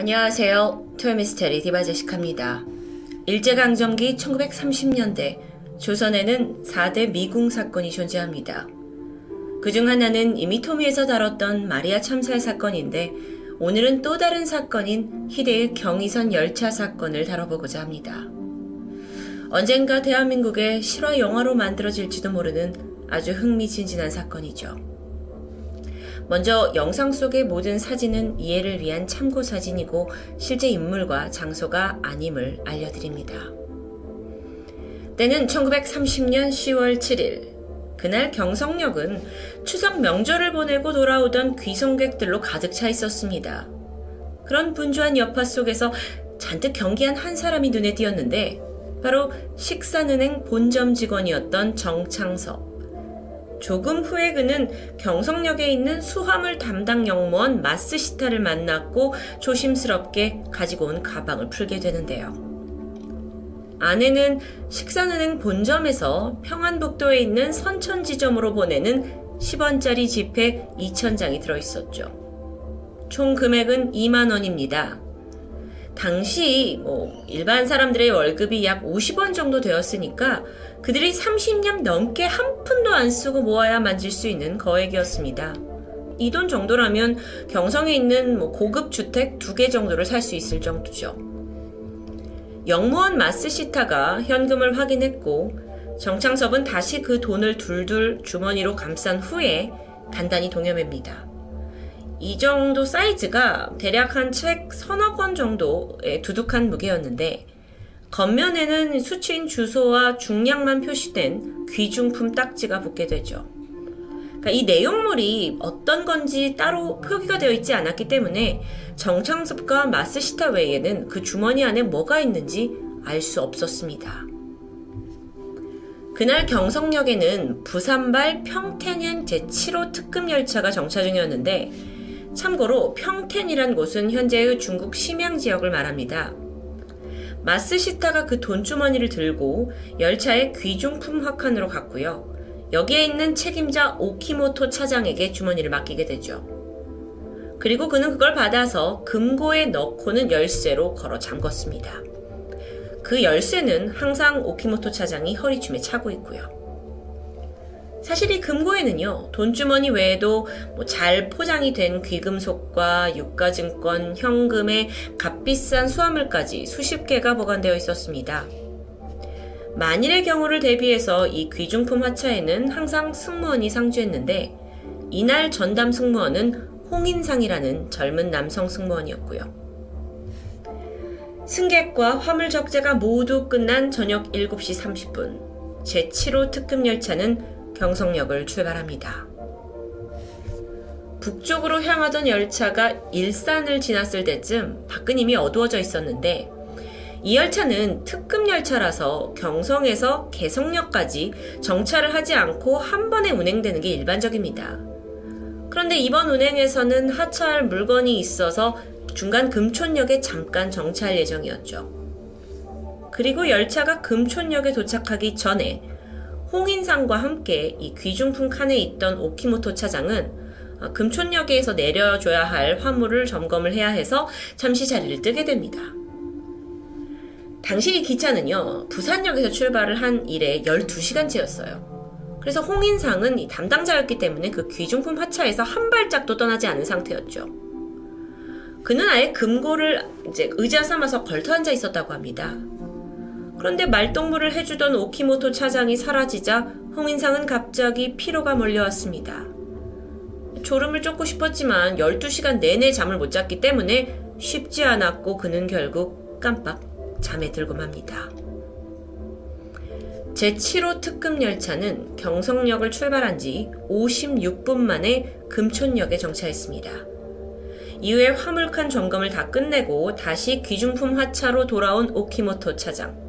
안녕하세요. 토요미스테리 디바제식합니다. 일제강점기 1930년대 조선에는 4대 미궁 사건이 존재합니다. 그 중 하나는 이미 토미에서 다뤘던 마리아 참살 사건인데 오늘은 또 다른 사건인 희대의 경의선 열차 사건을 다뤄보고자 합니다. 언젠가 대한민국의 실화 영화로 만들어질지도 모르는 아주 흥미진진한 사건이죠. 먼저 영상 속의 모든 사진은 이해를 위한 참고 사진이고 실제 인물과 장소가 아님을 알려드립니다. 때는 1930년 10월 7일. 그날 경성역은 추석 명절을 보내고 돌아오던 귀성객들로 가득 차 있었습니다. 그런 분주한 여파 속에서 잔뜩 경기한 한 사람이 눈에 띄었는데 바로 식산은행 본점 직원이었던 정창섭. 조금 후에 그는 경성역에 있는 수화물 담당 영무원 마스시타를 만났고 조심스럽게 가지고 온 가방을 풀게 되는데요. 안에는 식산은행 본점에서 평안북도에 있는 선천지점으로 보내는 10원짜리 지폐 2,000장이 들어있었죠. 총 금액은 2만 원입니다. 당시 뭐 일반 사람들의 월급이 약 50원 정도 되었으니까 그들이 30년 넘게 한 푼도 안 쓰고 모아야 만질 수 있는 거액이었습니다. 이 돈 정도라면 경성에 있는 뭐 고급 주택 두 개 정도를 살 수 있을 정도죠. 영무원 마스시타가 현금을 확인했고 정창섭은 다시 그 돈을 둘둘 주머니로 감싼 후에 간단히 동여맵니다. 이 정도 사이즈가 대략 한 책 서너 권 정도의 두둑한 무게였는데 겉면에는 수취인 주소와 중량만 표시된 귀중품 딱지가 붙게 되죠. 그러니까 이 내용물이 어떤 건지 따로 표기가 되어 있지 않았기 때문에 정창섭과 마스시타 외에는 그 주머니 안에 뭐가 있는지 알 수 없었습니다. 그날 경성역에는 부산발 평택행 제7호 특급 열차가 정차 중이었는데 참고로 평텐이란 곳은 현재의 중국 심양 지역을 말합니다. 마스시타가 그 돈주머니를 들고 열차의 귀중품 확한으로 갔고요. 여기에 있는 책임자 오키모토 차장에게 주머니를 맡기게 되죠. 그리고 그는 그걸 받아서 금고에 넣고는 열쇠로 걸어 잠궜습니다. 그 열쇠는 항상 오키모토 차장이 허리춤에 차고 있고요. 사실 이 금고에는요, 돈주머니 외에도 뭐 잘 포장이 된 귀금속과 유가증권, 현금의 값비싼 수화물까지 수십 개가 보관되어 있었습니다. 만일의 경우를 대비해서 이 귀중품 하차에는 항상 승무원이 상주했는데, 이날 전담 승무원은 홍인상이라는 젊은 남성 승무원이었고요. 승객과 화물 적재가 모두 끝난 저녁 7시 30분, 제7호 특급 열차는 경성역을 출발합니다. 북쪽으로 향하던 열차가 일산을 지났을 때쯤 이미 어두워져 있었는데 이 열차는 특급 열차라서 경성에서 개성역까지 정차를 하지 않고 한 번에 운행되는 게 일반적입니다. 그런데 이번 운행에서는 하차할 물건이 있어서 중간 금촌역에 잠깐 정차할 예정이었죠. 그리고 열차가 금촌역에 도착하기 전에 홍인상과 함께 이 귀중품 칸에 있던 오키모토 차장은 어, 금촌역에서 내려줘야 할 화물을 점검을 해야 해서 잠시 자리를 뜨게 됩니다. 당시 이 기차는요, 부산역에서 출발을 한 이래 12시간째였어요. 그래서 홍인상은 이 담당자였기 때문에 그 귀중품 하차에서 한 발짝도 떠나지 않은 상태였죠. 그는 아예 금고를 이제 의자 삼아서 걸터 앉아 있었다고 합니다. 그런데 말동무를 해주던 오키모토 차장이 사라지자 홍인상은 갑자기 피로가 몰려왔습니다. 졸음을 쫓고 싶었지만 12시간 내내 잠을 못 잤기 때문에 쉽지 않았고 그는 결국 깜빡 잠에 들고 맙니다. 제7호 특급 열차는 경성역을 출발한 지 56분 만에 금촌역에 정차했습니다. 이후에 화물칸 점검을 다 끝내고 다시 귀중품 하차로 돌아온 오키모토 차장.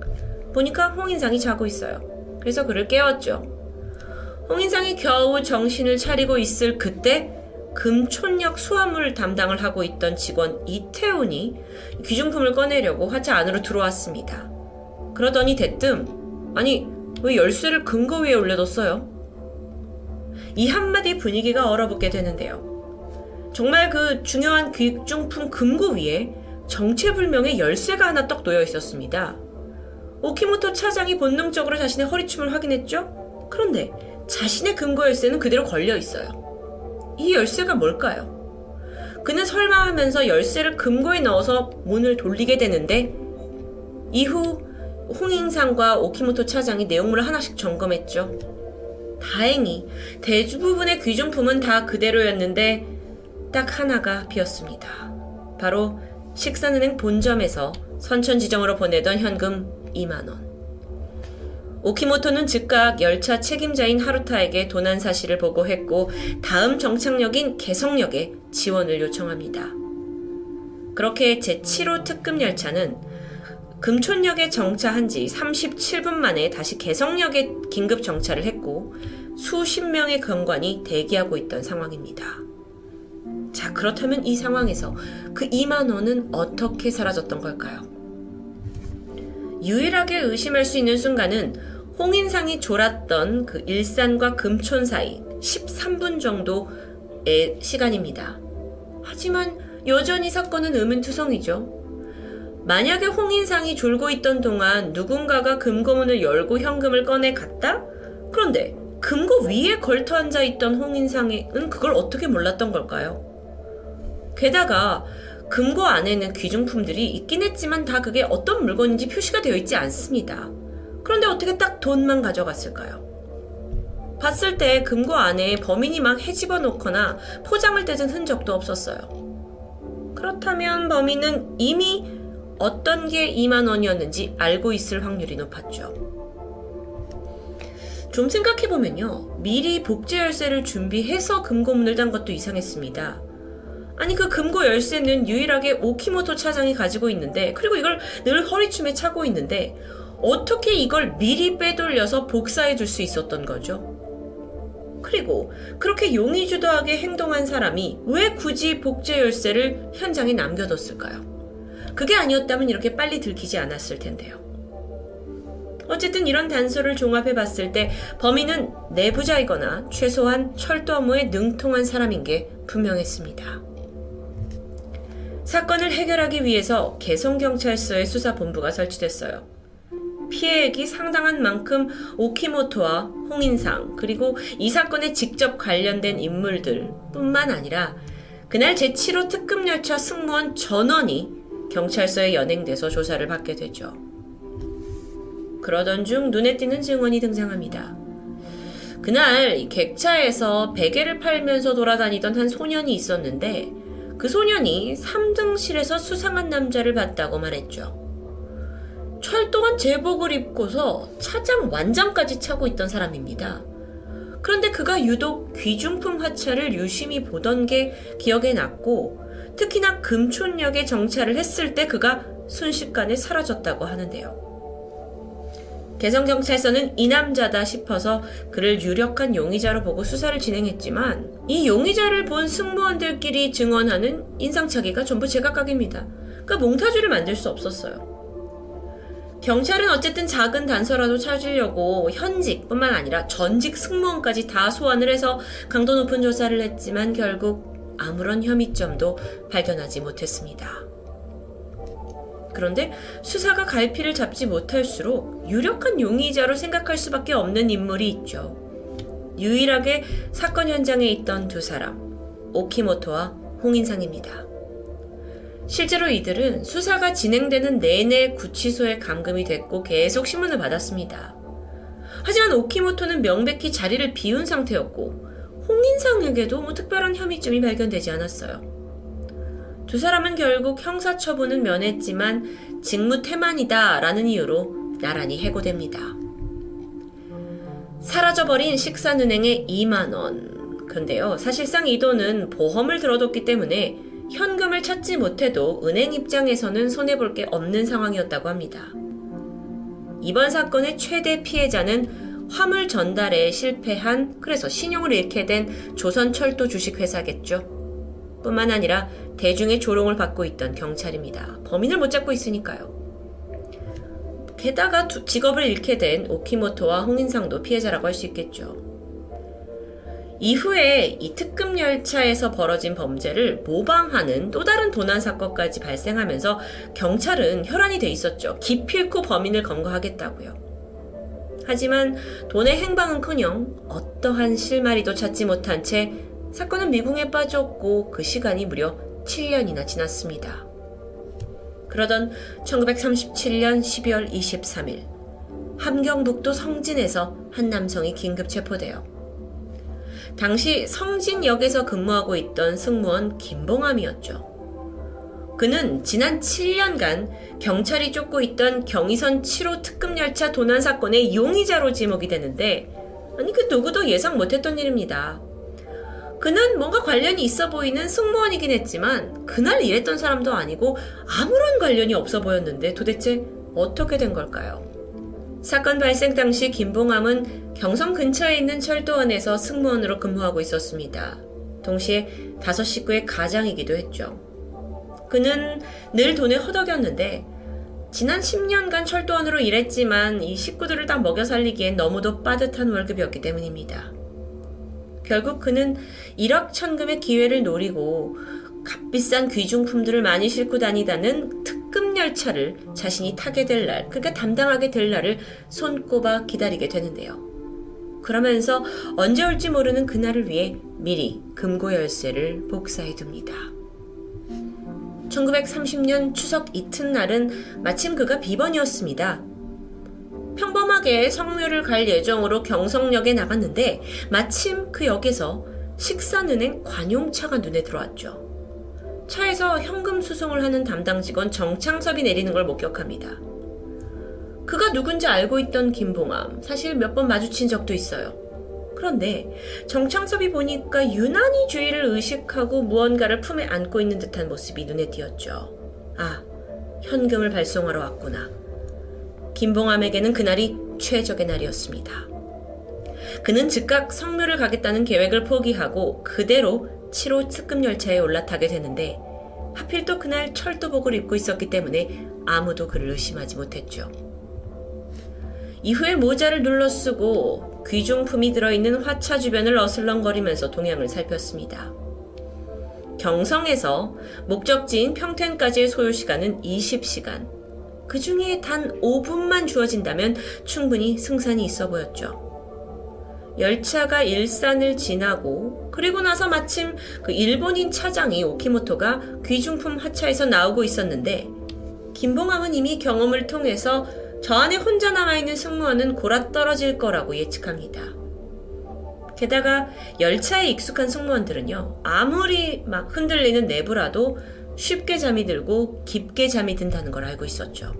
보니까 홍인상이 자고 있어요. 그래서 그를 깨웠죠. 홍인상이 겨우 정신을 차리고 있을 그때 금촌역 수화물 담당을 하고 있던 직원 이태훈이 귀중품을 꺼내려고 화차 안으로 들어왔습니다. 그러더니 대뜸 아니 왜 열쇠를 금고 위에 올려뒀어요? 이 한마디 분위기가 얼어붙게 되는데요. 정말 그 중요한 귀중품 금고 위에 정체불명의 열쇠가 하나 떡 놓여 있었습니다. 오키모토 차장이 본능적으로 자신의 허리춤을 확인했죠? 그런데 자신의 금고 열쇠는 그대로 걸려 있어요. 이 열쇠가 뭘까요? 그는 설마 하면서 열쇠를 금고에 넣어서 문을 돌리게 되는데 이후 홍인상과 오키모토 차장이 내용물을 하나씩 점검했죠. 다행히 대부분의 귀중품은 다 그대로였는데 딱 하나가 비었습니다. 바로 식산은행 본점에서 선천지점으로 보내던 현금 2만원. 오키모토는 즉각 열차 책임자인 하루타에게 도난 사실을 보고했고 다음 정착역인 개성역에 지원을 요청합니다. 그렇게 제7호 특급 열차는 금촌역에 정차한 지 37분 만에 다시 개성역에 긴급 정차를 했고 수십 명의 경관이 대기하고 있던 상황입니다. 자, 그렇다면 이 상황에서 그 2만 원은 어떻게 사라졌던 걸까요? 유일하게 의심할 수 있는 순간은 홍인상이 졸았던 그 일산과 금촌 사이 13분 정도의 시간입니다. 하지만 여전히 사건은 의문투성이죠. 만약에 홍인상이 졸고 있던 동안 누군가가 금고문을 열고 현금을 꺼내 갔다? 그런데 금고 위에 걸터 앉아 있던 홍인상은 그걸 어떻게 몰랐던 걸까요? 게다가 금고 안에는 귀중품들이 있긴 했지만 다 그게 어떤 물건인지 표시가 되어 있지 않습니다. 그런데 어떻게 딱 돈만 가져갔을까요? 봤을 때 금고 안에 범인이 막 헤집어 놓거나 포장을 떼든 흔적도 없었어요. 그렇다면 범인은 이미 어떤 게 2만 원이었는지 알고 있을 확률이 높았죠. 좀 생각해보면요. 미리 복제 열쇠를 준비해서 금고문을 단 것도 이상했습니다. 아니 그 금고 열쇠는 유일하게 오키모토 차장이 가지고 있는데 그리고 이걸 늘 허리춤에 차고 있는데 어떻게 이걸 미리 빼돌려서 복사해 줄 수 있었던 거죠? 그리고 그렇게 용의주도하게 행동한 사람이 왜 굳이 복제 열쇠를 현장에 남겨뒀을까요? 그게 아니었다면 이렇게 빨리 들키지 않았을 텐데요. 어쨌든 이런 단서를 종합해 봤을 때 범인은 내부자이거나 최소한 철도 업무에 능통한 사람인 게 분명했습니다. 사건을 해결하기 위해서 개성경찰서의 수사본부가 설치됐어요. 피해액이 상당한 만큼 오키모토와 홍인상 그리고 이 사건에 직접 관련된 인물들 뿐만 아니라 그날 제7호 특급열차 승무원 전원이 경찰서에 연행돼서 조사를 받게 되죠. 그러던 중 눈에 띄는 증언이 등장합니다. 그날 객차에서 베개를 팔면서 돌아다니던 한 소년이 있었는데 그 소년이 3등실에서 수상한 남자를 봤다고 말했죠. 철도한 제복을 입고서 차장 완장까지 차고 있던 사람입니다. 그런데 그가 유독 귀중품 화차를 유심히 보던 게 기억에 났고 특히나 금촌역에 정차를 했을 때 그가 순식간에 사라졌다고 하는데요. 개성경찰서는 이 남자다 싶어서 그를 유력한 용의자로 보고 수사를 진행했지만 이 용의자를 본 승무원들끼리 증언하는 인상착의가 전부 제각각입니다. 그러니까 몽타주를 만들 수 없었어요. 경찰은 어쨌든 작은 단서라도 찾으려고 현직뿐만 아니라 전직 승무원까지 다 소환을 해서 강도 높은 조사를 했지만 결국 아무런 혐의점도 발견하지 못했습니다. 그런데 수사가 갈피를 잡지 못할수록 유력한 용의자로 생각할 수밖에 없는 인물이 있죠. 유일하게 사건 현장에 있던 두 사람, 오키모토와 홍인상입니다. 실제로 이들은 수사가 진행되는 내내 구치소에 감금이 됐고 계속 신문을 받았습니다. 하지만 오키모토는 명백히 자리를 비운 상태였고 홍인상에게도 뭐 특별한 혐의점이 발견되지 않았어요. 두 사람은 결국 형사처분은 면했지만 직무 태만이다 라는 이유로 나란히 해고됩니다. 사라져버린 식산은행의 2만원. 근데요, 사실상 이 돈은 보험을 들어뒀기 때문에 현금을 찾지 못해도 은행 입장에서는 손해볼 게 없는 상황이었다고 합니다. 이번 사건의 최대 피해자는 화물 전달에 실패한, 그래서 신용을 잃게 된 조선철도 주식회사겠죠. 뿐만 아니라 대중의 조롱을 받고 있던 경찰입니다. 범인을 못 잡고 있으니까요. 게다가 직업을 잃게 된 오키모토와 홍인상도 피해자라고 할 수 있겠죠. 이후에 이 특급 열차에서 벌어진 범죄를 모방하는 또 다른 도난 사건까지 발생하면서 경찰은 혈안이 돼 있었죠. 기필코 범인을 검거하겠다고요. 하지만 돈의 행방은커녕 어떠한 실마리도 찾지 못한 채 사건은 미궁에 빠졌고 그 시간이 무려 7년이나 지났습니다. 그러던 1937년 12월 23일 함경북도 성진에서 한 남성이 긴급 체포되어 당시 성진역에서 근무하고 있던 승무원 김봉암이었죠. 그는 지난 7년간 경찰이 쫓고 있던 경의선 7호 특급열차 도난 사건의 용의자로 지목이 되는데, 아니, 그 누구도 예상 못했던 일입니다. 그는 뭔가 관련이 있어 보이는 승무원이긴 했지만, 그날 일했던 사람도 아니고 아무런 관련이 없어 보였는데 도대체 어떻게 된 걸까요? 사건 발생 당시 김봉암은 경성 근처에 있는 철도원에서 승무원으로 근무하고 있었습니다. 동시에 다섯 식구의 가장이기도 했죠. 그는 늘 돈에 허덕였는데 지난 10년간 철도원으로 일했지만 이 식구들을 다 먹여 살리기엔 너무도 빠듯한 월급이었기 때문입니다. 결국 그는 일확천금의 기회를 노리고 값비싼 귀중품들을 많이 싣고 다니다는 특급 열차를 자신이 타게 될 날, 그러니까 담당하게 될 날을 손꼽아 기다리게 되는데요. 그러면서 언제 올지 모르는 그날을 위해 미리 금고 열쇠를 복사해 둡니다. 1930년 추석 이튿날은 마침 그가 비번이었습니다. 평범하게 성묘를 갈 예정으로 경성역에 나갔는데 마침 그 역에서 식산은행 관용차가 눈에 들어왔죠. 차에서 현금 수송을 하는 담당 직원 정창섭이 내리는 걸 목격합니다. 그가 누군지 알고 있던 김봉암, 사실 몇 번 마주친 적도 있어요. 그런데 정창섭이 보니까 유난히 주의를 의식하고 무언가를 품에 안고 있는 듯한 모습이 눈에 띄었죠. 아, 현금을 발송하러 왔구나. 김봉암에게는 그날이 최적의 날이었습니다. 그는 즉각 성묘를 가겠다는 계획을 포기하고 그대로 7호 특급 열차에 올라타게 되는데 하필 또 그날 철도복을 입고 있었기 때문에 아무도 그를 의심하지 못했죠. 이후에 모자를 눌러 쓰고 귀중품이 들어있는 화차 주변을 어슬렁거리면서 동향을 살폈습니다. 경성에서 목적지인 평택까지의 소요 시간은 20시간. 그 중에 단 5분만 주어진다면 충분히 승산이 있어 보였죠. 열차가 일산을 지나고 그리고 나서 마침 그 일본인 차장이 오키모토가 귀중품 하차에서 나오고 있었는데 김봉함은 이미 경험을 통해서 저 안에 혼자 남아있는 승무원은 골아 떨어질 거라고 예측합니다. 게다가 열차에 익숙한 승무원들은요, 아무리 막 흔들리는 내부라도 쉽게 잠이 들고 깊게 잠이 든다는 걸 알고 있었죠.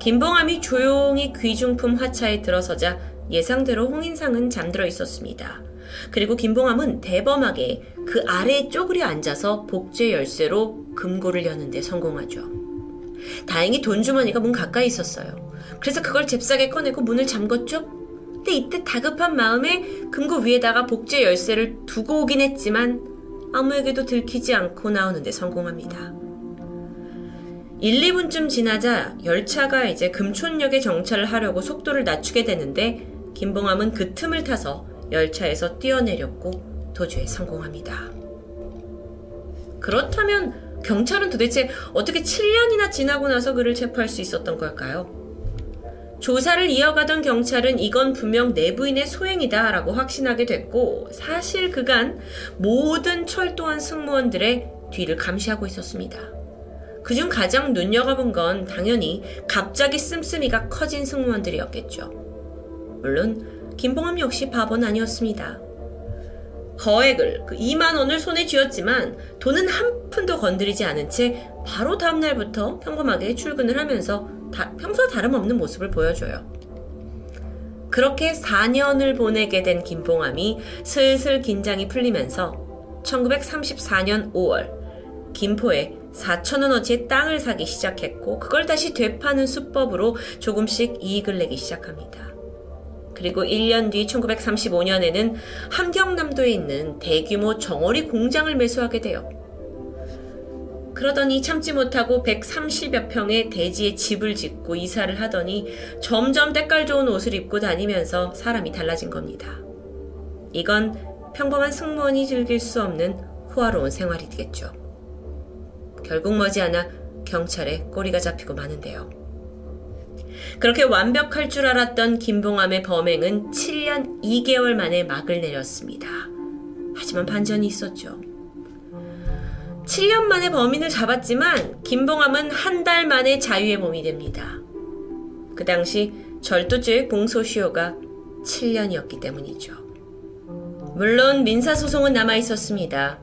김봉함이 조용히 귀중품 화차에 들어서자 예상대로 홍인상은 잠들어 있었습니다. 그리고 김봉함은 대범하게 그 아래 쪼그려 앉아서 복제 열쇠로 금고를 여는데 성공하죠. 다행히 돈 주머니가 문 가까이 있었어요. 그래서 그걸 잽싸게 꺼내고 문을 잠궜죠. 근데 이때 다급한 마음에 금고 위에다가 복제 열쇠를 두고 오긴 했지만 아무에게도 들키지 않고 나오는데 성공합니다. 1, 2분쯤 지나자 열차가 이제 금촌역에 정차를 하려고 속도를 낮추게 되는데 김봉함은 그 틈을 타서 열차에서 뛰어내렸고 도주에 성공합니다. 그렇다면 경찰은 도대체 어떻게 7년이나 지나고 나서 그를 체포할 수 있었던 걸까요? 조사를 이어가던 경찰은 이건 분명 내부인의 소행이다 라고 확신하게 됐고 사실 그간 모든 철도원 승무원들의 뒤를 감시하고 있었습니다. 그중 가장 눈여겨본 건 당연히 갑자기 씀씀이가 커진 승무원들이었겠죠. 물론 김봉함 역시 바보는 아니었습니다. 거액을 그 2만 원을 손에 쥐었지만 돈은 한 푼도 건드리지 않은 채 바로 다음 날부터 평범하게 출근을 하면서 다, 평소 다름없는 모습을 보여줘요. 그렇게 4년을 보내게 된 김봉함이 슬슬 긴장이 풀리면서 1934년 5월 김포에 4천원어치의 땅을 사기 시작했고 그걸 다시 되파는 수법으로 조금씩 이익을 내기 시작합니다. 그리고 1년 뒤 1935년에는 함경남도에 있는 대규모 정어리 공장을 매수하게 돼요. 그러더니 참지 못하고 130여 평의 대지에 집을 짓고 이사를 하더니 점점 때깔 좋은 옷을 입고 다니면서 사람이 달라진 겁니다. 이건 평범한 승무원이 즐길 수 없는 호화로운 생활이 되겠죠. 결국 머지않아 경찰에 꼬리가 잡히고 마는데요. 그렇게 완벽할 줄 알았던 김봉암의 범행은 7년 2개월 만에 막을 내렸습니다. 하지만 반전이 있었죠. 7년 만에 범인을 잡았지만 김봉암은 한 달 만에 자유의 몸이 됩니다. 그 당시 절도죄의 공소시효가 7년이었기 때문이죠. 물론 민사소송은 남아 있었습니다.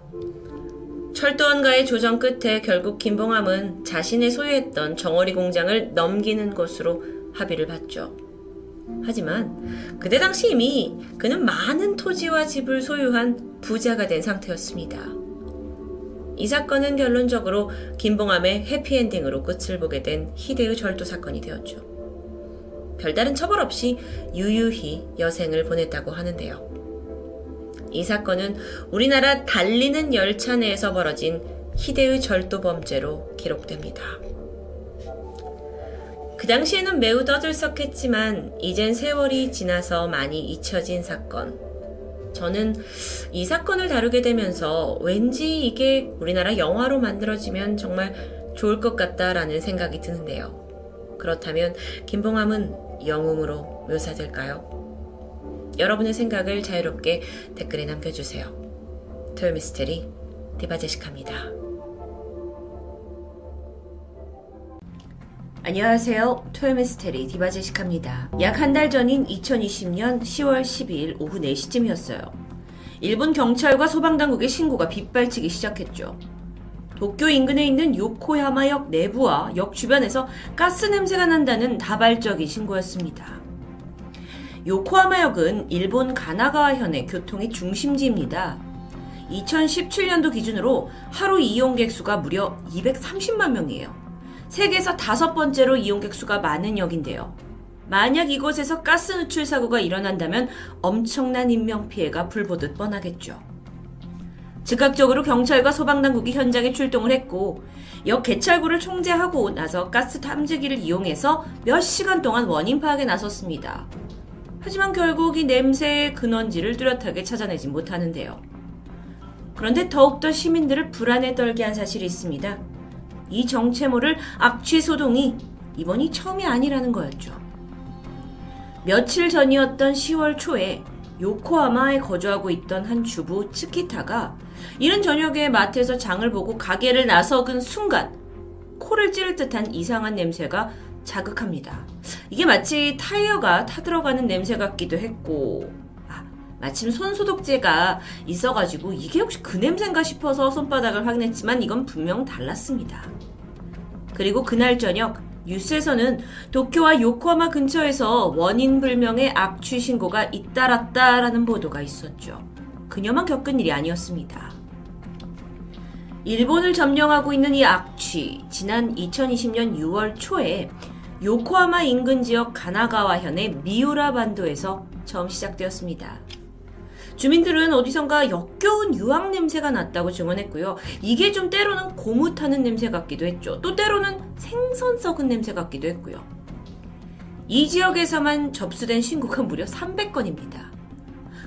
철도원과의 조정 끝에 결국 김봉함은 자신의 소유했던 정어리 공장을 넘기는 것으로 합의를 봤죠. 하지만 그때 당시 이미 그는 많은 토지와 집을 소유한 부자가 된 상태였습니다. 이 사건은 결론적으로 김봉함의 해피엔딩으로 끝을 보게 된 희대의 절도 사건이 되었죠. 별다른 처벌 없이 유유히 여생을 보냈다고 하는데요. 이 사건은 우리나라 달리는 열차 내에서 벌어진 희대의 절도 범죄로 기록됩니다. 그 당시에는 매우 떠들썩했지만 이젠 세월이 지나서 많이 잊혀진 사건. 저는 이 사건을 다루게 되면서 왠지 이게 우리나라 영화로 만들어지면 정말 좋을 것 같다라는 생각이 드는데요. 그렇다면 김봉함은 영웅으로 묘사될까요? 여러분의 생각을 자유롭게 댓글에 남겨주세요. 토요미스테리 디바제시카입니다. 안녕하세요. 토요미스테리 디바제시카입니다. 약 한 달 전인 2020년 10월 12일 오후 4시쯤이었어요. 일본 경찰과 소방당국의 신고가 빗발치기 시작했죠. 도쿄 인근에 있는 요코야마역 내부와 역 주변에서 가스 냄새가 난다는 다발적인 신고였습니다. 요코하마역은 일본 가나가와현의 교통의 중심지입니다. 2017년도 기준으로 하루 이용객 수가 무려 230만 명이에요. 세계에서 다섯 번째로 이용객 수가 많은 역인데요. 만약 이곳에서 가스 누출 사고가 일어난다면 엄청난 인명피해가 불보듯 뻔하겠죠. 즉각적으로 경찰과 소방당국이 현장에 출동을 했고 역 개찰구를 총재하고 나서 가스 탐지기를 이용해서 몇 시간 동안 원인 파악에 나섰습니다. 하지만 결국 이 냄새의 근원지를 뚜렷하게 찾아내지 못하는데요. 그런데 더욱더 시민들을 불안에 떨게 한 사실이 있습니다. 이 정체모를 악취 소동이 이번이 처음이 아니라는 거였죠. 며칠 전이었던 10월 초에 요코하마에 거주하고 있던 한 주부 츠키타가 이른 저녁에 마트에서 장을 보고 가게를 나서근 순간 코를 찌를 듯한 이상한 냄새가 자극합니다. 이게 마치 타이어가 타들어가는 냄새 같기도 했고 아, 마침 손소독제가 있어가지고 이게 혹시 그 냄새인가 싶어서 손바닥을 확인했지만 이건 분명 달랐습니다. 그리고 그날 저녁 뉴스에서는 도쿄와 요코하마 근처에서 원인 불명의 악취 신고가 잇따랐다라는 보도가 있었죠. 그녀만 겪은 일이 아니었습니다. 일본을 점령하고 있는 이 악취, 지난 2020년 6월 초에 요코하마 인근 지역 가나가와현의 미우라 반도에서 처음 시작되었습니다. 주민들은 어디선가 역겨운 유황 냄새가 났다고 증언했고요. 이게 좀 때로는 고무 타는 냄새 같기도 했죠. 또 때로는 생선 썩은 냄새 같기도 했고요. 이 지역에서만 접수된 신고가 무려 300건입니다.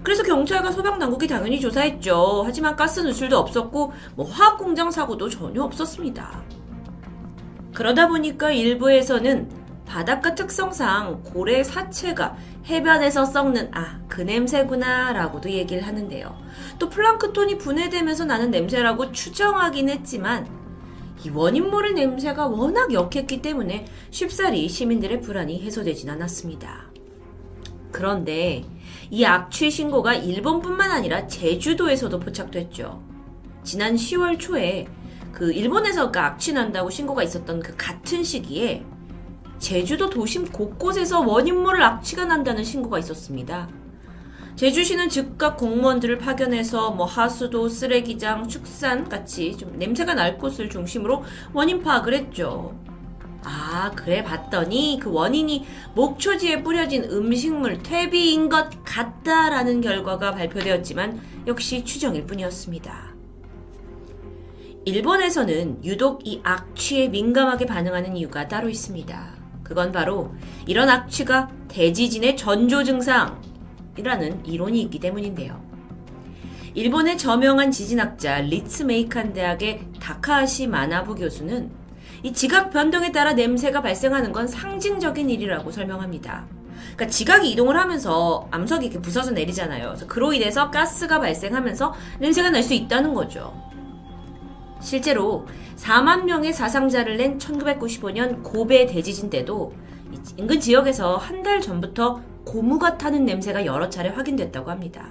그래서 경찰과 소방당국이 당연히 조사했죠. 하지만 가스 누출도 없었고 뭐 화학공장 사고도 전혀 없었습니다. 그러다 보니까 일부에서는 바닷가 특성상 고래 사체가 해변에서 썩는 아, 그 냄새구나 라고도 얘기를 하는데요. 또 플랑크톤이 분해되면서 나는 냄새라고 추정하긴 했지만 이 원인 모를 냄새가 워낙 역했기 때문에 쉽사리 시민들의 불안이 해소되진 않았습니다. 그런데 이 악취 신고가 일본뿐만 아니라 제주도에서도 포착됐죠. 지난 10월 초에 그 일본에서 그 악취 난다고 신고가 있었던 그 같은 시기에 제주도 도심 곳곳에서 원인모를 악취가 난다는 신고가 있었습니다. 제주시는 즉각 공무원들을 파견해서 뭐 하수도, 쓰레기장, 축산 같이 좀 냄새가 날 곳을 중심으로 원인 파악을 했죠. 아, 그래 봤더니 그 원인이 목초지에 뿌려진 음식물 퇴비인 것 같다라는 결과가 발표되었지만 역시 추정일 뿐이었습니다. 일본에서는 유독 이 악취에 민감하게 반응하는 이유가 따로 있습니다. 그건 바로 이런 악취가 대지진의 전조 증상이라는 이론이 있기 때문인데요. 일본의 저명한 지진학자 리츠메이칸 대학의 다카하시 마나부 교수는 이 지각 변동에 따라 냄새가 발생하는 건 상징적인 일이라고 설명합니다. 그러니까 지각이 이동을 하면서 암석이 이렇게 부서져 내리잖아요. 그래서 그로 인해서 가스가 발생하면서 냄새가 날 수 있다는 거죠. 실제로 4만 명의 사상자를 낸 1995년 고베 대지진 때도 인근 지역에서 한 달 전부터 고무가 타는 냄새가 여러 차례 확인됐다고 합니다.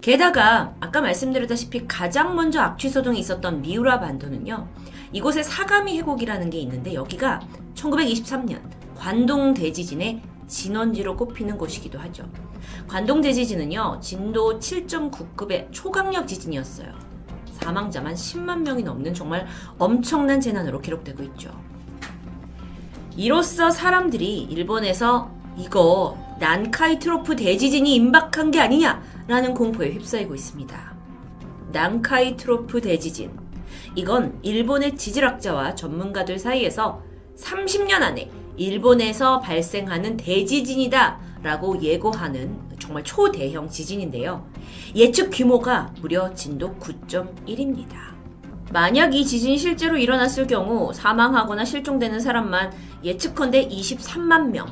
게다가 아까 말씀드렸다시피 가장 먼저 악취 소동이 있었던 미우라 반도는요. 이곳에 사가미 해곡이라는 게 있는데 여기가 1923년 관동 대지진의 진원지로 꼽히는 곳이기도 하죠. 관동 대지진은요. 진도 7.9급의 초강력 지진이었어요. 사망자만 10만 명이 넘는 정말 엄청난 재난으로 기록되고 있죠. 이로써 사람들이 일본에서 이거 난카이 트로프 대지진이 임박한 게 아니냐라는 공포에 휩싸이고 있습니다. 난카이 트로프 대지진. 이건 일본의 지질학자와 전문가들 사이에서 30년 안에 일본에서 발생하는 대지진이다 라고 예고하는 정말 초대형 지진인데요. 예측 규모가 무려 진도 9.1입니다. 만약 이 지진이 실제로 일어났을 경우 사망하거나 실종되는 사람만 예측컨대 23만 명.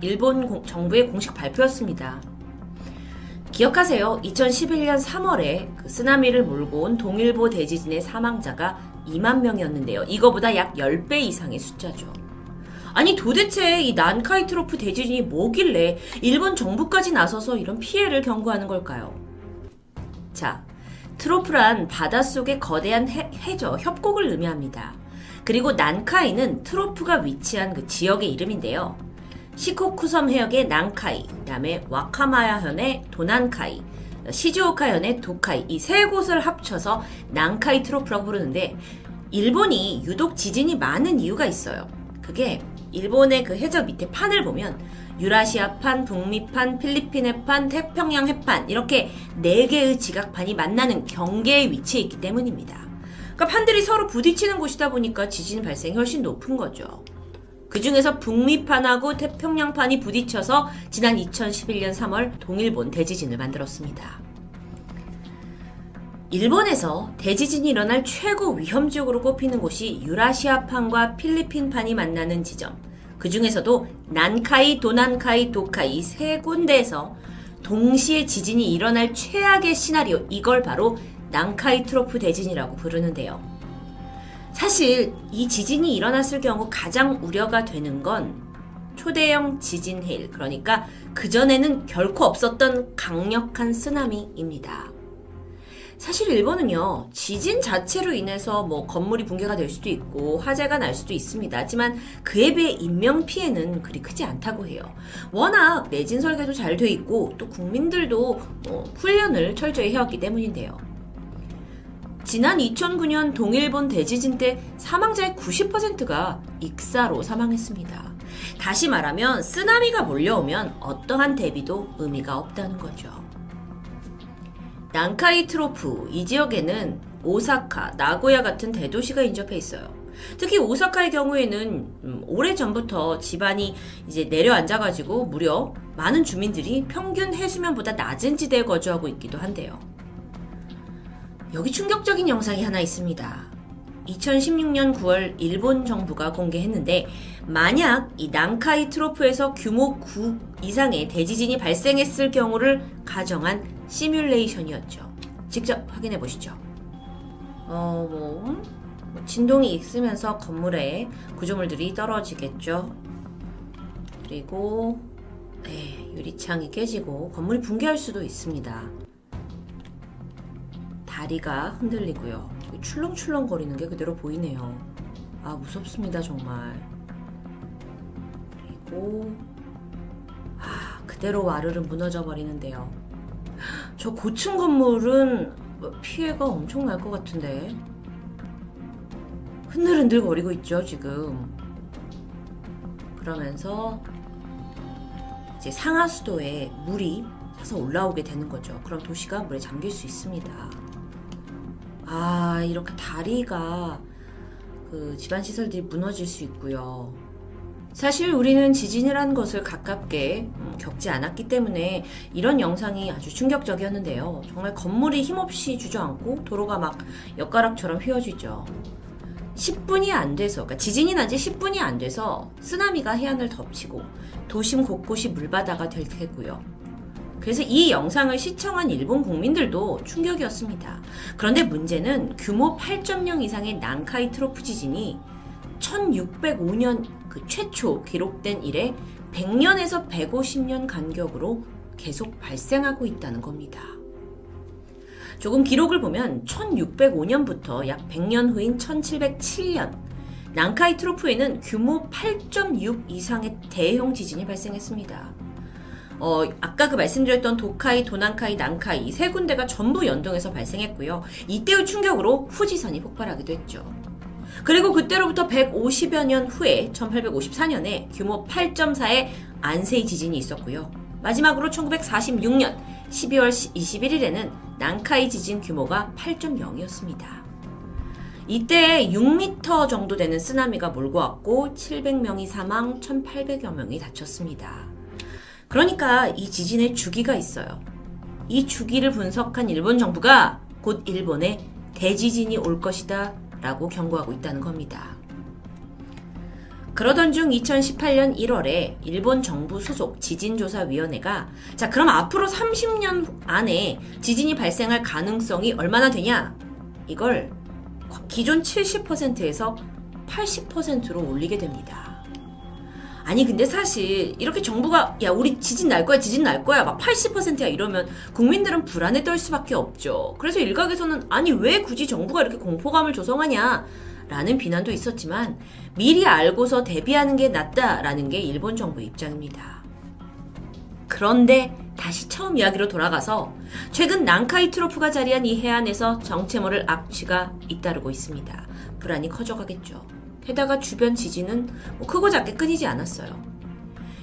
일본 공, 정부의 공식 발표였습니다. 기억하세요. 2011년 3월에 그 쓰나미를 몰고 온 동일보 대지진의 사망자가 2만 명이었는데요. 이거보다 약 10배 이상의 숫자죠. 아니 도대체 이 난카이 트로프 대지진이 뭐길래 일본 정부까지 나서서 이런 피해를 경고하는 걸까요? 자, 트로프란 바닷속의 거대한 해, 해저, 협곡을 의미합니다. 그리고 난카이는 트로프가 위치한 그 지역의 이름인데요. 시코쿠섬 해역의 난카이, 그 다음에 와카마야 현의 도난카이, 시즈오카 현의 도카이 이 세 곳을 합쳐서 난카이 트로프라고 부르는데 일본이 유독 지진이 많은 이유가 있어요. 그게 일본의 그 해저 밑에 판을 보면 유라시아판, 북미판, 필리핀 해판, 태평양 해판 이렇게 네 개의 지각판이 만나는 경계에 위치해 있기 때문입니다. 그러니까 판들이 서로 부딪히는 곳이다 보니까 지진 발생이 훨씬 높은 거죠. 그 중에서 북미판하고 태평양판이 부딪혀서 지난 2011년 3월 동일본 대지진을 만들었습니다. 일본에서 대지진이 일어날 최고 위험 지역으로 꼽히는 곳이 유라시아판과 필리핀판이 만나는 지점. 그 중에서도 난카이, 도난카이, 도카이 세 군데에서 동시에 지진이 일어날 최악의 시나리오, 이걸 바로 난카이 트로프 대진이라고 부르는데요. 사실 이 지진이 일어났을 경우 가장 우려가 되는 건 초대형 지진 해일, 그러니까 그전에는 결코 없었던 강력한 쓰나미입니다. 사실 일본은요, 지진 자체로 인해서 뭐 건물이 붕괴가 될 수도 있고 화재가 날 수도 있습니다. 하지만 그에 비해 인명 피해는 그리 크지 않다고 해요. 워낙 내진 설계도 잘 돼 있고 또 국민들도 뭐 훈련을 철저히 해왔기 때문인데요. 지난 2009년 동일본 대지진 때 사망자의 90%가 익사로 사망했습니다. 다시 말하면 쓰나미가 몰려오면 어떠한 대비도 의미가 없다는 거죠. 난카이 트로프 이 지역에는 오사카, 나고야 같은 대도시가 인접해 있어요. 특히 오사카의 경우에는 음, 오래 전부터 지반이 이제 내려앉아가지고 무려 많은 주민들이 평균 해수면보다 낮은 지대에 거주하고 있기도 한데요. 여기 충격적인 영상이 하나 있습니다. 2016년 9월 일본 정부가 공개했는데 만약 이 난카이 트로프에서 규모 9 이상의 대지진이 발생했을 경우를 가정한 시뮬레이션이었죠. 직접 확인해 보시죠. 어, 뭐, 뭐, 진동이 있으면서 건물에 구조물들이 떨어지겠죠. 그리고, 네, 유리창이 깨지고 건물이 붕괴할 수도 있습니다. 다리가 흔들리고요. 출렁출렁 거리는 게 그대로 보이네요. 아, 무섭습니다, 정말. 그리고, 아, 그대로 와르르 무너져 버리는데요. 저 고층 건물은 피해가 엄청 날 것 같은데. 흔들흔들 거리고 있죠, 지금. 그러면서 이제 상하수도에 물이 타서 올라오게 되는 거죠. 그럼 도시가 물에 잠길 수 있습니다. 아, 이렇게 다리가 그 집안 시설들이 무너질 수 있고요. 사실 우리는 지진이라는 것을 가깝게 음, 겪지 않았기 때문에 이런 영상이 아주 충격적이었는데요. 정말 건물이 힘없이 주저앉고 도로가 막 엿가락처럼 휘어지죠. 10분이 안 돼서, 그러니까 지진이 난 지 10분이 안 돼서 쓰나미가 해안을 덮치고 도심 곳곳이 물바다가 될 테고요. 그래서 이 영상을 시청한 일본 국민들도 충격이었습니다. 그런데 문제는 규모 8.0 이상의 난카이 트로프 지진이 1605년 그 최초 기록된 이래 100년에서 150년 간격으로 계속 발생하고 있다는 겁니다. 조금 기록을 보면 1605년부터 약 100년 후인 1707년 난카이 트로프에는 규모 8.6 이상의 대형 지진이 발생했습니다. 어, 아까 그 말씀드렸던 도카이, 도난카이, 난카이 세 군데가 전부 연동해서 발생했고요. 이때의 충격으로 후지산이 폭발하기도 했죠. 그리고 그때로부터 150여 년 후에 1854년에 규모 8.4의 안세이 지진이 있었고요. 마지막으로 1946년 12월 21일에는 난카이 지진 규모가 8.0이었습니다. 이때 6m 정도 되는 쓰나미가 몰고 왔고 700명이 사망, 1,800여 명이 다쳤습니다. 그러니까 이 지진의 주기가 있어요. 이 주기를 분석한 일본 정부가 곧 일본에 대지진이 올 것이다 라고 경고하고 있다는 겁니다. 그러던 중 2018년 1월에 일본 정부 소속 지진조사위원회가 자, 그럼 앞으로 30년 안에 지진이 발생할 가능성이 얼마나 되냐? 이걸 기존 70%에서 80%로 올리게 됩니다. 아니 근데 사실 이렇게 정부가 야 우리 지진 날 거야 지진 날 거야 막 80%야 이러면 국민들은 불안에 떨 수밖에 없죠. 그래서 일각에서는 아니 왜 굳이 정부가 이렇게 공포감을 조성하냐 라는 비난도 있었지만 미리 알고서 대비하는 게 낫다라는 게 일본 정부의 입장입니다. 그런데 다시 처음 이야기로 돌아가서 최근 난카이 트로프가 자리한 이 해안에서 정체모를 악취가 잇따르고 있습니다. 불안이 커져가겠죠. 게다가 주변 지진은 뭐 크고 작게 끊이지 않았어요.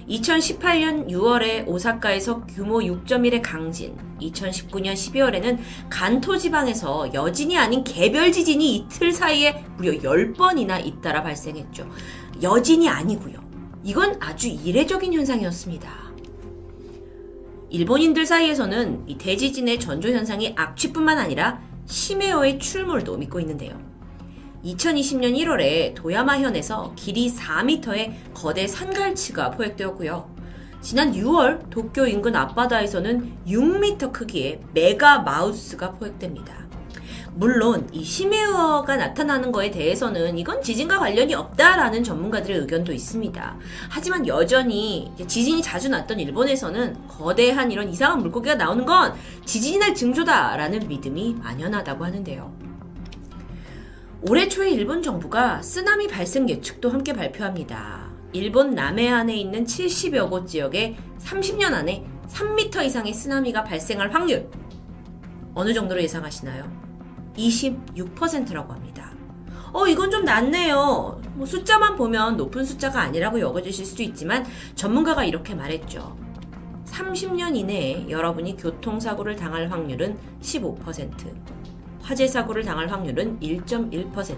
2018년 6월에 오사카에서 규모 6.1의 강진, 2019년 12월에는 간토 지방에서 여진이 아닌 개별 지진이 이틀 사이에 무려 10번이나 잇따라 발생했죠. 여진이 아니고요. 이건 아주 이례적인 현상이었습니다. 일본인들 사이에서는 이 대지진의 전조 현상이 악취뿐만 아니라 심해어의 출몰도 믿고 있는데요. 2020년 1월에 도야마현에서 길이 4m의 거대 산갈치가 포획되었고요. 지난 6월 도쿄 인근 앞바다에서는 6m 크기의 메가 마우스가 포획됩니다. 물론 이 심해어가 나타나는 거에 대해서는 이건 지진과 관련이 없다라는 전문가들의 의견도 있습니다. 하지만 여전히 지진이 자주 났던 일본에서는 거대한 이런 이상한 물고기가 나오는 건 지진이 날 징조다라는 믿음이 만연하다고 하는데요. 올해 초에 일본 정부가 쓰나미 발생 예측도 함께 발표합니다. 일본 남해안에 있는 70여 곳 지역에 30년 안에 3m 이상의 쓰나미가 발생할 확률 어느 정도로 예상하시나요? 26%라고 합니다. 어, 이건 좀 낮네요. 뭐 숫자만 보면 높은 숫자가 아니라고 여겨지실 수도 있지만 전문가가 이렇게 말했죠. 30년 이내에 여러분이 교통사고를 당할 확률은 15%. 화재 사고를 당할 확률은 1.1%,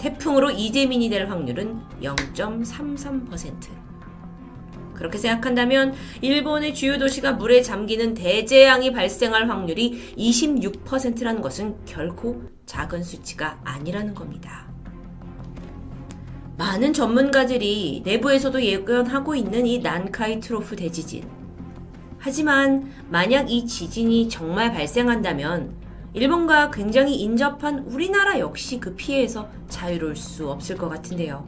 태풍으로 이재민이 될 확률은 0.33%. 그렇게 생각한다면 일본의 주요 도시가 물에 잠기는 대재앙이 발생할 확률이 26%라는 것은 결코 작은 수치가 아니라는 겁니다. 많은 전문가들이 내부에서도 예견하고 있는 이 난카이 트로프 대지진. 하지만 만약 이 지진이 정말 발생한다면 일본과 굉장히 인접한 우리나라 역시 그 피해에서 자유로울 수 없을 것 같은데요.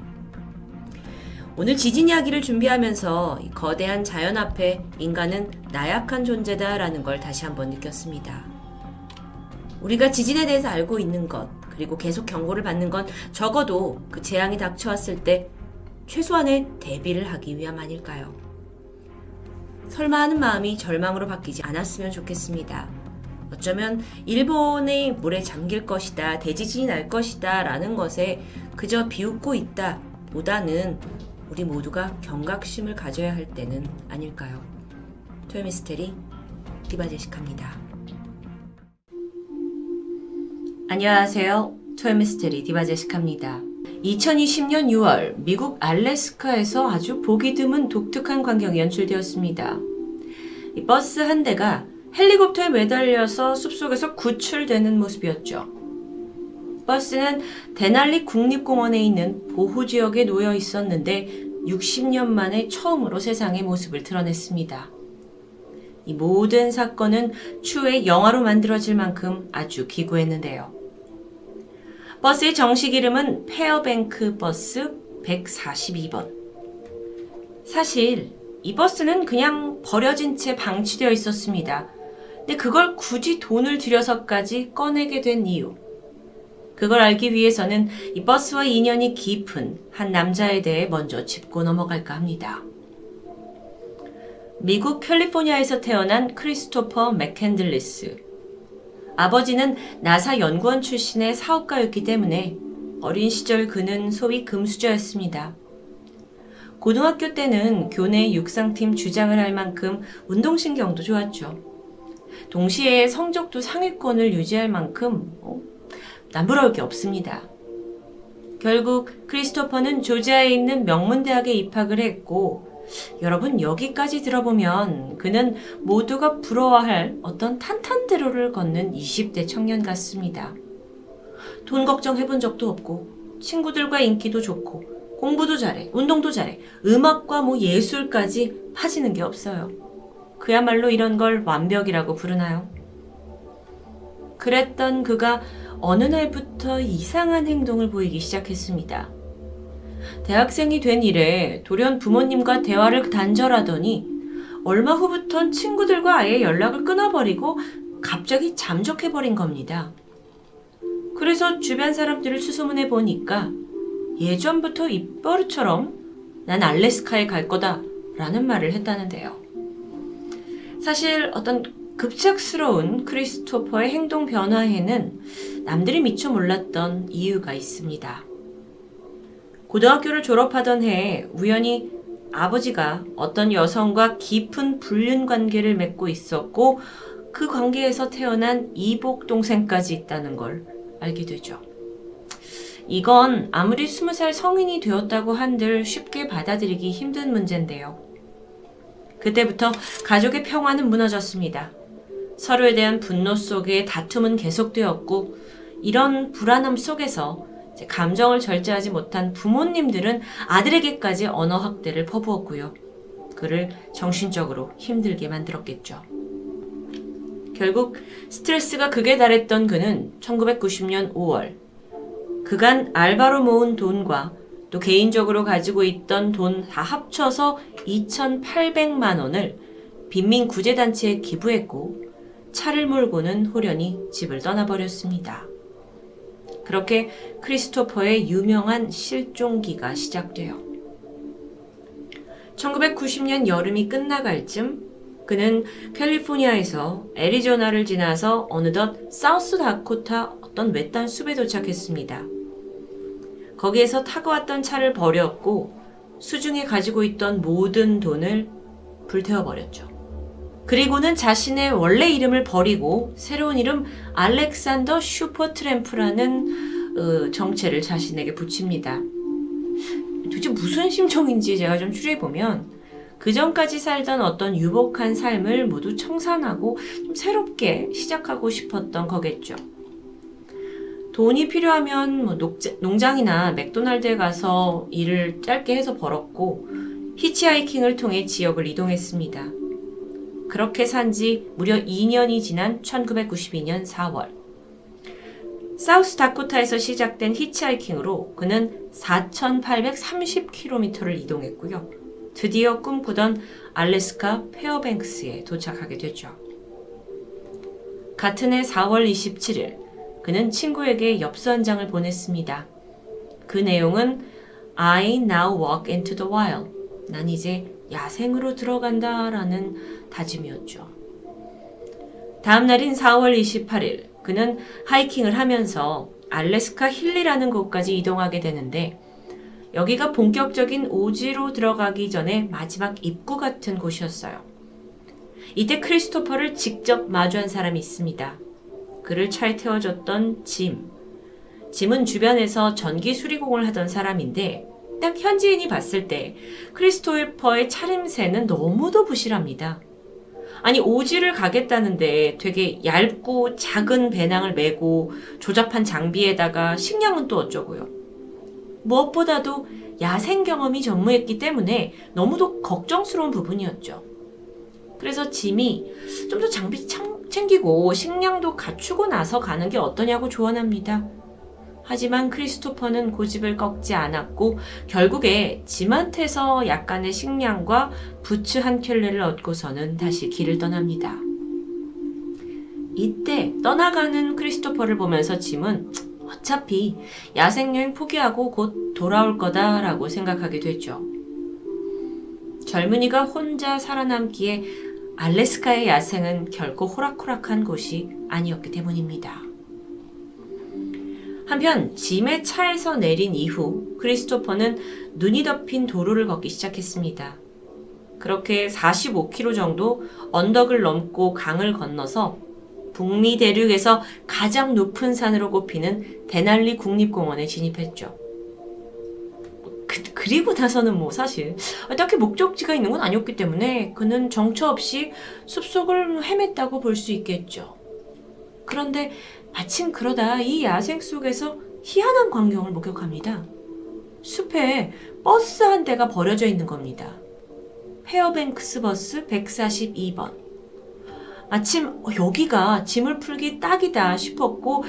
오늘 지진 이야기를 준비하면서 거대한 자연 앞에 인간은 나약한 존재다라는 걸 다시 한번 느꼈습니다. 우리가 지진에 대해서 알고 있는 것, 그리고 계속 경고를 받는 건 적어도 그 재앙이 닥쳐왔을 때 최소한의 대비를 하기 위함 아닐까요? 설마 하는 마음이 절망으로 바뀌지 않았으면 좋겠습니다. 어쩌면 일본의 물에 잠길 것이다, 대지진이 날 것이다 라는 것에 그저 비웃고 있다 보다는 우리 모두가 경각심을 가져야 할 때는 아닐까요? 토요미스테리 디바제식합니다. 안녕하세요. 토요미스테리 디바제식합니다. 2020년 6월 미국 알래스카에서 아주 보기 드문 독특한 광경이 연출되었습니다. 이 버스 한 대가 헬리콥터에 매달려서 숲속에서 구출되는 모습이었죠. 버스는 데날리 국립공원에 있는 보호지역에 놓여 있었는데 60년 만에 처음으로 세상의 모습을 드러냈습니다. 이 모든 사건은 추후에 영화로 만들어질 만큼 아주 기구했는데요. 버스의 정식 이름은 페어뱅크 버스 142번. 사실 이 버스는 그냥 버려진 채 방치되어 있었습니다. 근데 그걸 굳이 돈을 들여서까지 꺼내게 된 이유. 그걸 알기 위해서는 이 버스와 인연이 깊은 한 남자에 대해 먼저 짚고 넘어갈까 합니다. 미국 캘리포니아에서 태어난 크리스토퍼 맥캔들리스. 아버지는 나사 연구원 출신의 사업가였기 때문에 어린 시절 그는 소위 금수저였습니다. 고등학교 때는 교내 육상팀 주장을 할 만큼 운동신경도 좋았죠. 동시에 성적도 상위권을 유지할 만큼 어, 남부러울 게 없습니다. 결국 크리스토퍼는 조지아에 있는 명문대학에 입학을 했고 여러분 여기까지 들어보면 그는 모두가 부러워할 어떤 탄탄대로를 걷는 20대 청년 같습니다. 돈 걱정 해본 적도 없고 친구들과 인기도 좋고 공부도 잘해 운동도 잘해 음악과 뭐 예술까지 파지는 게 없어요. 그야말로 이런 걸 완벽이라고 부르나요? 그랬던 그가 어느 날부터 이상한 행동을 보이기 시작했습니다. 대학생이 된 이래 돌연 부모님과 대화를 단절하더니 얼마 후부턴 친구들과 아예 연락을 끊어버리고 갑자기 잠적해버린 겁니다. 그래서 주변 사람들을 수소문해 보니까 예전부터 입버릇처럼 난 알래스카에 갈 거다 라는 말을 했다는데요. 사실 어떤 급작스러운 크리스토퍼의 행동 변화에는 남들이 미처 몰랐던 이유가 있습니다. 고등학교를 졸업하던 해에 우연히 아버지가 어떤 여성과 깊은 불륜 관계를 맺고 있었고 그 관계에서 태어난 이복 동생까지 있다는 걸 알게 되죠. 이건 아무리 스무 살 성인이 되었다고 한들 쉽게 받아들이기 힘든 문제인데요. 그때부터 가족의 평화는 무너졌습니다. 서로에 대한 분노 속에 다툼은 계속되었고 이런 불안함 속에서 감정을 절제하지 못한 부모님들은 아들에게까지 언어 학대를 퍼부었고요. 그를 정신적으로 힘들게 만들었겠죠. 결국 스트레스가 극에 달했던 그는 1990년 5월 그간 알바로 모은 돈과 또 개인적으로 가지고 있던 돈 다 합쳐서 2,800만 원을 빈민 구제단체에 기부했고 차를 몰고는 호련히 집을 떠나버렸습니다. 그렇게 크리스토퍼의 유명한 실종기가 시작돼요. 1990년 여름이 끝나갈 쯤 그는 캘리포니아에서 애리조나를 지나서 어느덧 사우스 다코타 어떤 외딴 숲에 도착했습니다. 거기에서 타고 왔던 차를 버렸고 수중에 가지고 있던 모든 돈을 불태워버렸죠. 그리고는 자신의 원래 이름을 버리고 새로운 이름 알렉산더 슈퍼트램프라는 어, 정체를 자신에게 붙입니다. 도대체 무슨 심정인지 제가 좀 추려보면 그 전까지 살던 어떤 유복한 삶을 모두 청산하고 좀 새롭게 시작하고 싶었던 거겠죠. 돈이 필요하면 뭐 농장이나 맥도날드에 가서 일을 짧게 해서 벌었고 히치하이킹을 통해 지역을 이동했습니다. 그렇게 산 지 무려 2년이 지난 1992년 4월. 사우스 다코타에서 시작된 히치하이킹으로 그는 4,830km를 이동했고요. 드디어 꿈꾸던 알래스카 페어뱅크스에 도착하게 되죠. 같은 해 4월 27일, 그는 친구에게 엽서 한 장을 보냈습니다. 그 내용은 I now walk into the wild. 난 이제 야생으로 들어간다 라는 다짐이었죠. 다음 날인 4월 28일, 그는 하이킹을 하면서 알래스카 힐리라는 곳까지 이동하게 되는데, 여기가 본격적인 오지로 들어가기 전에 마지막 입구 같은 곳이었어요. 이때 크리스토퍼를 직접 마주한 사람이 있습니다. 그를 차에 태워줬던 짐. 짐은 주변에서 전기 수리공을 하던 사람인데 딱 현지인이 봤을 때 크리스토퍼의 차림새는 너무도 부실합니다. 아니 오지를 가겠다는데 되게 얇고 작은 배낭을 메고 조잡한 장비에다가 식량은 또 어쩌고요. 무엇보다도 야생 경험이 전무했기 때문에 너무도 걱정스러운 부분이었죠. 그래서 짐이 좀 더 장비 챙기고 식량도 갖추고 나서 가는 게 어떠냐고 조언합니다. 하지만 크리스토퍼는 고집을 꺾지 않았고 결국에 짐한테서 약간의 식량과 부츠 한 켤레를 얻고서는 다시 길을 떠납니다. 이때 떠나가는 크리스토퍼를 보면서 짐은 어차피 야생여행 포기하고 곧 돌아올 거다라고 생각하게 되죠. 젊은이가 혼자 살아남기에 알래스카의 야생은 결코 호락호락한 곳이 아니었기 때문입니다. 한편 짐의 차에서 내린 이후 크리스토퍼는 눈이 덮인 도로를 걷기 시작했습니다. 그렇게 45km 정도 언덕을 넘고 강을 건너서 북미 대륙에서 가장 높은 산으로 꼽히는 데날리 국립공원에 진입했죠. 그, 리고 나서는 뭐 사실 딱히 목적지가 있는 건 아니었기 때문에 그는 정처 없이 숲속을 헤맸다고 볼 수 있겠죠. 그런데 마침 그러다 이 야생 속에서 희한한 광경을 목격합니다. 숲에 버스 한 대가 버려져 있는 겁니다. 페어뱅크스 버스 142번. 마침 어, 여기가 짐을 풀기 딱이다 싶었고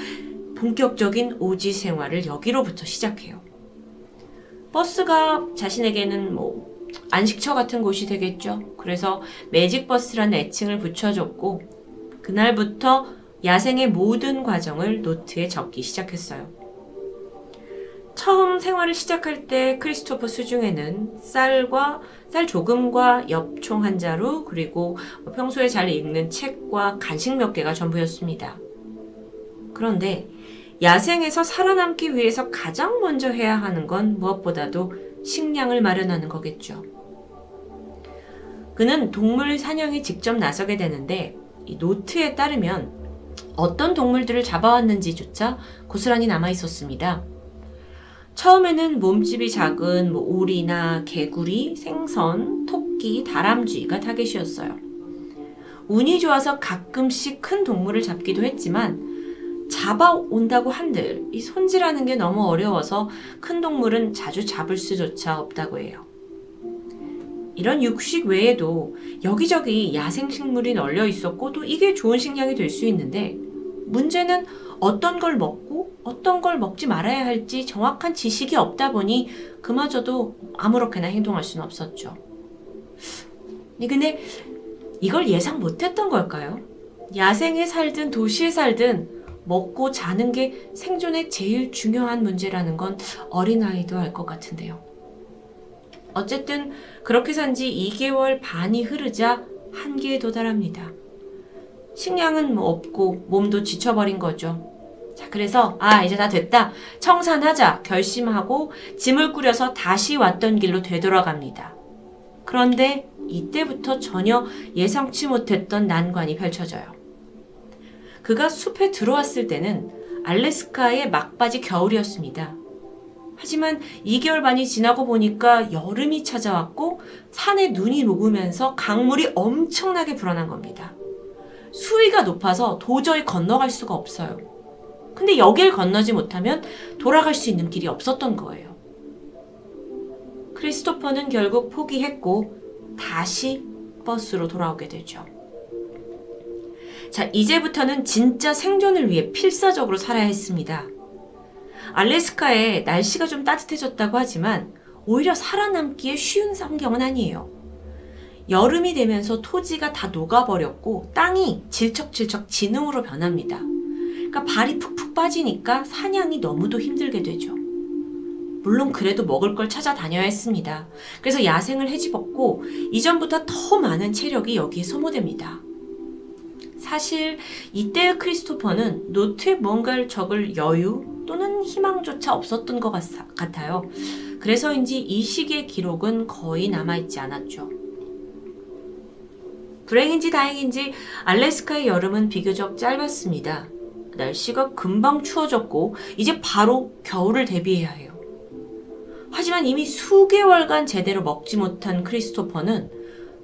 본격적인 오지 생활을 여기로부터 시작해요. 버스가 자신에게는 뭐 안식처 같은 곳이 되겠죠. 그래서 매직버스라는 애칭을 붙여줬고 그날부터 야생의 모든 과정을 노트에 적기 시작했어요. 처음 생활을 시작할 때 크리스토퍼 수중에는 쌀과 쌀 조금과 엽총 한 자루 그리고 뭐 평소에 잘 읽는 책과 간식 몇 개가 전부였습니다. 그런데 야생에서 살아남기 위해서 가장 먼저 해야 하는 건 무엇보다도 식량을 마련하는 거겠죠. 그는 동물 사냥에 직접 나서게 되는데 이 노트에 따르면 어떤 동물들을 잡아왔는지조차 고스란히 남아 있었습니다. 처음에는 몸집이 작은 뭐 오리나 개구리, 생선, 토끼, 다람쥐가 타겟이었어요. 운이 좋아서 가끔씩 큰 동물을 잡기도 했지만 잡아온다고 한들 이 손질하는 게 너무 어려워서 큰 동물은 자주 잡을 수조차 없다고 해요. 이런 육식 외에도 여기저기 야생식물이 널려 있었고 또 이게 좋은 식량이 될 수 있는데 문제는 어떤 걸 먹고 어떤 걸 먹지 말아야 할지 정확한 지식이 없다 보니 그마저도 아무렇게나 행동할 수는 없었죠. 근데 이걸 예상 못했던 걸까요? 야생에 살든 도시에 살든 먹고 자는 게 생존에 제일 중요한 문제라는 건 어린아이도 알 것 같은데요. 어쨌든 그렇게 산 지 2개월 반이 흐르자 한계에 도달합니다. 식량은 뭐 없고 몸도 지쳐버린 거죠. 자, 그래서 아, 이제 다 됐다. 청산하자 결심하고 짐을 꾸려서 다시 왔던 길로 되돌아갑니다. 그런데 이때부터 전혀 예상치 못했던 난관이 펼쳐져요. 그가 숲에 들어왔을 때는 알래스카의 막바지 겨울이었습니다. 하지만 2개월 반이 지나고 보니까 여름이 찾아왔고 산에 눈이 녹으면서 강물이 엄청나게 불어난 겁니다. 수위가 높아서 도저히 건너갈 수가 없어요. 근데 여길 건너지 못하면 돌아갈 수 있는 길이 없었던 거예요. 크리스토퍼는 결국 포기했고 다시 버스로 돌아오게 되죠. 자, 이제부터는 진짜 생존을 위해 필사적으로 살아야 했습니다. 알래스카에 날씨가 좀 따뜻해졌다고 하지만 오히려 살아남기에 쉬운 환경은 아니에요. 여름이 되면서 토지가 다 녹아버렸고 땅이 질척질척 진흙으로 변합니다. 그러니까 발이 푹푹 빠지니까 사냥이 너무도 힘들게 되죠. 물론 그래도 먹을 걸 찾아다녀야 했습니다. 그래서 야생을 해집었고 이전보다 더 많은 체력이 여기에 소모됩니다. 사실 이때의 크리스토퍼는 노트에 뭔가를 적을 여유 또는 희망조차 없었던 것 같아요. 그래서인지 이 시기의 기록은 거의 남아있지 않았죠. 불행인지 다행인지 알래스카의 여름은 비교적 짧았습니다. 날씨가 금방 추워졌고 이제 바로 겨울을 대비해야 해요. 하지만 이미 수개월간 제대로 먹지 못한 크리스토퍼는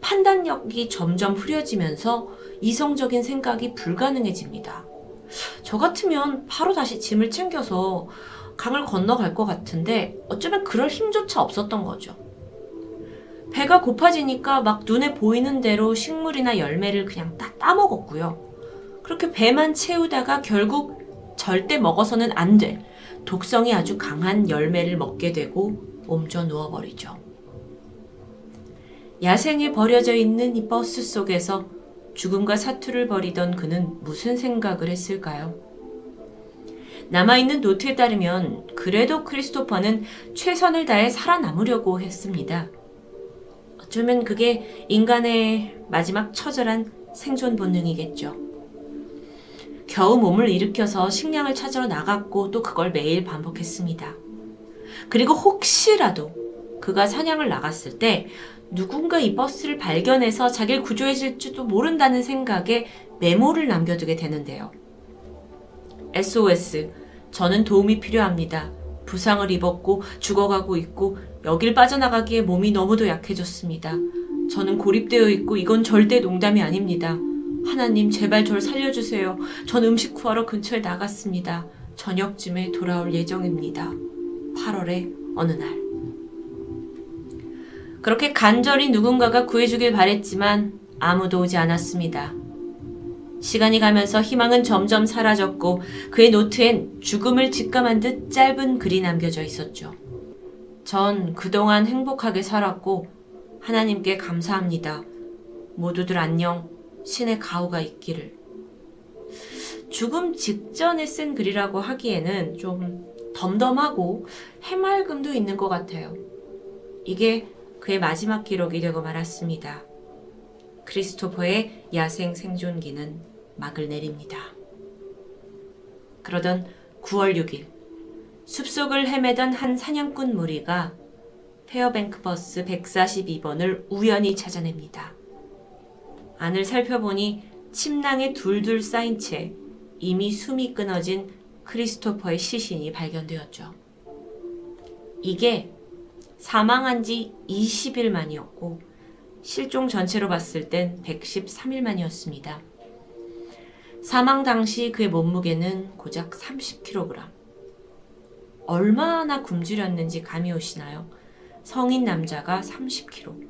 판단력이 점점 흐려지면서 이성적인 생각이 불가능해집니다. 저 같으면 바로 다시 짐을 챙겨서 강을 건너갈 것 같은데 어쩌면 그럴 힘조차 없었던 거죠. 배가 고파지니까 막 눈에 보이는 대로 식물이나 열매를 그냥 다 따먹었고요. 그렇게 배만 채우다가 결국 절대 먹어서는 안 될 독성이 아주 강한 열매를 먹게 되고 옮져 누워버리죠. 야생에 버려져 있는 이 버스 속에서 죽음과 사투를 벌이던 그는 무슨 생각을 했을까요? 남아있는 노트에 따르면 그래도 크리스토퍼는 최선을 다해 살아남으려고 했습니다. 어쩌면 그게 인간의 마지막 처절한 생존 본능이겠죠. 겨우 몸을 일으켜서 식량을 찾으러 나갔고 또 그걸 매일 반복했습니다. 그리고 혹시라도 그가 사냥을 나갔을 때 누군가 이 버스를 발견해서 자기를 구조해 줄지도 모른다는 생각에 메모를 남겨두게 되는데요. SOS, 저는 도움이 필요합니다. 부상을 입었고 죽어가고 있고 여길 빠져나가기에 몸이 너무도 약해졌습니다. 저는 고립되어 있고 이건 절대 농담이 아닙니다. 하나님 제발 저를 살려주세요. 전 음식 구하러 근처에 나갔습니다. 저녁쯤에 돌아올 예정입니다. 8월의 어느 날. 그렇게 간절히 누군가가 구해주길 바랬지만 아무도 오지 않았습니다. 시간이 가면서 희망은 점점 사라졌고 그의 노트엔 죽음을 직감한 듯 짧은 글이 남겨져 있었죠. 전 그동안 행복하게 살았고 하나님께 감사합니다. 모두들 안녕. 신의 가호가 있기를. 죽음 직전에 쓴 글이라고 하기에는 좀 덤덤하고 해맑음도 있는 것 같아요. 이게 그의 마지막 기록이 되고 말았습니다. 크리스토퍼의 야생 생존기는 막을 내립니다. 그러던 9월 6일, 숲속을 헤매던 한 사냥꾼 무리가 페어뱅크 버스 142번을 우연히 찾아냅니다. 안을 살펴보니 침낭에 둘둘 쌓인 채 이미 숨이 끊어진 크리스토퍼의 시신이 발견되었죠. 이게 사망한 지 20일 만이었고 실종 전체로 봤을 땐 113일 만이었습니다. 사망 당시 그의 몸무게는 고작 30kg. 얼마나 굶주렸는지 감이 오시나요? 성인 남자가 30kg.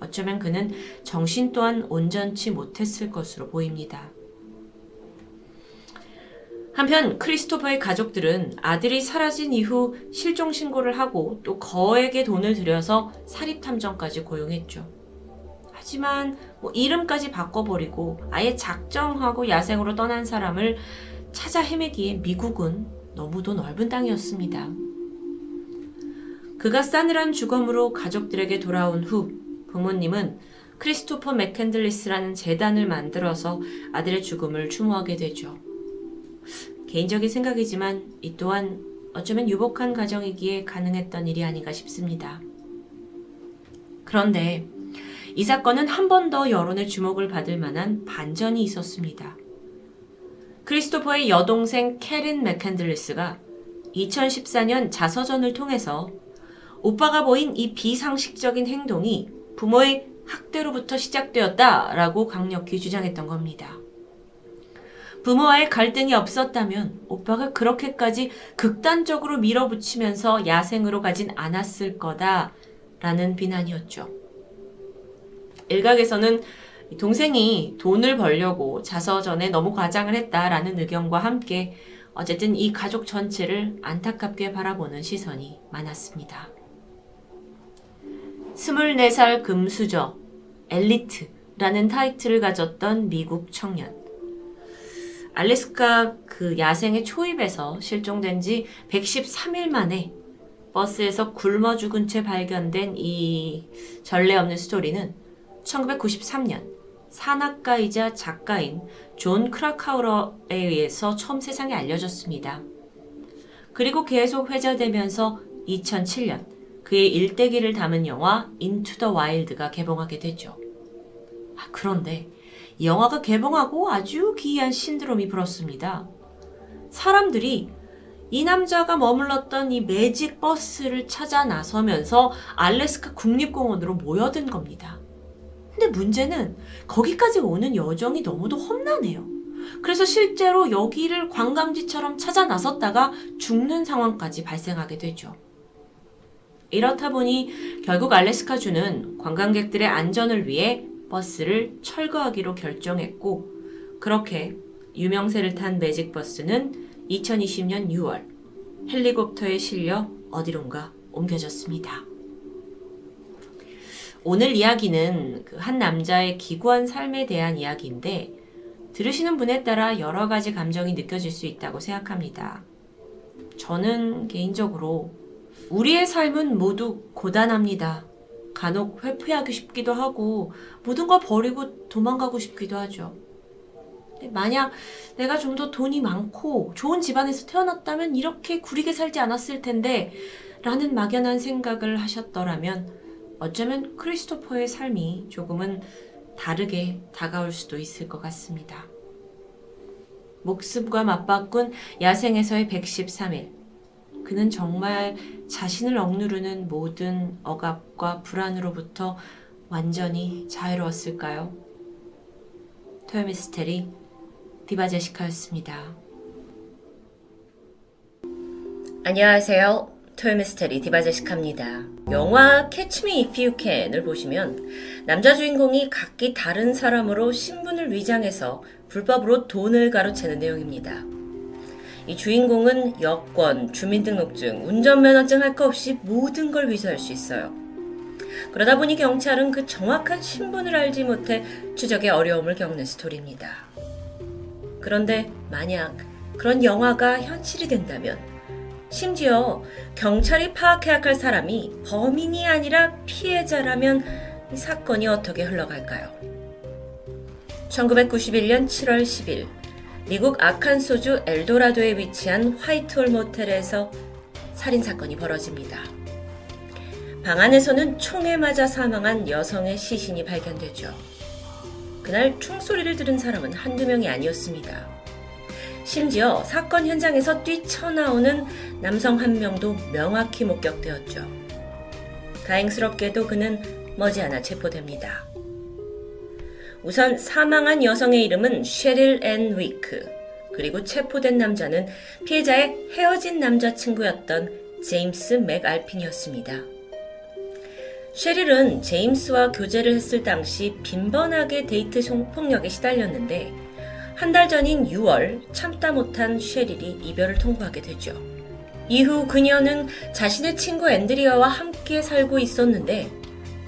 어쩌면 그는 정신 또한 온전치 못했을 것으로 보입니다. 한편 크리스토퍼의 가족들은 아들이 사라진 이후 실종 신고를 하고 또 거액의 돈을 들여서 사립 탐정까지 고용했죠. 하지만 뭐 이름까지 바꿔버리고 아예 작정하고 야생으로 떠난 사람을 찾아 헤매기에 미국은 너무도 넓은 땅이었습니다. 그가 싸늘한 주검으로 가족들에게 돌아온 후 부모님은 크리스토퍼 맥캔들리스라는 재단을 만들어서 아들의 죽음을 추모하게 되죠. 개인적인 생각이지만 이 또한 어쩌면 유복한 가정이기에 가능했던 일이 아닌가 싶습니다. 그런데 이 사건은 한 번 더 여론의 주목을 받을 만한 반전이 있었습니다. 크리스토퍼의 여동생 캐린 맥캔들리스가 2014년 자서전을 통해서 오빠가 보인 이 비상식적인 행동이 부모의 학대로부터 시작되었다라고 강력히 주장했던 겁니다. 부모와의 갈등이 없었다면 오빠가 그렇게까지 극단적으로 밀어붙이면서 야생으로 가진 않았을 거다 라는 비난이었죠. 일각에서는 동생이 돈을 벌려고 자서전에 너무 과장을 했다라는 의견과 함께 어쨌든 이 가족 전체를 안타깝게 바라보는 시선이 많았습니다. 24살 금수저, 엘리트라는 타이틀을 가졌던 미국 청년. 알래스카 그 야생의 초입에서 실종된 지 113일 만에 버스에서 굶어 죽은 채 발견된 이 전례 없는 스토리는 1993년 산악가이자 작가인 존 크라카우러에 의해서 처음 세상에 알려졌습니다. 그리고 계속 회자되면서 2007년 그의 일대기를 담은 영화 Into the Wild가 개봉하게 되죠. 아, 그런데 이 영화가 개봉하고 아주 기이한 신드롬이 불었습니다. 사람들이 이 남자가 머물렀던 이 매직 버스를 찾아 나서면서 알래스카 국립공원으로 모여든 겁니다. 근데 문제는 거기까지 오는 여정이 너무도 험난해요. 그래서 실제로 여기를 관광지처럼 찾아 나섰다가 죽는 상황까지 발생하게 되죠. 이렇다 보니 결국 알래스카주는 관광객들의 안전을 위해 버스를 철거하기로 결정했고, 그렇게 유명세를 탄 매직버스는 2020년 6월 헬리콥터에 실려 어디론가 옮겨졌습니다. 오늘 이야기는 그 한 남자의 기구한 삶에 대한 이야기인데 들으시는 분에 따라 여러 가지 감정이 느껴질 수 있다고 생각합니다. 저는 개인적으로 우리의 삶은 모두 고단합니다. 간혹 회피하기 싶기도 하고 모든 걸 버리고 도망가고 싶기도 하죠. 만약 내가 좀 더 돈이 많고 좋은 집안에서 태어났다면 이렇게 구리게 살지 않았을 텐데 라는 막연한 생각을 하셨더라면 어쩌면 크리스토퍼의 삶이 조금은 다르게 다가올 수도 있을 것 같습니다. 목숨과 맞바꾼 야생에서의 113일. 그는 정말 자신을 억누르는 모든 억압과 불안으로부터 완전히 자유로웠을까요? 토요미스테리 디바제시카였습니다. 안녕하세요. 토요미스테리 디바제시카입니다. 영화 Catch Me If You Can을 보시면 남자 주인공이 각기 다른 사람으로 신분을 위장해서 불법으로 돈을 가로채는 내용입니다. 이 주인공은 여권, 주민등록증, 운전면허증 할 것 없이 모든 걸 위조할 수 있어요. 그러다 보니 경찰은 그 정확한 신분을 알지 못해 추적에 어려움을 겪는 스토리입니다. 그런데 만약 그런 영화가 현실이 된다면 심지어 경찰이 파악해야 할 사람이 범인이 아니라 피해자라면 이 사건이 어떻게 흘러갈까요? 1991년 7월 10일 미국 아칸소주 엘도라도에 위치한 화이트홀 모텔에서 살인사건이 벌어집니다. 방 안에서는 총에 맞아 사망한 여성의 시신이 발견되죠. 그날 총소리를 들은 사람은 한두 명이 아니었습니다. 심지어 사건 현장에서 뛰쳐나오는 남성 한 명도 명확히 목격되었죠. 다행스럽게도 그는 머지않아 체포됩니다. 우선 사망한 여성의 이름은 쉐릴 앤 위크, 그리고 체포된 남자는 피해자의 헤어진 남자친구였던 제임스 맥 알핀이었습니다. 쉐릴은 제임스와 교제를 했을 당시 빈번하게 데이트 성폭력에 시달렸는데 한 달 전인 6월 참다 못한 쉐릴이 이별을 통보하게 되죠. 이후 그녀는 자신의 친구 앤드리아와 함께 살고 있었는데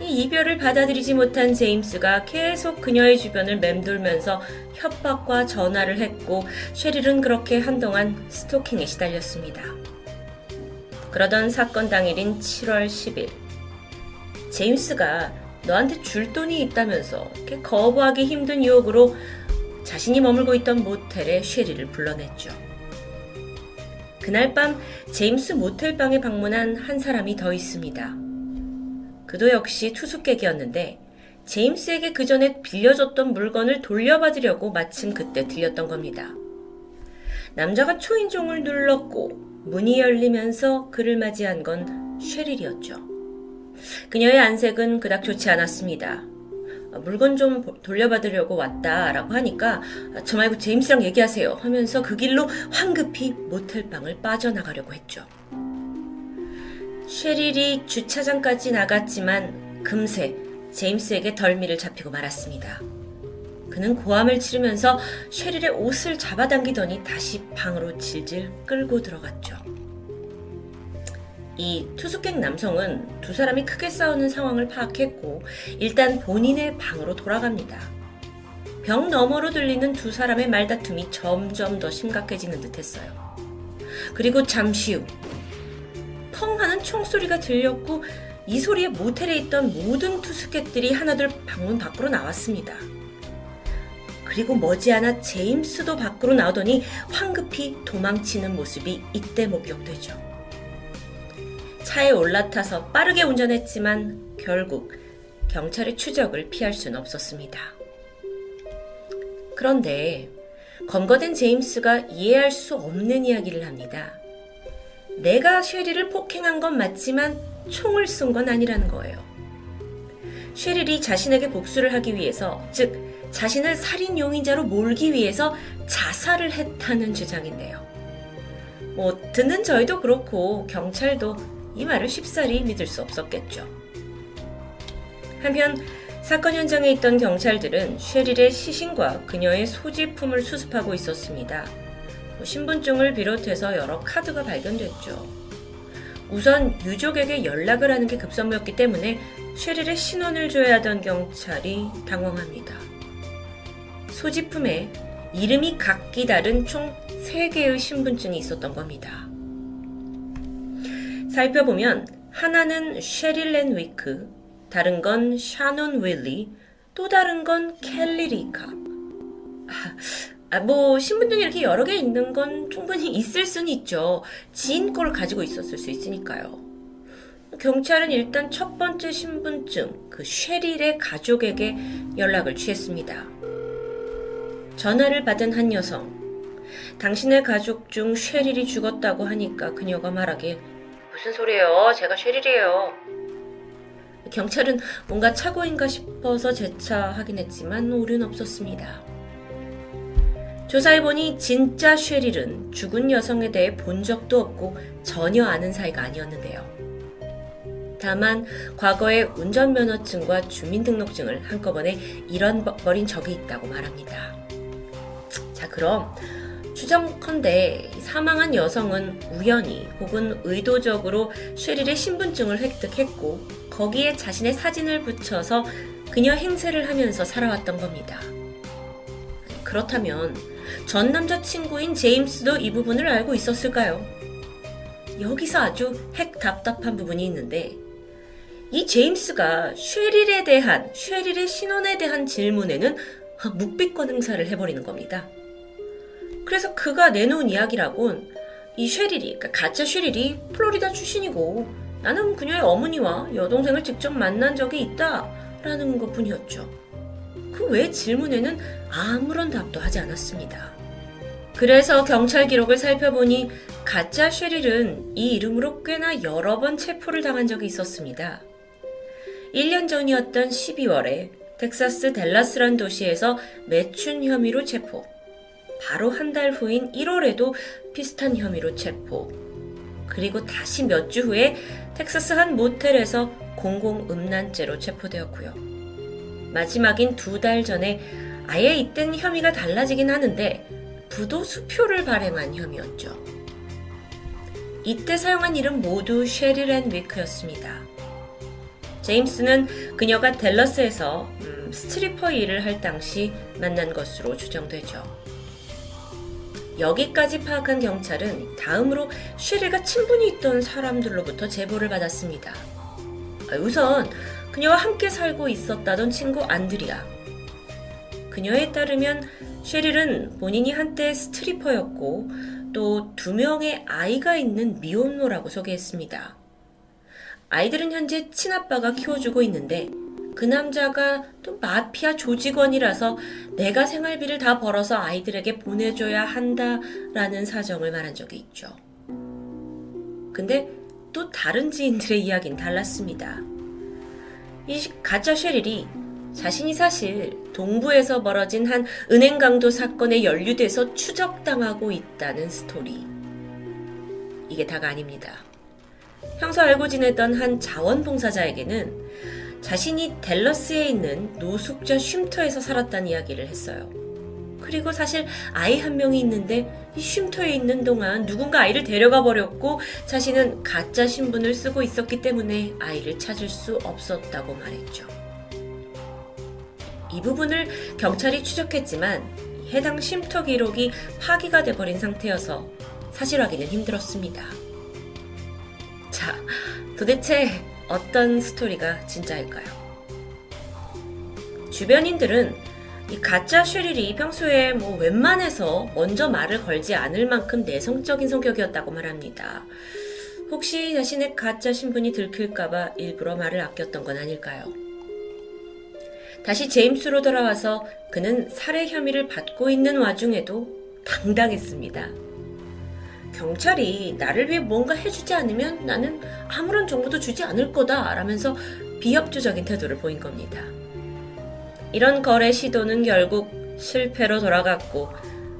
이 이별을 받아들이지 못한 제임스가 계속 그녀의 주변을 맴돌면서 협박과 전화를 했고 쉐릴은 그렇게 한동안 스토킹에 시달렸습니다. 그러던 사건 당일인 7월 10일 제임스가 너한테 줄 돈이 있다면서 거부하기 힘든 유혹으로 자신이 머물고 있던 모텔에 쉐리를 불러냈죠. 그날 밤 제임스 모텔방에 방문한 한 사람이 더 있습니다. 그도 역시 투숙객이었는데 제임스에게 그 전에 빌려줬던 물건을 돌려받으려고 마침 그때 들렸던 겁니다. 남자가 초인종을 눌렀고 문이 열리면서 그를 맞이한 건 쉐릴이었죠. 그녀의 안색은 그닥 좋지 않았습니다. 물건 좀 돌려받으려고 왔다라고 하니까 저 말고 제임스랑 얘기하세요 하면서 그 길로 황급히 모텔방을 빠져나가려고 했죠. 쉐릴이 주차장까지 나갔지만 금세 제임스에게 덜미를 잡히고 말았습니다. 그는 고함을 치르면서 쉐릴의 옷을 잡아당기더니 다시 방으로 질질 끌고 들어갔죠. 이 투숙객 남성은 두 사람이 크게 싸우는 상황을 파악했고 일단 본인의 방으로 돌아갑니다. 벽 너머로 들리는 두 사람의 말다툼이 점점 더 심각해지는 듯 했어요. 그리고 잠시 후 펑 하는 총소리가 들렸고 이 소리에 모텔에 있던 모든 투숙객들이 하나둘 방문 밖으로 나왔습니다. 그리고 머지않아 제임스도 밖으로 나오더니 황급히 도망치는 모습이 이때 목격되죠. 차에 올라타서 빠르게 운전했지만 결국 경찰의 추적을 피할 수는 없었습니다. 그런데 검거된 제임스가 이해할 수 없는 이야기를 합니다. 내가 쉐리를 폭행한 건 맞지만 총을 쏜 건 아니라는 거예요. 쉐릴이 자신에게 복수를 하기 위해서, 즉, 자신을 살인 용의자로 몰기 위해서 자살을 했다는 주장인데요. 뭐, 듣는 저희도 그렇고, 경찰도 이 말을 쉽사리 믿을 수 없었겠죠. 한편, 사건 현장에 있던 경찰들은 쉐릴의 시신과 그녀의 소지품을 수습하고 있었습니다. 뭐 신분증을 비롯해서 여러 카드가 발견됐죠. 우선 유족에게 연락을 하는 게 급선무였기 때문에 쉐릴의 신원을 줘야 하던 경찰이 당황합니다. 소지품에 이름이 각기 다른 총 3개의 신분증이 있었던 겁니다. 살펴보면 하나는 쉐릴 렌 위크, 다른 건 샤논 윌리, 또 다른 건 켈리 리카. 아, 뭐 신분증이 이렇게 여러 개 있는 건 충분히 있을 수는 있죠. 지인 거를 가지고 있었을 수 있으니까요. 경찰은 일단 첫 번째 신분증, 그 쉐릴의 가족에게 연락을 취했습니다. 전화를 받은 한 여성. 당신의 가족 중 쉐릴이 죽었다고 하니까 그녀가 말하길 무슨 소리예요? 제가 쉐릴이에요. 경찰은 뭔가 착오인가 싶어서 재차 확인했지만 오류는 없었습니다. 조사해보니 진짜 쉐릴은 죽은 여성에 대해 본 적도 없고 전혀 아는 사이가 아니었는데요. 다만 과거에 운전면허증과 주민등록증을 한꺼번에 잃어버린 적이 있다고 말합니다. 자, 그럼 추정컨대 사망한 여성은 우연히 혹은 의도적으로 쉐릴의 신분증을 획득했고 거기에 자신의 사진을 붙여서 그녀 행세를 하면서 살아왔던 겁니다. 그렇다면 전 남자친구인 제임스도 이 부분을 알고 있었을까요? 여기서 아주 핵 답답한 부분이 있는데 이 제임스가 쉐릴에 대한 쉐릴의 신원에 대한 질문에는 묵비권 행사를 해버리는 겁니다. 그래서 그가 내놓은 이야기라곤 이 쉐릴이, 그러니까 가짜 쉐릴이 플로리다 출신이고 나는 그녀의 어머니와 여동생을 직접 만난 적이 있다 라는 것 뿐이었죠. 그 외 질문에는 아무런 답도 하지 않았습니다. 그래서 경찰 기록을 살펴보니 가짜 쉐릴은 이 이름으로 꽤나 여러 번 체포를 당한 적이 있었습니다. 1년 전이었던 12월에 텍사스 델라스란 도시에서 매춘 혐의로 체포. 바로 한 달 후인 1월에도 비슷한 혐의로 체포. 그리고 다시 몇 주 후에 텍사스 한 모텔에서 공공음란죄로 체포되었고요. 마지막인 두 달 전에 아예 이땐 혐의가 달라지긴 하는데 부도 수표를 발행한 혐의였죠. 이때 사용한 이름 모두 앤 위크였습니다. 제임스는 그녀가 델러스에서 음, 스트리퍼 일을 할 당시 만난 것으로 추정되죠. 여기까지 파악한 경찰은 다음으로 쉐릴과 친분이 있던 사람들로부터 제보를 받았습니다. 아, 우선 그녀와 함께 살고 있었다던 친구 안드리아. 그녀에 따르면 쉐릴은 본인이 한때 스트리퍼였고 또 두 명의 아이가 있는 미혼모라고 소개했습니다. 아이들은 현재 친아빠가 키워주고 있는데 그 남자가 또 마피아 조직원이라서 내가 생활비를 다 벌어서 아이들에게 보내줘야 한다라는 사정을 말한 적이 있죠. 근데 또 다른 지인들의 이야기는 달랐습니다. 이 가짜 쉐릴이 자신이 사실 동부에서 벌어진 한 은행 강도 사건에 연루돼서 추적당하고 있다는 스토리. 이게 다가 아닙니다. 평소 알고 지냈던 한 자원봉사자에게는 자신이 델러스에 있는 노숙자 쉼터에서 살았다는 이야기를 했어요. 그리고 사실 아이 한 명이 있는데 이 쉼터에 있는 동안 누군가 아이를 데려가 버렸고 자신은 가짜 신분을 쓰고 있었기 때문에 아이를 찾을 수 없었다고 말했죠. 이 부분을 경찰이 추적했지만 해당 쉼터 기록이 파기가 돼버린 상태여서 사실 확인은 힘들었습니다. 자, 도대체 어떤 스토리가 진짜일까요? 주변인들은 이 가짜 쉐릴이 평소에 뭐 웬만해서 먼저 말을 걸지 않을 만큼 내성적인 성격이었다고 말합니다. 혹시 자신의 가짜 신분이 들킬까봐 일부러 말을 아꼈던 건 아닐까요? 다시 제임스로 돌아와서 그는 살해 혐의를 받고 있는 와중에도 당당했습니다. 경찰이 나를 위해 뭔가 해주지 않으면 나는 아무런 정보도 주지 않을 거다 라면서 비협조적인 태도를 보인 겁니다. 이런 거래 시도는 결국 실패로 돌아갔고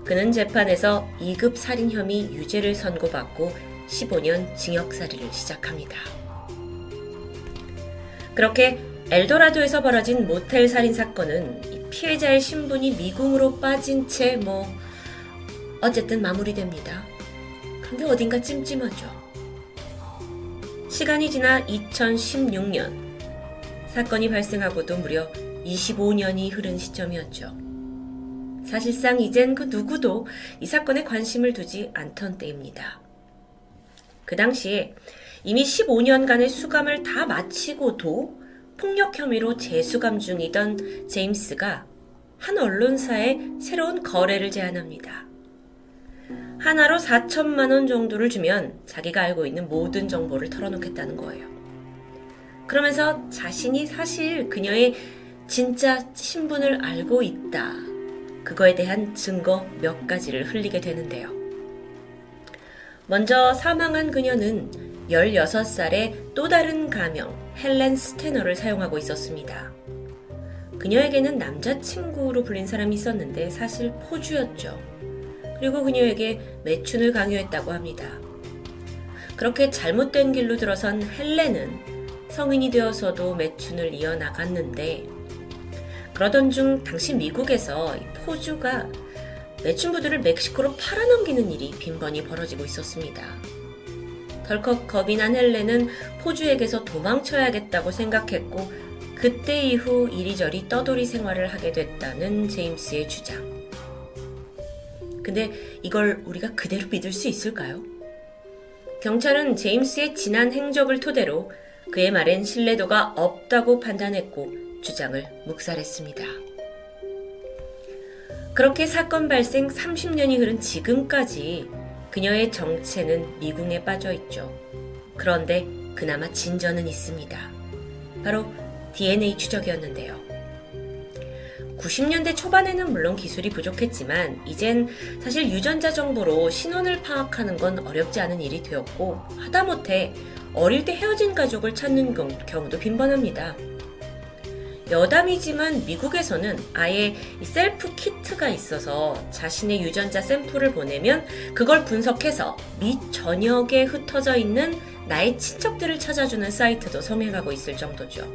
그는 재판에서 2급 살인 혐의 유죄를 선고받고 15년 징역살이를 시작합니다. 그렇게 엘도라도에서 벌어진 모텔 살인 사건은 피해자의 신분이 미궁으로 빠진 채 뭐 어쨌든 마무리됩니다. 근데 어딘가 찜찜하죠. 시간이 지나 2016년 사건이 발생하고도 무려 25년이 흐른 시점이었죠. 사실상 이젠 그 누구도 이 사건에 관심을 두지 않던 때입니다. 그 당시에 이미 15년간의 수감을 다 마치고도 폭력 혐의로 재수감 중이던 제임스가 한 언론사에 새로운 거래를 제안합니다. 하나로 4천만 원 정도를 주면 자기가 알고 있는 모든 정보를 털어놓겠다는 거예요. 그러면서 자신이 사실 그녀의 진짜 신분을 알고 있다. 그거에 대한 증거 몇 가지를 흘리게 되는데요. 먼저 사망한 그녀는 16살의 또 다른 가명 헬렌 스테너를 사용하고 있었습니다. 그녀에게는 남자친구로 불린 사람이 있었는데 사실 포주였죠. 그리고 그녀에게 매춘을 강요했다고 합니다. 그렇게 잘못된 길로 들어선 헬렌은 성인이 되어서도 매춘을 이어나갔는데 그러던 중 당시 미국에서 포주가 매춘부들을 멕시코로 팔아넘기는 일이 빈번히 벌어지고 있었습니다. 덜컥 겁이 난 헬렌은 포주에게서 도망쳐야겠다고 생각했고 그때 이후 이리저리 떠돌이 생활을 하게 됐다는 제임스의 주장. 근데 이걸 우리가 그대로 믿을 수 있을까요? 경찰은 제임스의 지난 행적을 토대로 그의 말엔 신뢰도가 없다고 판단했고 주장을 묵살했습니다. 그렇게 사건 발생 30년이 흐른 지금까지 그녀의 정체는 미궁에 빠져 있죠. 그런데 그나마 진전은 있습니다. 바로 DNA 추적이었는데요. 90년대 초반에는 물론 기술이 부족했지만 이젠 사실 유전자 정보로 신원을 파악하는 건 어렵지 않은 일이 되었고 하다못해 어릴 때 헤어진 가족을 찾는 경우도 빈번합니다. 여담이지만 미국에서는 아예 셀프 키트가 있어서 자신의 유전자 샘플을 보내면 그걸 분석해서 미 전역에 흩어져 있는 나의 친척들을 찾아주는 사이트도 성행하고 있을 정도죠.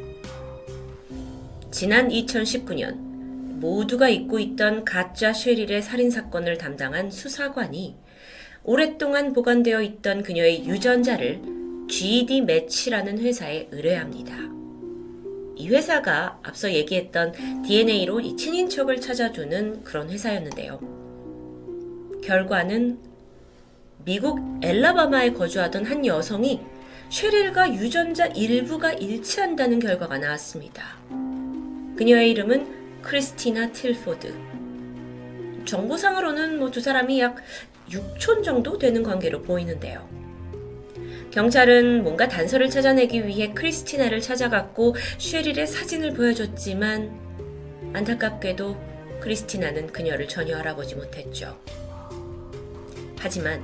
지난 2019년 모두가 잊고 있던 가짜 쉐릴의 살인 사건을 담당한 수사관이 오랫동안 보관되어 있던 그녀의 유전자를 GD 매치라는 회사에 의뢰합니다. 이 회사가 앞서 얘기했던 DNA로 이 친인척을 찾아주는 그런 회사였는데요. 결과는 미국 엘라바마에 거주하던 한 여성이 쉐릴과 유전자 일부가 일치한다는 결과가 나왔습니다. 그녀의 이름은 크리스티나 틸포드. 정보상으로는 뭐 두 사람이 약 6촌 정도 되는 관계로 보이는데요. 경찰은 뭔가 단서를 찾아내기 위해 크리스티나를 찾아갔고 쉐릴의 사진을 보여줬지만 안타깝게도 크리스티나는 그녀를 전혀 알아보지 못했죠. 하지만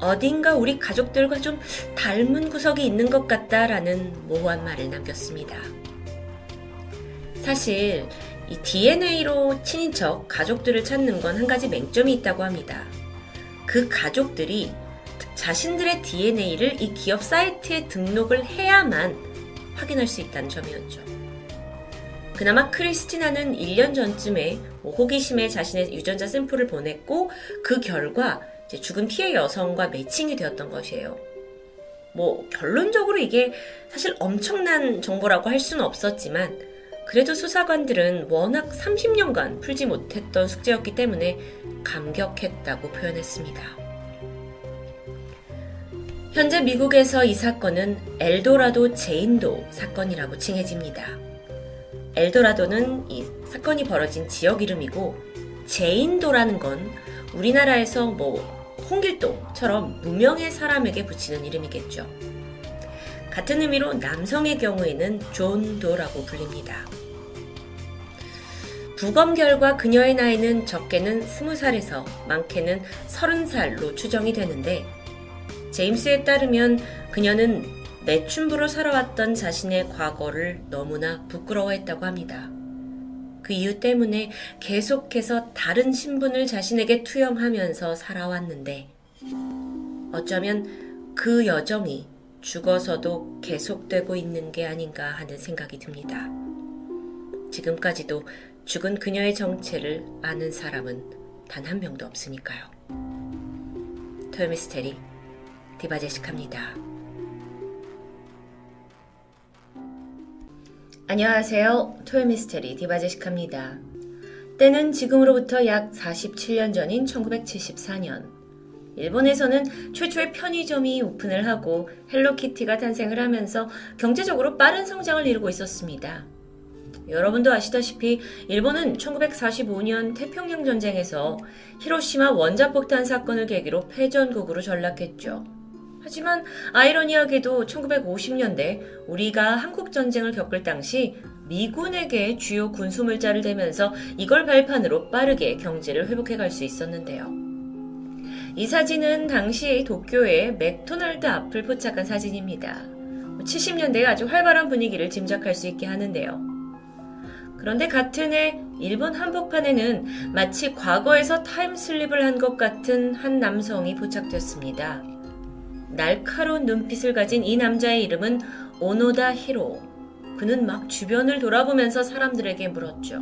어딘가 우리 가족들과 좀 닮은 구석이 있는 것 같다라는 모호한 말을 남겼습니다. 사실 이 DNA로 친인척 가족들을 찾는 건 한 가지 맹점이 있다고 합니다. 그 가족들이 자신들의 DNA를 이 기업 사이트에 등록을 해야만 확인할 수 있다는 점이었죠. 그나마 크리스티나는 1년 전쯤에 뭐 호기심에 자신의 유전자 샘플을 보냈고 그 결과 죽은 피해 여성과 매칭이 되었던 것이에요. 뭐 결론적으로 이게 사실 엄청난 정보라고 할 수는 없었지만 그래도 수사관들은 워낙 30년간 풀지 못했던 숙제였기 때문에 감격했다고 표현했습니다. 현재 미국에서 이 사건은 엘도라도 Jane Doe 사건이라고 칭해집니다. 엘도라도는 이 사건이 벌어진 지역 이름이고 제인도라는 건 우리나라에서 뭐 홍길동처럼 무명의 사람에게 붙이는 이름이겠죠. 같은 의미로 남성의 경우에는 존도라고 불립니다. 부검 결과 그녀의 나이는 적게는 20살에서 많게는 30살로 추정이 되는데 제임스에 따르면 그녀는 매춘부로 살아왔던 자신의 과거를 너무나 부끄러워했다고 합니다. 그 이유 때문에 계속해서 다른 신분을 자신에게 투영하면서 살아왔는데 어쩌면 그 여정이 죽어서도 계속되고 있는 게 아닌가 하는 생각이 듭니다. 지금까지도 죽은 그녀의 정체를 아는 사람은 단 한 명도 없으니까요. 토요미스테리 디바제식합니다. 안녕하세요. 토요미스테리 디바제식합니다. 때는 지금으로부터 약 47년 전인 1974년. 일본에서는 최초의 편의점이 오픈을 하고 헬로키티가 탄생을 하면서 경제적으로 빠른 성장을 이루고 있었습니다. 여러분도 아시다시피 일본은 1945년 태평양 전쟁에서 히로시마 원자폭탄 사건을 계기로 패전국으로 전락했죠. 하지만 아이러니하게도 1950년대 우리가 한국 전쟁을 겪을 당시 미군에게 주요 군수물자를 대면서 이걸 발판으로 빠르게 경제를 회복해 갈 수 있었는데요. 이 사진은 당시 도쿄의 맥도날드 앞을 포착한 사진입니다. 70년대의 아주 활발한 분위기를 짐작할 수 있게 하는데요. 그런데 같은 해 일본 한복판에는 마치 과거에서 타임슬립을 한 것 같은 한 남성이 포착됐습니다. 날카로운 눈빛을 가진 이 남자의 이름은 오노다 히로. 그는 막 주변을 돌아보면서 사람들에게 물었죠.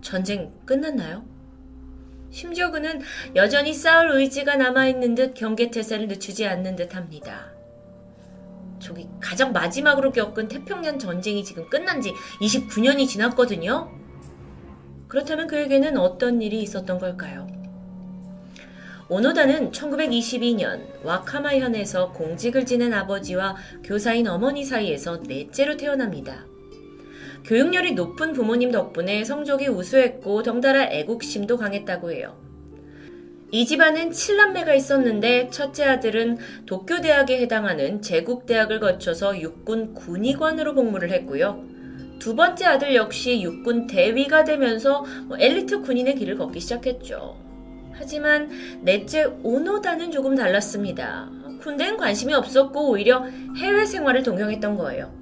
전쟁 끝났나요? 심지어 그는 여전히 싸울 의지가 남아있는 듯 경계태세를 늦추지 않는 듯 합니다. 저기 가장 마지막으로 겪은 태평양 전쟁이 지금 끝난 지 29년이 지났거든요. 그렇다면 그에게는 어떤 일이 있었던 걸까요? 오노다는 1922년 와카마현에서 공직을 지낸 아버지와 교사인 어머니 사이에서 넷째로 태어납니다. 교육열이 높은 부모님 덕분에 성적이 우수했고 덩달아 애국심도 강했다고 해요. 이 집안은 7남매가 있었는데 첫째 아들은 도쿄대학에 해당하는 제국대학을 거쳐서 육군 군의관으로 복무를 했고요. 두 번째 아들 역시 육군 대위가 되면서 뭐 엘리트 군인의 길을 걷기 시작했죠. 하지만 넷째 오노다는 조금 달랐습니다. 군대엔 관심이 없었고 오히려 해외 생활을 동경했던 거예요.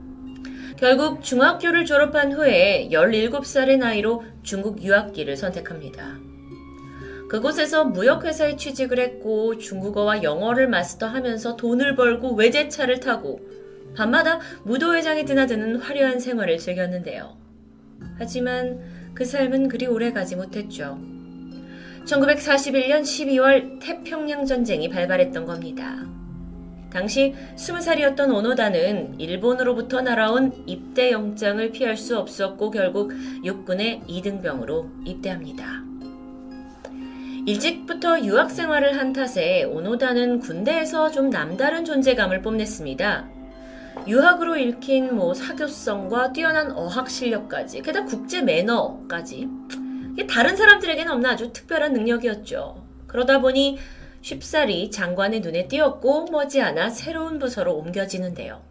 결국 중학교를 졸업한 후에 17살의 나이로 중국 유학기를 선택합니다. 그곳에서 무역회사에 취직을 했고 중국어와 영어를 마스터하면서 돈을 벌고 외제차를 타고 밤마다 무도회장에 드나드는 화려한 생활을 즐겼는데요. 하지만 그 삶은 그리 오래 가지 못했죠. 1941년 12월 태평양 전쟁이 발발했던 겁니다. 당시 20살이었던 오노다는 일본으로부터 날아온 입대 영장을 피할 수 없었고 결국 육군의 2등병으로 입대합니다. 일찍부터 유학 생활을 한 탓에 오노다는 군대에서 좀 남다른 존재감을 뽐냈습니다. 유학으로 읽힌 뭐 사교성과 뛰어난 어학 실력까지, 게다가 국제 매너까지. 다른 사람들에게는 없는 아주 특별한 능력이었죠. 그러다 보니 쉽사리 장관의 눈에 띄었고 머지않아 새로운 부서로 옮겨지는데요.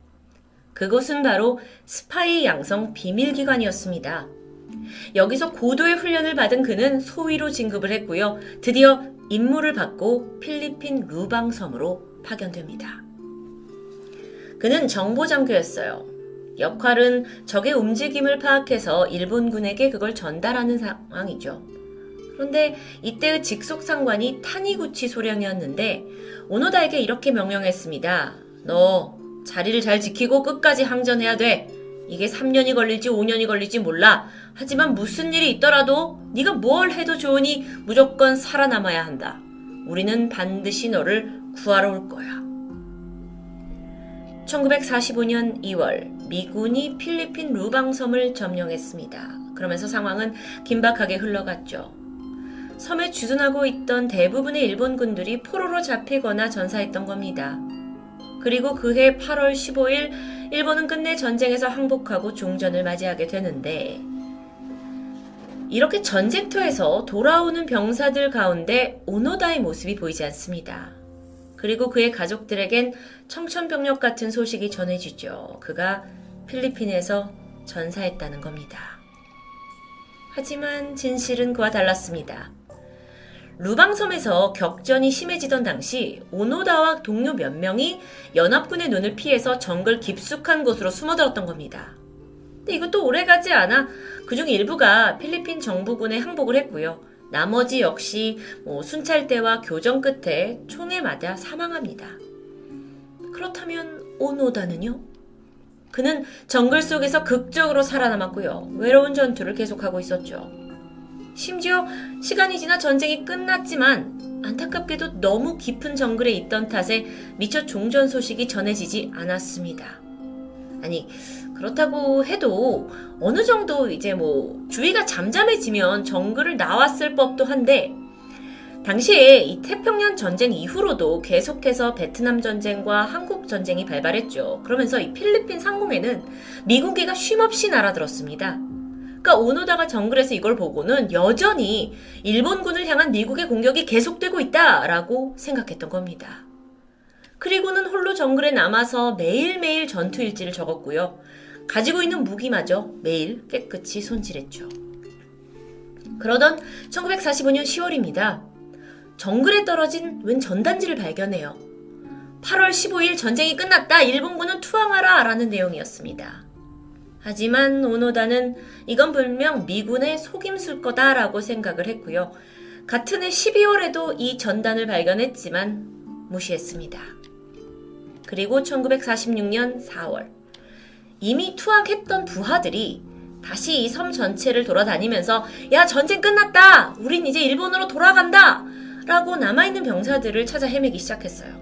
그곳은 바로 스파이 양성 비밀기관이었습니다. 여기서 고도의 훈련을 받은 그는 소위로 진급을 했고요. 드디어 임무를 받고 필리핀 루방섬으로 파견됩니다. 그는 정보장교였어요. 역할은 적의 움직임을 파악해서 일본군에게 그걸 전달하는 상황이죠. 그런데 이때의 직속 상관이 타니구치 소령이었는데 오노다에게 이렇게 명령했습니다. 너 자리를 잘 지키고 끝까지 항전해야 돼. 이게 3년이 걸릴지 5년이 걸릴지 몰라. 하지만 무슨 일이 있더라도 네가 뭘 해도 좋으니 무조건 살아남아야 한다. 우리는 반드시 너를 구하러 올 거야. 1945년 2월 미군이 필리핀 루방섬을 점령했습니다. 그러면서 상황은 긴박하게 흘러갔죠. 섬에 주둔하고 있던 대부분의 일본군들이 포로로 잡히거나 전사했던 겁니다. 그리고 그해 8월 15일 일본은 끝내 전쟁에서 항복하고 종전을 맞이하게 되는데 이렇게 전쟁터에서 돌아오는 병사들 가운데 오노다의 모습이 보이지 않습니다. 그리고 그의 가족들에겐 청천벽력 같은 소식이 전해지죠. 그가 필리핀에서 전사했다는 겁니다. 하지만 진실은 그와 달랐습니다. 루방섬에서 격전이 심해지던 당시 오노다와 동료 몇 명이 연합군의 눈을 피해서 정글 깊숙한 곳으로 숨어들었던 겁니다. 근데 이것도 오래가지 않아 그중 일부가 필리핀 정부군에 항복을 했고요. 나머지 역시 뭐 순찰대와 교전 끝에 총에 맞아 사망합니다. 그렇다면 오노다는요? 그는 정글 속에서 극적으로 살아남았고요. 외로운 전투를 계속하고 있었죠. 심지어 시간이 지나 전쟁이 끝났지만 안타깝게도 너무 깊은 정글에 있던 탓에 미처 종전 소식이 전해지지 않았습니다. 아니, 그렇다고 해도 어느 정도 이제 뭐 주위가 잠잠해지면 정글을 나왔을 법도 한데 당시에 이 태평양 전쟁 이후로도 계속해서 베트남 전쟁과 한국 전쟁이 발발했죠. 그러면서 이 필리핀 상공에는 미군기가 쉼없이 날아들었습니다. 그러니까 오노다가 정글에서 이걸 보고는 여전히 일본군을 향한 미국의 공격이 계속되고 있다라고 생각했던 겁니다. 그리고는 홀로 정글에 남아서 매일매일 전투 일지를 적었고요. 가지고 있는 무기마저 매일 깨끗이 손질했죠. 그러던 1945년 10월입니다. 정글에 떨어진 웬 전단지를 발견해요. 8월 15일 전쟁이 끝났다. 일본군은 투항하라. 라는 내용이었습니다. 하지만 오노다는 이건 분명 미군의 속임수일 거다라고 생각을 했고요. 같은 해 12월에도 이 전단을 발견했지만 무시했습니다. 그리고 1946년 4월 이미 투항했던 부하들이 다시 이 섬 전체를 돌아다니면서 야 전쟁 끝났다 우린 이제 일본으로 돌아간다 라고 남아있는 병사들을 찾아 헤매기 시작했어요.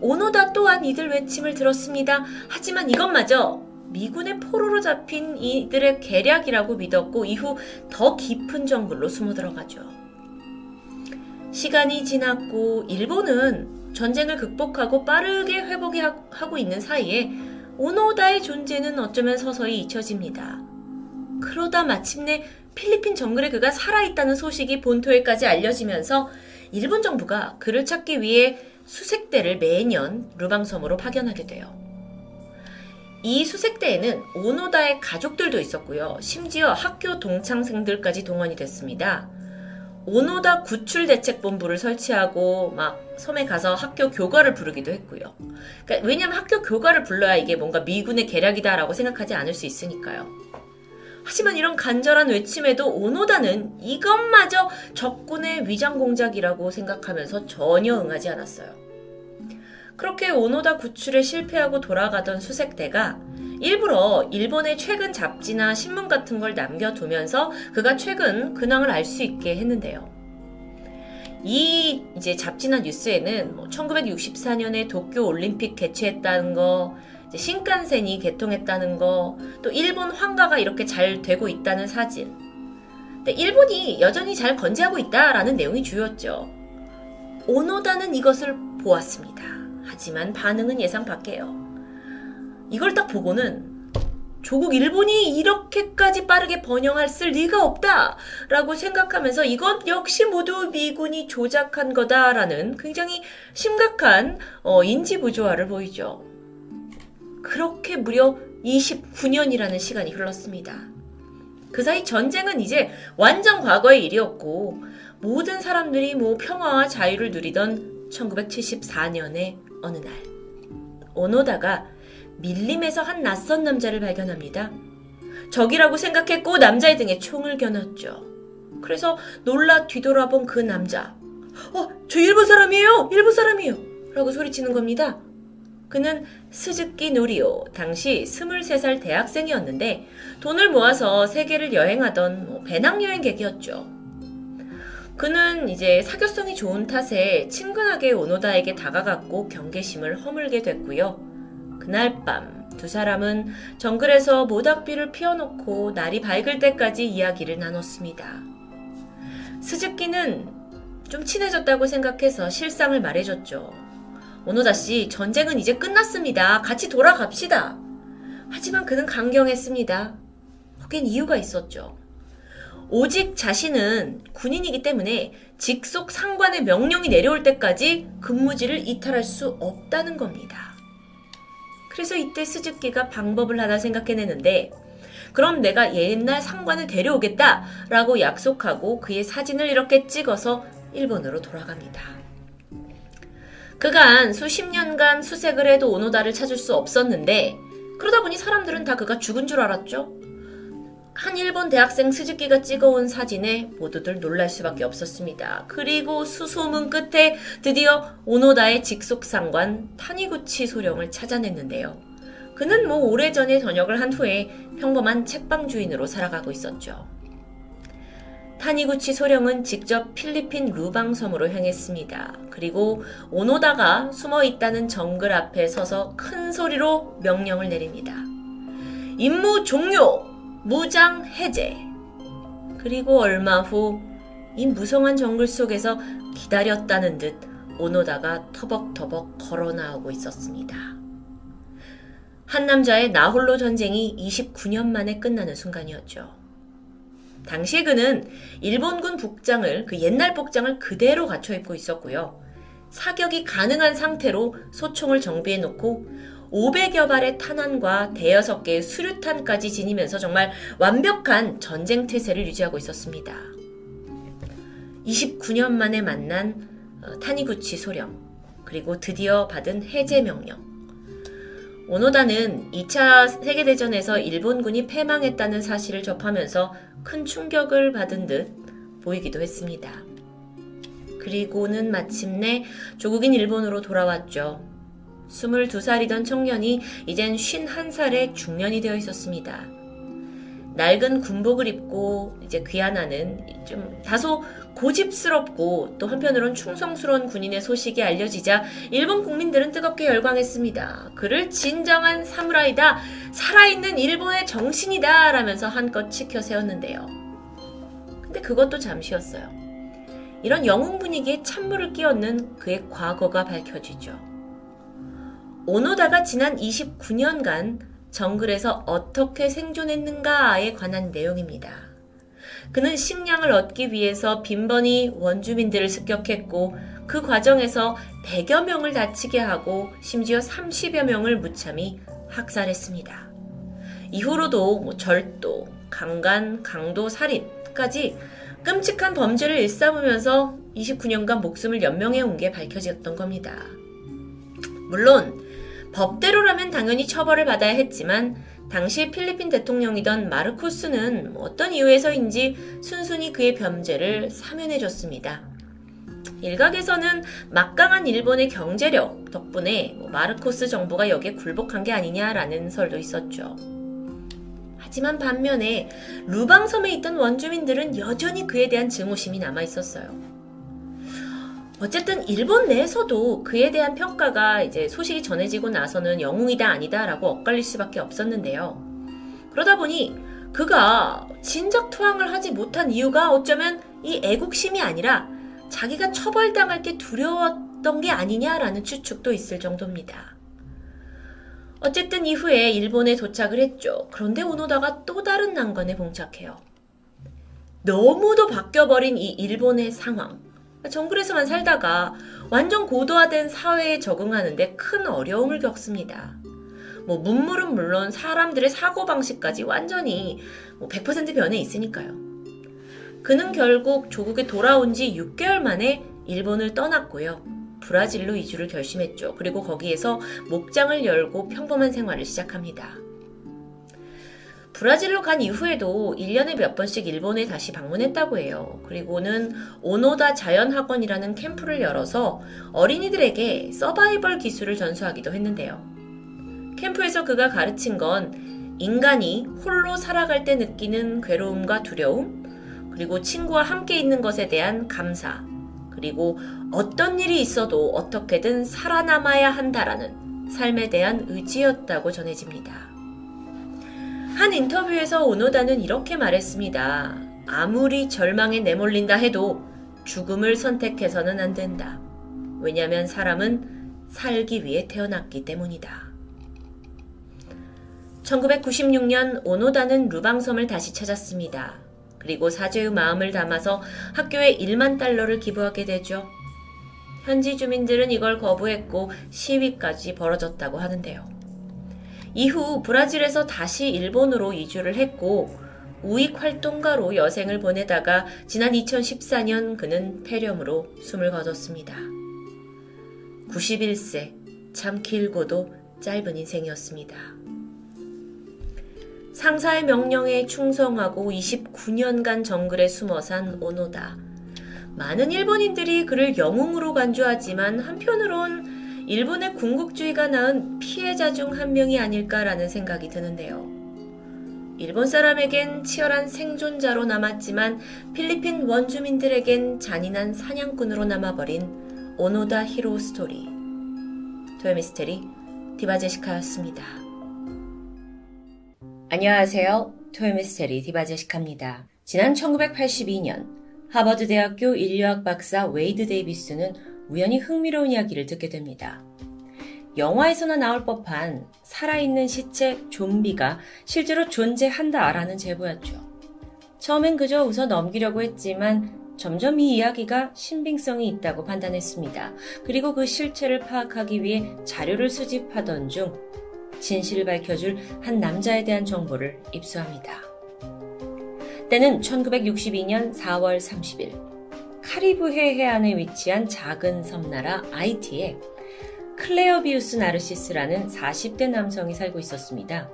오노다 또한 이들 외침을 들었습니다. 하지만 이것마저 미군의 포로로 잡힌 이들의 계략이라고 믿었고 이후 더 깊은 정글로 숨어 들어가죠. 시간이 지났고 일본은 전쟁을 극복하고 빠르게 회복이 하고 있는 사이에 오노다의 존재는 어쩌면 서서히 잊혀집니다. 그러다 마침내 필리핀 정글에 그가 살아있다는 소식이 본토에까지 알려지면서 일본 정부가 그를 찾기 위해 수색대를 매년 루방섬으로 파견하게 돼요. 이 수색대에는 오노다의 가족들도 있었고요. 심지어 학교 동창생들까지 동원이 됐습니다. 오노다 구출 대책 본부를 설치하고 막 섬에 가서 학교 교과를 부르기도 했고요. 그러니까 왜냐하면 학교 교과를 불러야 이게 뭔가 미군의 계략이다라고 생각하지 않을 수 있으니까요. 하지만 이런 간절한 외침에도 오노다는 이것마저 적군의 위장 공작이라고 생각하면서 전혀 응하지 않았어요. 그렇게 오노다 구출에 실패하고 돌아가던 수색대가 일부러 일본의 최근 잡지나 신문 같은 걸 남겨두면서 그가 최근 근황을 알 수 있게 했는데요. 이 이제 잡지나 뉴스에는 뭐 1964년에 도쿄 올림픽 개최했다는 거, 신칸센이 개통했다는 거, 또 일본 황가가 이렇게 잘 되고 있다는 사진. 근데 일본이 여전히 잘 건재하고 있다라는 내용이 주였죠. 오노다는 이것을 보았습니다. 하지만 반응은 예상 밖이에요. 이걸 딱 보고는 조국 일본이 이렇게까지 빠르게 번영할 쓸 리가 없다! 라고 생각하면서 이것 역시 모두 미군이 조작한 거다라는 굉장히 심각한 어, 인지 부조화를 보이죠. 그렇게 무려 29년이라는 시간이 흘렀습니다. 그 사이 전쟁은 이제 완전 과거의 일이었고 모든 사람들이 뭐 평화와 자유를 누리던 1974년의 어느 날 오노다가 밀림에서 한 낯선 남자를 발견합니다. 적이라고 생각했고 남자의 등에 총을 겨눴죠. 그래서 놀라 뒤돌아본 그 남자. 어, 저 일본 사람이에요! 일본 사람이에요! 라고 소리치는 겁니다. 그는 스즈키 노리오, 당시 23살 대학생이었는데 돈을 모아서 세계를 여행하던 뭐 배낭여행객이었죠. 그는 이제 사교성이 좋은 탓에 친근하게 오노다에게 다가갔고 경계심을 허물게 됐고요. 그날 밤 두 사람은 정글에서 모닥비를 피워놓고 날이 밝을 때까지 이야기를 나눴습니다. 스즈키는 좀 친해졌다고 생각해서 실상을 말해줬죠. 오노다 씨, 전쟁은 이제 끝났습니다. 같이 돌아갑시다. 하지만 그는 강경했습니다. 거긴 이유가 있었죠. 오직 자신은 군인이기 때문에 직속 상관의 명령이 내려올 때까지 근무지를 이탈할 수 없다는 겁니다. 그래서 이때 스즈키가 방법을 하나 생각해내는데 그럼 내가 옛날 상관을 데려오겠다 라고 약속하고 그의 사진을 이렇게 찍어서 일본으로 돌아갑니다. 그간 수십 년간 수색을 해도 오노다를 찾을 수 없었는데 그러다 보니 사람들은 다 그가 죽은 줄 알았죠. 한 일본 대학생 스즈키가 찍어온 사진에 모두들 놀랄 수밖에 없었습니다. 그리고 수소문 끝에 드디어 오노다의 직속상관 타니구치 소령을 찾아냈는데요. 그는 뭐 오래전에 전역을 한 후에 평범한 책방 주인으로 살아가고 있었죠. 타니구치 소령은 직접 필리핀 루방섬으로 향했습니다. 그리고 오노다가 숨어 있다는 정글 앞에 서서 큰 소리로 명령을 내립니다. 임무 종료! 무장 해제. 그리고 얼마 후 이 무성한 정글 속에서 기다렸다는 듯 오노다가 터벅터벅 걸어 나오고 있었습니다. 한 남자의 나홀로 전쟁이 29년 만에 끝나는 순간이었죠. 당시에 그는 일본군 복장을 그 옛날 복장을 그대로 갖춰 입고 있었고요. 사격이 가능한 상태로 소총을 정비해 놓고 500여 발의 탄환과 대여섯 개의 수류탄까지 지니면서 정말 완벽한 전쟁 태세를 유지하고 있었습니다. 29년 만에 만난 어, 타니구치 소령, 그리고 드디어 받은 해제 명령. 오노다는 2차 세계대전에서 일본군이 패망했다는 사실을 접하면서 큰 충격을 받은 듯 보이기도 했습니다. 그리고는 마침내 조국인 일본으로 돌아왔죠. 22살이던 청년이 이젠 51살의 중년이 되어 있었습니다. 낡은 군복을 입고 이제 귀환하는 좀 다소 고집스럽고 또 한편으론 충성스러운 군인의 소식이 알려지자 일본 국민들은 뜨겁게 열광했습니다. 그를 진정한 사무라이다, 살아있는 일본의 정신이다 라면서 한껏 치켜 세웠는데요. 근데 그것도 잠시였어요. 이런 영웅 분위기에 찬물을 끼얹는 그의 과거가 밝혀지죠. 오노다가 지난 29년간 정글에서 어떻게 생존했는가에 관한 내용입니다. 그는 식량을 얻기 위해서 빈번히 원주민들을 습격했고 그 과정에서 100여 명을 다치게 하고 심지어 30여 명을 무참히 학살했습니다. 이후로도 뭐 절도, 강간, 강도, 살인까지 끔찍한 범죄를 일삼으면서 29년간 목숨을 연명해 온 게 밝혀졌던 겁니다. 물론 법대로라면 당연히 처벌을 받아야 했지만 당시 필리핀 대통령이던 마르코스는 어떤 이유에서인지 순순히 그의 범죄를 사면해줬습니다. 일각에서는 막강한 일본의 경제력 덕분에 뭐 마르코스 정부가 여기에 굴복한 게 아니냐라는 설도 있었죠. 하지만 반면에 루방섬에 있던 원주민들은 여전히 그에 대한 증오심이 남아 있었어요. 어쨌든 일본 내에서도 그에 대한 평가가 이제 소식이 전해지고 나서는 영웅이다 아니다라고 엇갈릴 수밖에 없었는데요. 그러다 보니 그가 진작 투항을 하지 못한 이유가 어쩌면 이 애국심이 아니라 자기가 처벌당할 게 두려웠던 게 아니냐라는 추측도 있을 정도입니다. 어쨌든 이후에 일본에 도착을 했죠. 그런데 오노다가 또 다른 난관에 봉착해요. 너무도 바뀌어버린 이 일본의 상황. 정글에서만 살다가 완전 고도화된 사회에 적응하는데 큰 어려움을 겪습니다. 뭐 문물은 물론 사람들의 사고방식까지 완전히 뭐 100% 변해 있으니까요. 그는 결국 조국에 돌아온 지 6개월 만에 일본을 떠났고요. 브라질로 이주를 결심했죠. 그리고 거기에서 목장을 열고 평범한 생활을 시작합니다. 브라질로 간 이후에도 1년에 몇 번씩 일본에 다시 방문했다고 해요. 그리고는 오노다 자연학원이라는 캠프를 열어서 어린이들에게 서바이벌 기술을 전수하기도 했는데요. 캠프에서 그가 가르친 건 인간이 홀로 살아갈 때 느끼는 괴로움과 두려움, 그리고 친구와 함께 있는 것에 대한 감사, 그리고 어떤 일이 있어도 어떻게든 살아남아야 한다라는 삶에 대한 의지였다고 전해집니다. 한 인터뷰에서 오노다는 이렇게 말했습니다. 아무리 절망에 내몰린다 해도 죽음을 선택해서는 안 된다. 왜냐하면 사람은 살기 위해 태어났기 때문이다. 1996년 오노다는 루방섬을 다시 찾았습니다. 그리고 사죄의 마음을 담아서 학교에 1만 달러를 기부하게 되죠. 현지 주민들은 이걸 거부했고 시위까지 벌어졌다고 하는데요. 이후 브라질에서 다시 일본으로 이주를 했고 우익 활동가로 여생을 보내다가 지난 2014년 그는 폐렴으로 숨을 거뒀습니다. 91세, 참 길고도 짧은 인생이었습니다. 상사의 명령에 충성하고 29년간 정글에 숨어 산 오노다. 많은 일본인들이 그를 영웅으로 간주하지만 한편으론 일본의 군국주의가 낳은 피해자 중 한 명이 아닐까라는 생각이 드는데요. 일본 사람에겐 치열한 생존자로 남았지만 필리핀 원주민들에겐 잔인한 사냥꾼으로 남아버린 오노다 히로 스토리. 토요미스테리 디바제시카였습니다. 안녕하세요. 토요미스테리 디바제시카입니다. 지난 1982년 하버드 대학교 인류학 박사 웨이드 데이비스는 우연히 흥미로운 이야기를 듣게 됩니다. 영화에서나 나올 법한 살아있는 시체 좀비가 실제로 존재한다라는 제보였죠. 처음엔 그저 웃어 넘기려고 했지만 점점 이 이야기가 신빙성이 있다고 판단했습니다. 그리고 그 실체를 파악하기 위해 자료를 수집하던 중 진실을 밝혀줄 한 남자에 대한 정보를 입수합니다. 때는 1962년 4월 30일 카리브해 해안에 위치한 작은 섬나라 아이티에 클레어비우스 나르시스라는 40대 남성이 살고 있었습니다.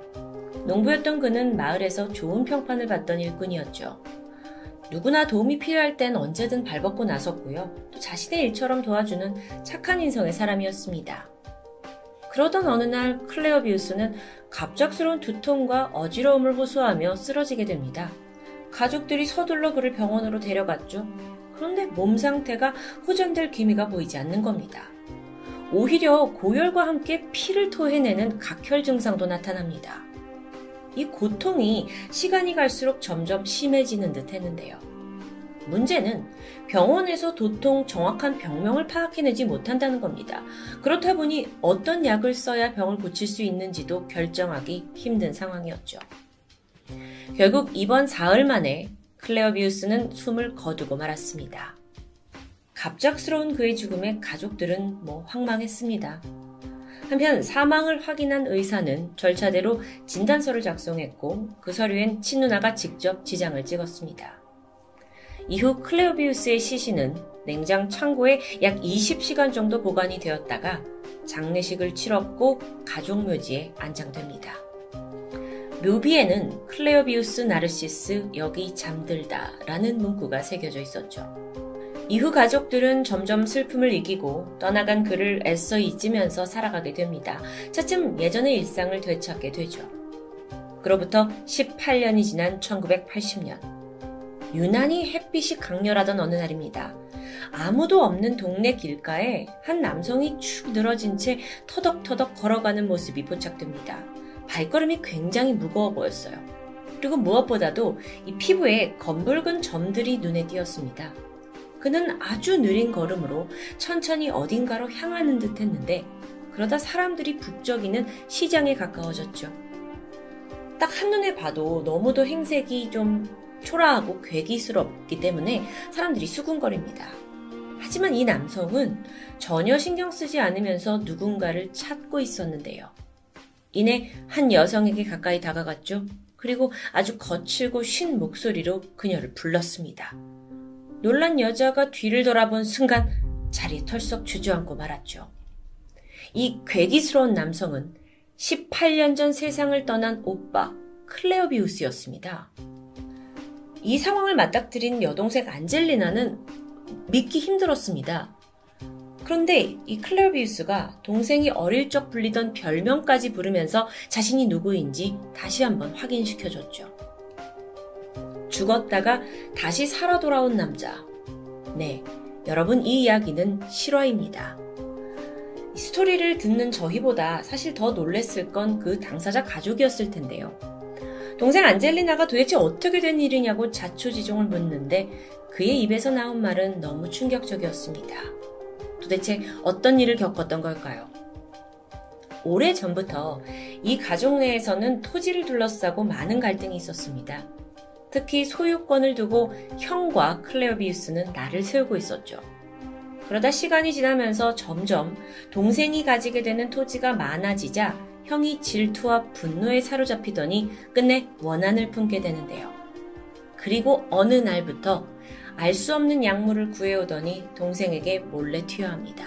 농부였던 그는 마을에서 좋은 평판을 받던 일꾼이었죠. 누구나 도움이 필요할 땐 언제든 발벗고 나섰고요. 또 자신의 일처럼 도와주는 착한 인성의 사람이었습니다. 그러던 어느 날 클레어비우스는 갑작스러운 두통과 어지러움을 호소하며 쓰러지게 됩니다. 가족들이 서둘러 그를 병원으로 데려갔죠. 그런데 몸 상태가 호전될 기미가 보이지 않는 겁니다. 오히려 고열과 함께 피를 토해내는 각혈 증상도 나타납니다. 이 고통이 시간이 갈수록 점점 심해지는 듯 했는데요. 문제는 병원에서 도통 정확한 병명을 파악해내지 못한다는 겁니다. 그렇다 보니 어떤 약을 써야 병을 고칠 수 있는지도 결정하기 힘든 상황이었죠. 결국 이번 사흘 만에 클레어비우스는 숨을 거두고 말았습니다. 갑작스러운 그의 죽음에 가족들은 뭐 황망했습니다. 한편 사망을 확인한 의사는 절차대로 진단서를 작성했고 그 서류엔 친누나가 직접 지장을 찍었습니다. 이후 클레어비우스의 시신은 냉장 창고에 약 20시간 정도 보관이 되었다가 장례식을 치렀고 가족 묘지에 안장됩니다. 묘비에는 클레어비우스 나르시스 여기 잠들다 라는 문구가 새겨져 있었죠. 이후 가족들은 점점 슬픔을 이기고 떠나간 그를 애써 잊으면서 살아가게 됩니다. 차츰 예전의 일상을 되찾게 되죠. 그로부터 18년이 지난 1980년. 유난히 햇빛이 강렬하던 어느 날입니다. 아무도 없는 동네 길가에 한 남성이 축 늘어진 채 터덕터덕 걸어가는 모습이 포착됩니다. 발걸음이 굉장히 무거워 보였어요. 그리고 무엇보다도 이 피부에 검붉은 점들이 눈에 띄었습니다. 그는 아주 느린 걸음으로 천천히 어딘가로 향하는 듯 했는데 그러다 사람들이 북적이는 시장에 가까워졌죠. 딱 한눈에 봐도 너무도 행색이 좀 초라하고 괴기스럽기 때문에 사람들이 수군거립니다. 하지만 이 남성은 전혀 신경 쓰지 않으면서 누군가를 찾고 있었는데요. 이내 한 여성에게 가까이 다가갔죠. 그리고 아주 거칠고 쉰 목소리로 그녀를 불렀습니다. 놀란 여자가 뒤를 돌아본 순간 자리에 털썩 주저앉고 말았죠. 이 괴기스러운 남성은 18년 전 세상을 떠난 오빠 클레오비우스였습니다. 이 상황을 맞닥뜨린 여동생 안젤리나는 믿기 힘들었습니다. 그런데 이 클레오비우스가 동생이 어릴 적 불리던 별명까지 부르면서 자신이 누구인지 다시 한번 확인시켜줬죠. 죽었다가 다시 살아 돌아온 남자. 네, 여러분 이 이야기는 실화입니다. 이 스토리를 듣는 저희보다 사실 더 놀랬을 건 그 당사자 가족이었을 텐데요. 동생 안젤리나가 도대체 어떻게 된 일이냐고 자초지종을 묻는데 그의 입에서 나온 말은 너무 충격적이었습니다. 도대체 어떤 일을 겪었던 걸까요? 오래 전부터 이 가족 내에서는 토지를 둘러싸고 많은 갈등이 있었습니다. 특히 소유권을 두고 형과 클레어비우스는 나를 세우고 있었죠. 그러다 시간이 지나면서 점점 동생이 가지게 되는 토지가 많아지자 형이 질투와 분노에 사로잡히더니 끝내 원한을 품게 되는데요. 그리고 어느 날부터 알 수 없는 약물을 구해오더니 동생에게 몰래 투여합니다.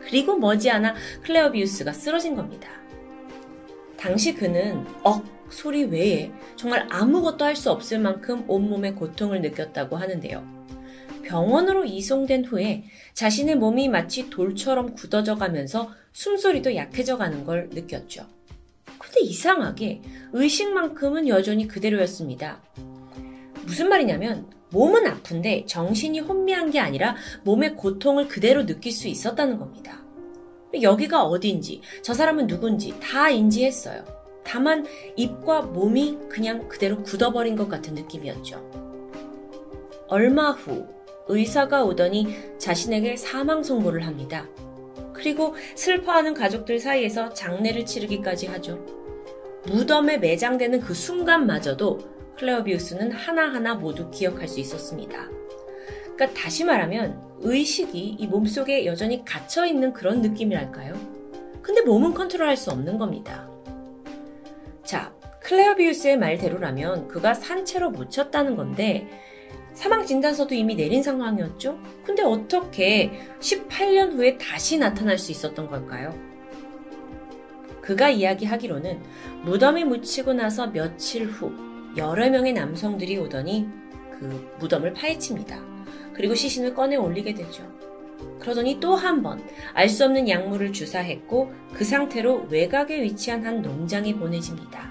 그리고 머지않아 클레어비우스가 쓰러진 겁니다. 당시 그는 억 소리 외에 정말 아무것도 할 수 없을 만큼 온몸에 고통을 느꼈다고 하는데요. 병원으로 이송된 후에 자신의 몸이 마치 돌처럼 굳어져 가면서 숨소리도 약해져 가는 걸 느꼈죠. 근데 이상하게 의식만큼은 여전히 그대로였습니다. 무슨 말이냐면 몸은 아픈데 정신이 혼미한 게 아니라 몸의 고통을 그대로 느낄 수 있었다는 겁니다. 여기가 어딘지, 저 사람은 누군지 다 인지했어요. 다만 입과 몸이 그냥 그대로 굳어버린 것 같은 느낌이었죠. 얼마 후 의사가 오더니 자신에게 사망 선고를 합니다. 그리고 슬퍼하는 가족들 사이에서 장례를 치르기까지 하죠. 무덤에 매장되는 그 순간마저도 클레어비우스는 하나하나 모두 기억할 수 있었습니다. 그러니까 다시 말하면 의식이 이 몸속에 여전히 갇혀 있는 그런 느낌이랄까요? 근데 몸은 컨트롤할 수 없는 겁니다. 자, 클레어비우스의 말대로라면 그가 산채로 묻혔다는 건데 사망 진단서도 이미 내린 상황이었죠? 근데 어떻게 18년 후에 다시 나타날 수 있었던 걸까요? 그가 이야기하기로는 무덤에 묻히고 나서 며칠 후 여러 명의 남성들이 오더니 그 무덤을 파헤칩니다. 그리고 시신을 꺼내 올리게 되죠. 그러더니 또 한 번 알 수 없는 약물을 주사했고 그 상태로 외곽에 위치한 한 농장에 보내집니다.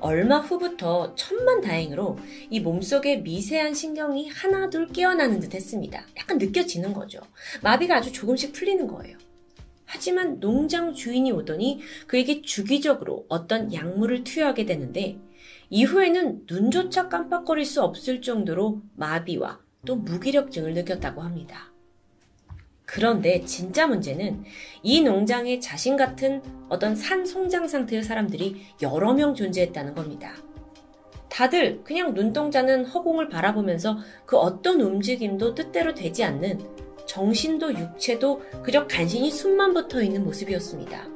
얼마 후부터 천만 다행으로 이 몸속에 미세한 신경이 하나둘 깨어나는 듯 했습니다. 약간 느껴지는 거죠. 마비가 아주 조금씩 풀리는 거예요. 하지만 농장 주인이 오더니 그에게 주기적으로 어떤 약물을 투여하게 되는데 이후에는 눈조차 깜빡거릴 수 없을 정도로 마비와 또 무기력증을 느꼈다고 합니다. 그런데 진짜 문제는 이 농장에 자신 같은 어떤 산 송장 상태의 사람들이 여러 명 존재했다는 겁니다. 다들 그냥 눈동자는 허공을 바라보면서 그 어떤 움직임도 뜻대로 되지 않는 정신도 육체도 그저 간신히 숨만 붙어 있는 모습이었습니다.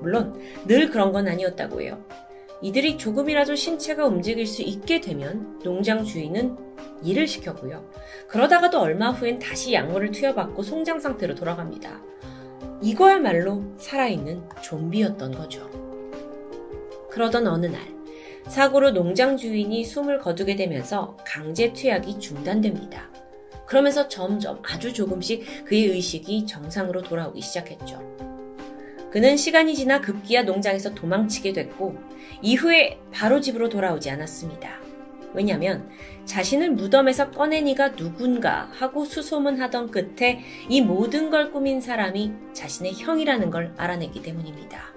물론 늘 그런 건 아니었다고 해요. 이들이 조금이라도 신체가 움직일 수 있게 되면 농장 주인은 일을 시켰고요. 그러다가도 얼마 후엔 다시 약물을 투여받고 송장 상태로 돌아갑니다. 이거야말로 살아있는 좀비였던 거죠. 그러던 어느 날, 사고로 농장 주인이 숨을 거두게 되면서 강제 투약이 중단됩니다. 그러면서 점점 아주 조금씩 그의 의식이 정상으로 돌아오기 시작했죠. 그는 시간이 지나 급기야 농장에서 도망치게 됐고 이후에 바로 집으로 돌아오지 않았습니다. 왜냐하면 자신을 무덤에서 꺼낸 이가 누군가 하고 수소문하던 끝에 이 모든 걸 꾸민 사람이 자신의 형이라는 걸 알아냈기 때문입니다.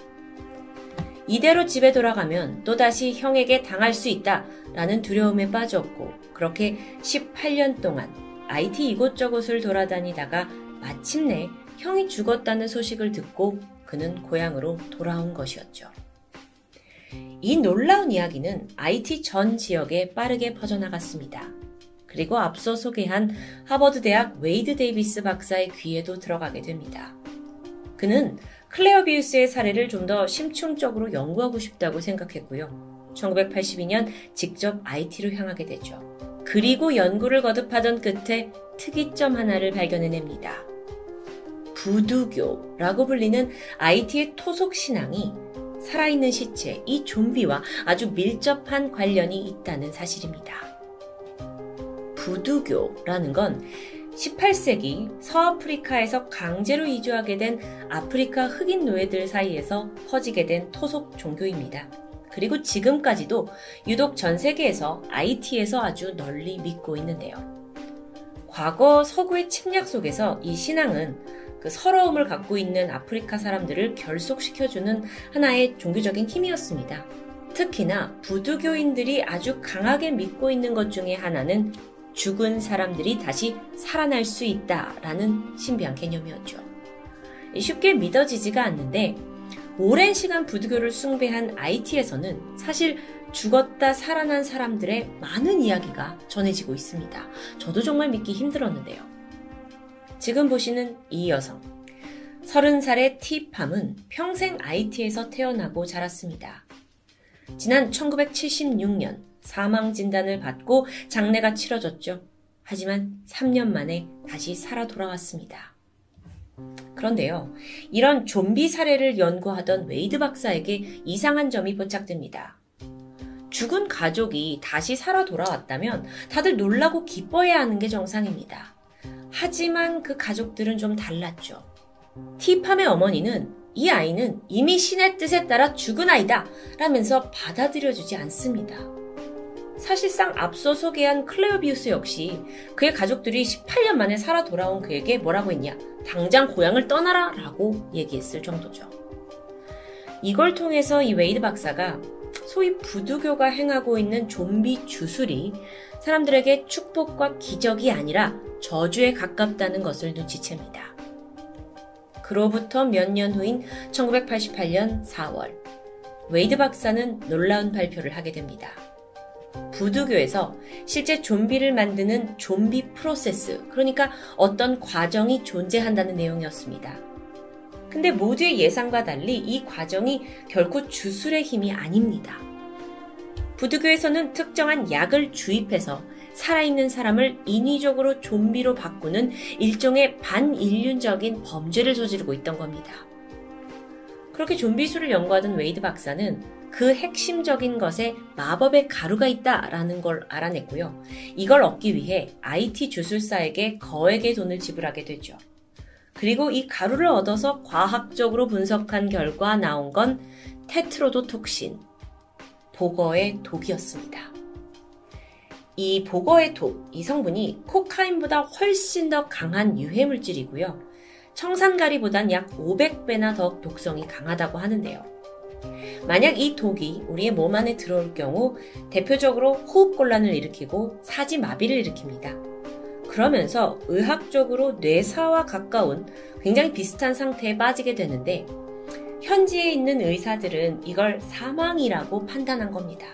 이대로 집에 돌아가면 또다시 형에게 당할 수 있다 라는 두려움에 빠졌고 그렇게 18년 동안 IT 이곳저곳을 돌아다니다가 마침내 형이 죽었다는 소식을 듣고 그는 고향으로 돌아온 것이었죠. 이 놀라운 이야기는 아이티 전 지역에 빠르게 퍼져나갔습니다. 그리고 앞서 소개한 하버드 대학 웨이드 데이비스 박사의 귀에도 들어가게 됩니다. 그는 클레어비우스의 사례를 좀 더 심층적으로 연구하고 싶다고 생각했고요. 1982년 직접 아이티로 향하게 되죠. 그리고 연구를 거듭하던 끝에 특이점 하나를 발견해냅니다. 부두교라고 불리는 IT의 토속 신앙이 살아있는 시체, 이 좀비와 아주 밀접한 관련이 있다는 사실입니다. 부두교라는 건 18세기 서아프리카에서 강제로 이주하게 된 아프리카 흑인 노예들 사이에서 퍼지게 된 토속 종교입니다. 그리고 지금까지도 유독 전 세계에서 IT에서 아주 널리 믿고 있는데요. 과거 서구의 침략 속에서 이 신앙은 그 서러움을 갖고 있는 아프리카 사람들을 결속시켜주는 하나의 종교적인 힘이었습니다. 특히나 부두교인들이 아주 강하게 믿고 있는 것 중에 하나는 죽은 사람들이 다시 살아날 수 있다라는 신비한 개념이었죠. 쉽게 믿어지지가 않는데 오랜 시간 부두교를 숭배한 IT에서는 사실 죽었다 살아난 사람들의 많은 이야기가 전해지고 있습니다. 저도 정말 믿기 힘들었는데요. 지금 보시는 이 여성. 30살의 티팜은 평생 IT에서 태어나고 자랐습니다. 지난 1976년 사망 진단을 받고 장례가 치러졌죠. 하지만 3년 만에 다시 살아 돌아왔습니다. 그런데요, 이런 좀비 사례를 연구하던 웨이드 박사에게 이상한 점이 포착됩니다. 죽은 가족이 다시 살아 돌아왔다면 다들 놀라고 기뻐해야 하는 게 정상입니다. 하지만 그 가족들은 좀 달랐죠. 티팜의 어머니는 이 아이는 이미 신의 뜻에 따라 죽은 아이다 라면서 받아들여주지 않습니다. 사실상 앞서 소개한 클레어비우스 역시 그의 가족들이 18년 만에 살아 돌아온 그에게 뭐라고 했냐? 당장 고향을 떠나라 라고 얘기했을 정도죠. 이걸 통해서 이 웨이드 박사가 소위 부두교가 행하고 있는 좀비 주술이 사람들에게 축복과 기적이 아니라 저주에 가깝다는 것을 눈치챕니다. 그로부터 몇 년 후인 1988년 4월, 웨이드 박사는 놀라운 발표를 하게 됩니다. 부두교에서 실제 좀비를 만드는 좀비 프로세스, 그러니까 어떤 과정이 존재한다는 내용이었습니다. 근데 모두의 예상과 달리 이 과정이 결코 주술의 힘이 아닙니다. 부두교에서는 특정한 약을 주입해서 살아있는 사람을 인위적으로 좀비로 바꾸는 일종의 반인륜적인 범죄를 저지르고 있던 겁니다. 그렇게 좀비술을 연구하던 웨이드 박사는 그 핵심적인 것에 마법의 가루가 있다라는 걸 알아냈고요. 이걸 얻기 위해 아이티 주술사에게 거액의 돈을 지불하게 되죠. 그리고 이 가루를 얻어서 과학적으로 분석한 결과 나온 건 테트로도톡신, 복어의 독이었습니다. 이 복어의 독, 이 성분이 코카인보다 훨씬 더 강한 유해물질이고요. 청산가리보단 약 500배나 더 독성이 강하다고 하는데요. 만약 이 독이 우리의 몸 안에 들어올 경우 대표적으로 호흡곤란을 일으키고 사지마비를 일으킵니다. 그러면서 의학적으로 뇌사와 가까운 굉장히 비슷한 상태에 빠지게 되는데 현지에 있는 의사들은 이걸 사망이라고 판단한 겁니다.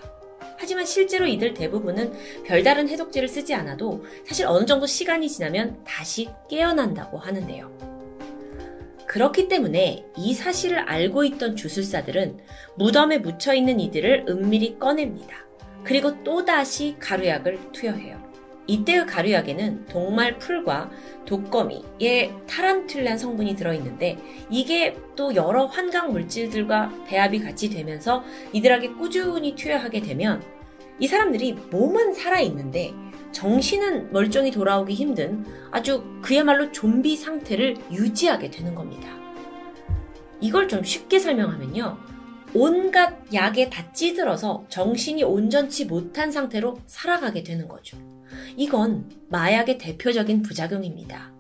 하지만 실제로 이들 대부분은 별다른 해독제를 쓰지 않아도 사실 어느 정도 시간이 지나면 다시 깨어난다고 하는데요. 그렇기 때문에 이 사실을 알고 있던 주술사들은 무덤에 묻혀 있는 이들을 은밀히 꺼냅니다. 그리고 또다시 가루약을 투여해요. 이때의 가루약에는 동말 풀과 독거미의 타란툴란 성분이 들어있는데 이게 또 여러 환각 물질들과 배합이 같이 되면서 이들에게 꾸준히 투여하게 되면 이 사람들이 몸은 살아있는데 정신은 멀쩡히 돌아오기 힘든 아주 그야말로 좀비 상태를 유지하게 되는 겁니다. 이걸 좀 쉽게 설명하면요. 온갖 약에 다 찌들어서 정신이 온전치 못한 상태로 살아가게 되는 거죠. 이건 마약의 대표적인 부작용입니다.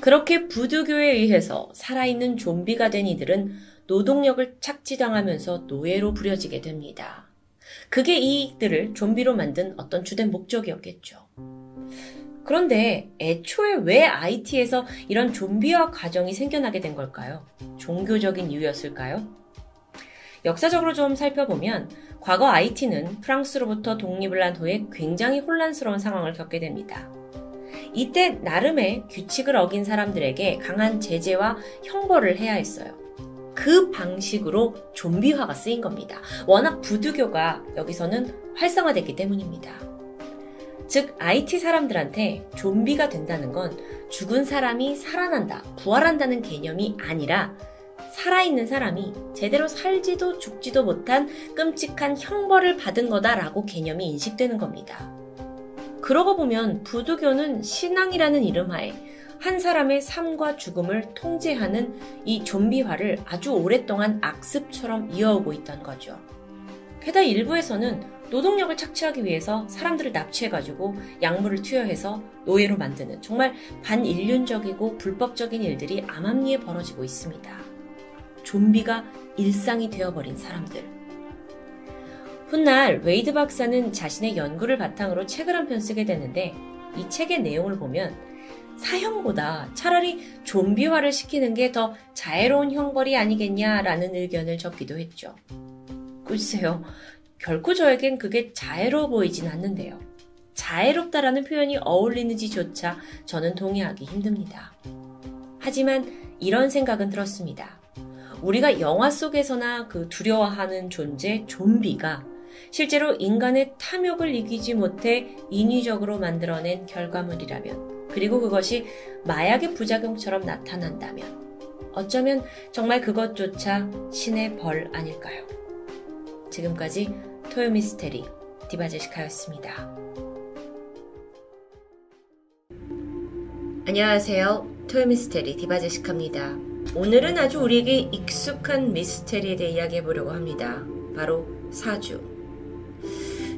그렇게 부두교에 의해서 살아있는 좀비가 된 이들은 노동력을 착취당하면서 노예로 부려지게 됩니다. 그게 이들을 좀비로 만든 어떤 주된 목적이었겠죠. 그런데 애초에 왜 IT에서 이런 좀비화 과정이 생겨나게 된 걸까요? 종교적인 이유였을까요? 역사적으로 좀 살펴보면 과거 IT는 프랑스로부터 독립을 한 후에 굉장히 혼란스러운 상황을 겪게 됩니다. 이때 나름의 규칙을 어긴 사람들에게 강한 제재와 형벌을 해야 했어요. 그 방식으로 좀비화가 쓰인 겁니다. 워낙 부두교가 여기서는 활성화됐기 때문입니다. 즉, IT 사람들한테 좀비가 된다는 건 죽은 사람이 살아난다, 부활한다는 개념이 아니라 살아있는 사람이 제대로 살지도 죽지도 못한 끔찍한 형벌을 받은 거다라고 개념이 인식되는 겁니다. 그러고 보면 부두교는 신앙이라는 이름 하에 한 사람의 삶과 죽음을 통제하는 이 좀비화를 아주 오랫동안 악습처럼 이어오고 있던 거죠. 게다가 일부에서는 노동력을 착취하기 위해서 사람들을 납치해가지고 약물을 투여해서 노예로 만드는 정말 반인륜적이고 불법적인 일들이 암암리에 벌어지고 있습니다. 좀비가 일상이 되어버린 사람들. 훗날 웨이드 박사는 자신의 연구를 바탕으로 책을 한 편 쓰게 되는데 이 책의 내용을 보면 사형보다 차라리 좀비화를 시키는 게 더 자애로운 형벌이 아니겠냐라는 의견을 적기도 했죠. 글쎄요, 결코 저에겐 그게 자애로워 보이진 않는데요. 자애롭다라는 표현이 어울리는지조차 저는 동의하기 힘듭니다. 하지만 이런 생각은 들었습니다. 우리가 영화 속에서나 그 두려워하는 존재 좀비가 실제로 인간의 탐욕을 이기지 못해 인위적으로 만들어낸 결과물이라면, 그리고 그것이 마약의 부작용처럼 나타난다면, 어쩌면 정말 그것조차 신의 벌 아닐까요? 지금까지 토요미스테리 디바제시카였습니다. 안녕하세요. 토요미스테리 디바제시카입니다. 오늘은 아주 우리에게 익숙한 미스테리에 대해 이야기해 보려고 합니다. 바로 사주.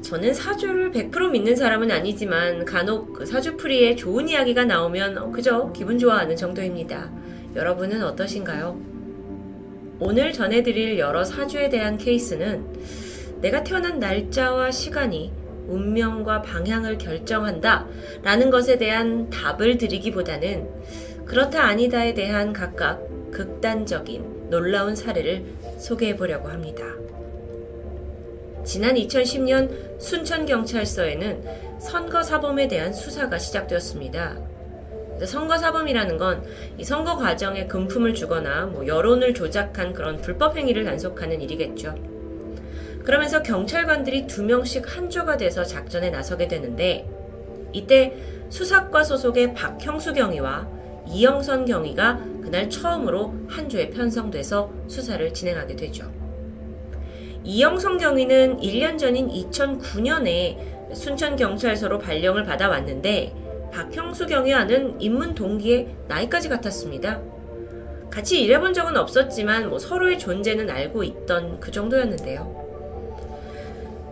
저는 사주를 100% 믿는 사람은 아니지만 간혹 그 사주풀이에 좋은 이야기가 나오면 어, 그저 기분 좋아하는 정도입니다. 여러분은 어떠신가요? 오늘 전해드릴 여러 사주에 대한 케이스는 내가 태어난 날짜와 시간이 운명과 방향을 결정한다 라는 것에 대한 답을 드리기보다는 그렇다 아니다에 대한 각각 극단적인 놀라운 사례를 소개해 보려고 합니다. 지난 2010년 순천경찰서에는 선거사범에 대한 수사가 시작되었습니다. 선거사범이라는 건 이 선거 과정에 금품을 주거나 뭐 여론을 조작한 그런 불법 행위를 단속하는 일이겠죠. 그러면서 경찰관들이 두 명씩 한조가 돼서 작전에 나서게 되는데 이때 수사과 소속의 박형수 경위와 이영선 경위가 그날 처음으로 한조에 편성돼서 수사를 진행하게 되죠. 이영선 경위는 1년 전인 2009년에 순천경찰서로 발령을 받아왔는데 박형수 경위와는 입문 동기에 나이까지 같았습니다. 같이 일해본 적은 없었지만 뭐 서로의 존재는 알고 있던 그 정도였는데요.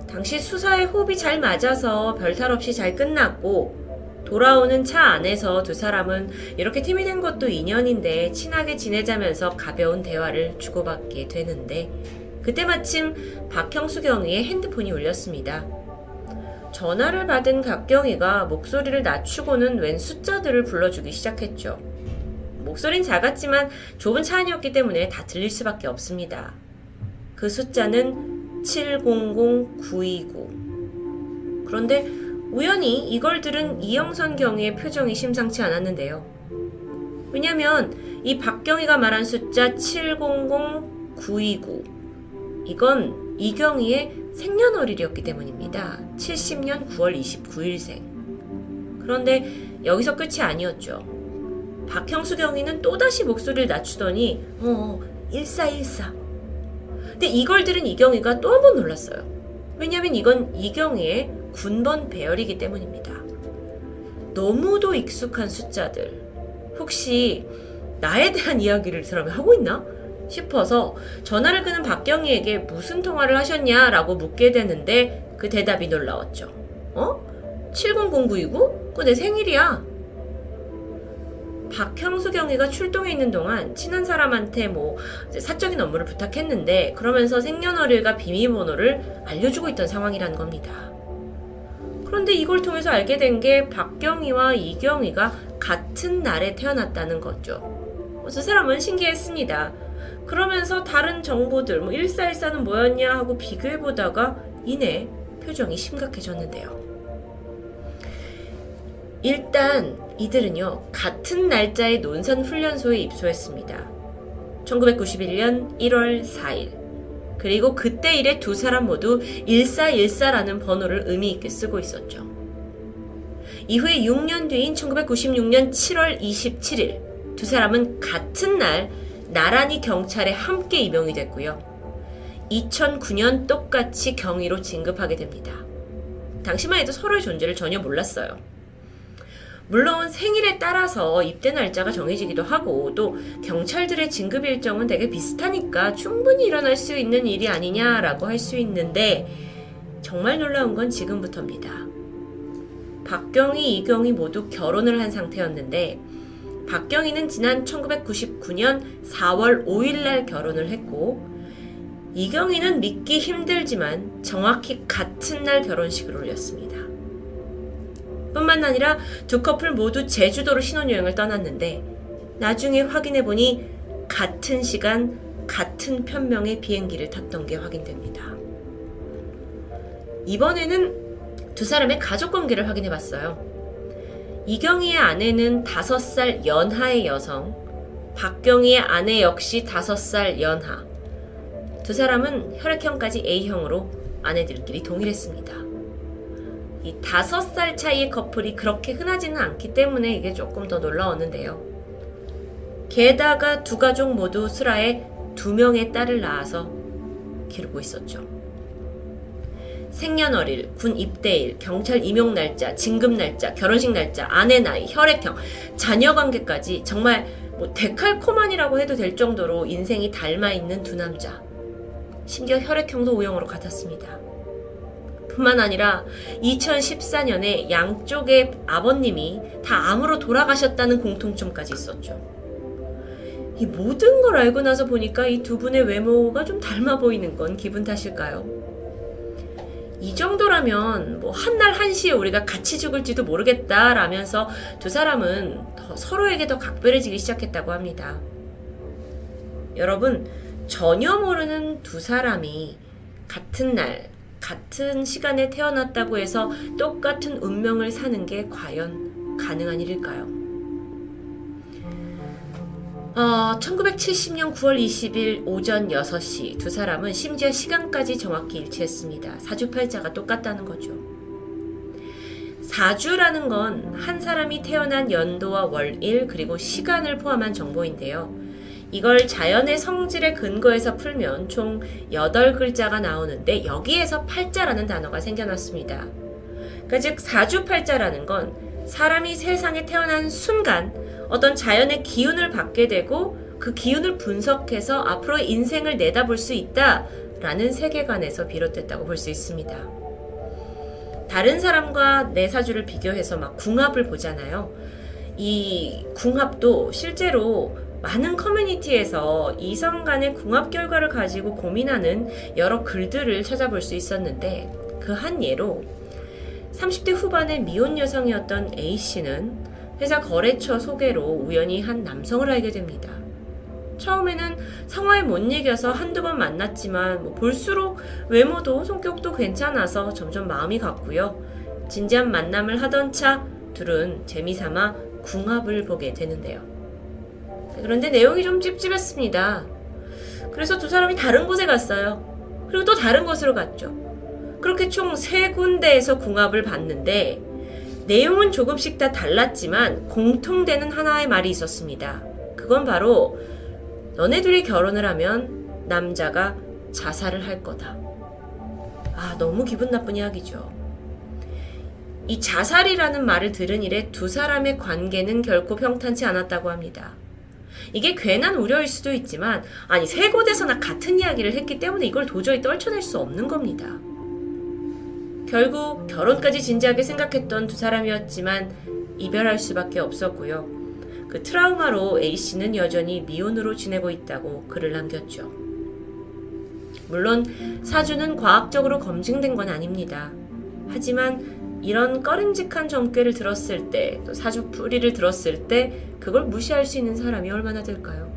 당시 수사에 호흡이 잘 맞아서 별탈 없이 잘 끝났고 돌아오는 차 안에서 두 사람은 이렇게 팀이 된 것도 인연인데 친하게 지내자면서 가벼운 대화를 주고받게 되는데 그때 마침 박형수 경위의 핸드폰이 울렸습니다. 전화를 받은 각경이가 목소리를 낮추고는 웬 숫자들을 불러주기 시작했죠. 목소린 작았지만 좁은 차 안이었기 때문에 다 들릴 수밖에 없습니다. 그 숫자는 700929. 그런데 우연히 이걸 들은 이영선 경위의 표정이 심상치 않았는데요. 왜냐면 이 박경희가 말한 숫자 700929 이건 이경희의 생년월일이었기 때문입니다. 70년 9월 29일생. 그런데 여기서 끝이 아니었죠. 박형수 경위는 또다시 목소리를 낮추더니 어 1414. 근데 이걸 들은 이경희가 또 한 번 놀랐어요. 왜냐면 이건 이경희의 군번 배열이기 때문입니다. 너무도 익숙한 숫자들. 혹시 나에 대한 이야기를 사람이 하고 있나? 싶어서 전화를 끄는 박경희에게 무슨 통화를 하셨냐라고 묻게 되는데 그 대답이 놀라웠죠. 어? 700929? 그거 내 생일이야. 박형수 경위가 출동해 있는 동안 친한 사람한테 뭐 사적인 업무를 부탁했는데 그러면서 생년월일과 비밀번호를 알려주고 있던 상황이라는 겁니다. 그런데 이걸 통해서 알게 된 게 박경희와 이경희가 같은 날에 태어났다는 거죠. 저 사람은 신기했습니다. 그러면서 다른 정보들, 뭐 1414는 뭐였냐 하고 비교해보다가 이내 표정이 심각해졌는데요. 일단 이들은요, 같은 날짜에 논산훈련소에 입소했습니다. 1991년 1월 4일. 그리고 그때 일에 두 사람 모두 1414라는 번호를 의미 있게 쓰고 있었죠. 이후에 6년 뒤인 1996년 7월 27일 두 사람은 같은 날 나란히 경찰에 함께 임용이 됐고요. 2009년 똑같이 경위로 진급하게 됩니다. 당시만 해도 서로의 존재를 전혀 몰랐어요. 물론 생일에 따라서 입대 날짜가 정해지기도 하고 또 경찰들의 진급 일정은 되게 비슷하니까 충분히 일어날 수 있는 일이 아니냐라고 할 수 있는데 정말 놀라운 건 지금부터입니다. 박경희, 이경희 모두 결혼을 한 상태였는데 박경희는 지난 1999년 4월 5일 날 결혼을 했고 이경희는 믿기 힘들지만 정확히 같은 날 결혼식을 올렸습니다. 뿐만 아니라 두 커플 모두 제주도로 신혼여행을 떠났는데 나중에 확인해 보니 같은 시간 같은 편명의 비행기를 탔던 게 확인됩니다. 이번에는 두 사람의 가족 관계를 확인해 봤어요. 이경희의 아내는 5살 연하의 여성, 박경희의 아내 역시 5살 연하. 두 사람은 혈액형까지 A형으로 아내들끼리 동일했습니다. 이 5살 차이의 커플이 그렇게 흔하지는 않기 때문에 이게 조금 더 놀라웠는데요. 게다가 두 가족 모두 슬하에 두 명의 딸을 낳아서 기르고 있었죠. 생년월일, 군 입대일, 경찰 임용 날짜, 진급 날짜, 결혼식 날짜, 아내 나이, 혈액형, 자녀 관계까지 정말 뭐 데칼코만이라고 해도 될 정도로 인생이 닮아 있는 두 남자. 심지어 혈액형도 O형으로 같았습니다. 뿐만 아니라 2014년에 양쪽의 아버님이 다 암으로 돌아가셨다는 공통점까지 있었죠. 이 모든 걸 알고 나서 보니까 이 두 분의 외모가 좀 닮아 보이는 건 기분 탓일까요? 이 정도라면 뭐 한날 한시에 우리가 같이 죽을지도 모르겠다라면서 두 사람은 더 서로에게 더 각별해지기 시작했다고 합니다. 여러분, 전혀 모르는 두 사람이 같은 날, 같은 시간에 태어났다고 해서 똑같은 운명을 사는 게 과연 가능한 일일까요? 어, 1970년 9월 20일 오전 6시 두 사람은 심지어 시간까지 정확히 일치했습니다. 사주팔자가 똑같다는 거죠. 사주라는 건 한 사람이 태어난 연도와 월일 그리고 시간을 포함한 정보인데요. 이걸 자연의 성질에 근거해서 풀면 총 8글자가 나오는데 여기에서 팔자라는 단어가 생겨났습니다. 그러니까 즉 사주팔자라는 건 사람이 세상에 태어난 순간 어떤 자연의 기운을 받게 되고 그 기운을 분석해서 앞으로의 인생을 내다볼 수 있다라는 세계관에서 비롯됐다고 볼 수 있습니다. 다른 사람과 내 사주를 비교해서 막 궁합을 보잖아요. 이 궁합도 실제로 많은 커뮤니티에서 이성 간의 궁합 결과를 가지고 고민하는 여러 글들을 찾아볼 수 있었는데 그 한 예로 30대 후반의 미혼 여성이었던 A씨는 회사 거래처 소개로 우연히 한 남성을 알게 됩니다. 처음에는 성화에 못 이겨서 한두 번 만났지만 뭐 볼수록 외모도 성격도 괜찮아서 점점 마음이 갔고요. 진지한 만남을 하던 차 둘은 재미삼아 궁합을 보게 되는데요. 그런데 내용이 좀 찝찝했습니다. 그래서 두 사람이 다른 곳에 갔어요. 그리고 또 다른 곳으로 갔죠. 그렇게 총 세 군데에서 궁합을 봤는데 내용은 조금씩 다 달랐지만 공통되는 하나의 말이 있었습니다. 그건 바로 너네 둘이 결혼을 하면 남자가 자살을 할 거다. 아, 너무 기분 나쁜 이야기죠. 이 자살이라는 말을 들은 이래 두 사람의 관계는 결코 평탄치 않았다고 합니다. 이게 괜한 우려일 수도 있지만, 아니, 세 곳에서나 같은 이야기를 했기 때문에 이걸 도저히 떨쳐낼 수 없는 겁니다. 결국 결혼까지 진지하게 생각했던 두 사람이었지만 이별할 수밖에 없었고요. 그 트라우마로 A씨는 여전히 미혼으로 지내고 있다고 글을 남겼죠. 물론 사주는 과학적으로 검증된 건 아닙니다. 하지만 이런 꺼림직한 점괘를 들었을 때, 또 사주 풀이를 들었을 때 그걸 무시할 수 있는 사람이 얼마나 될까요?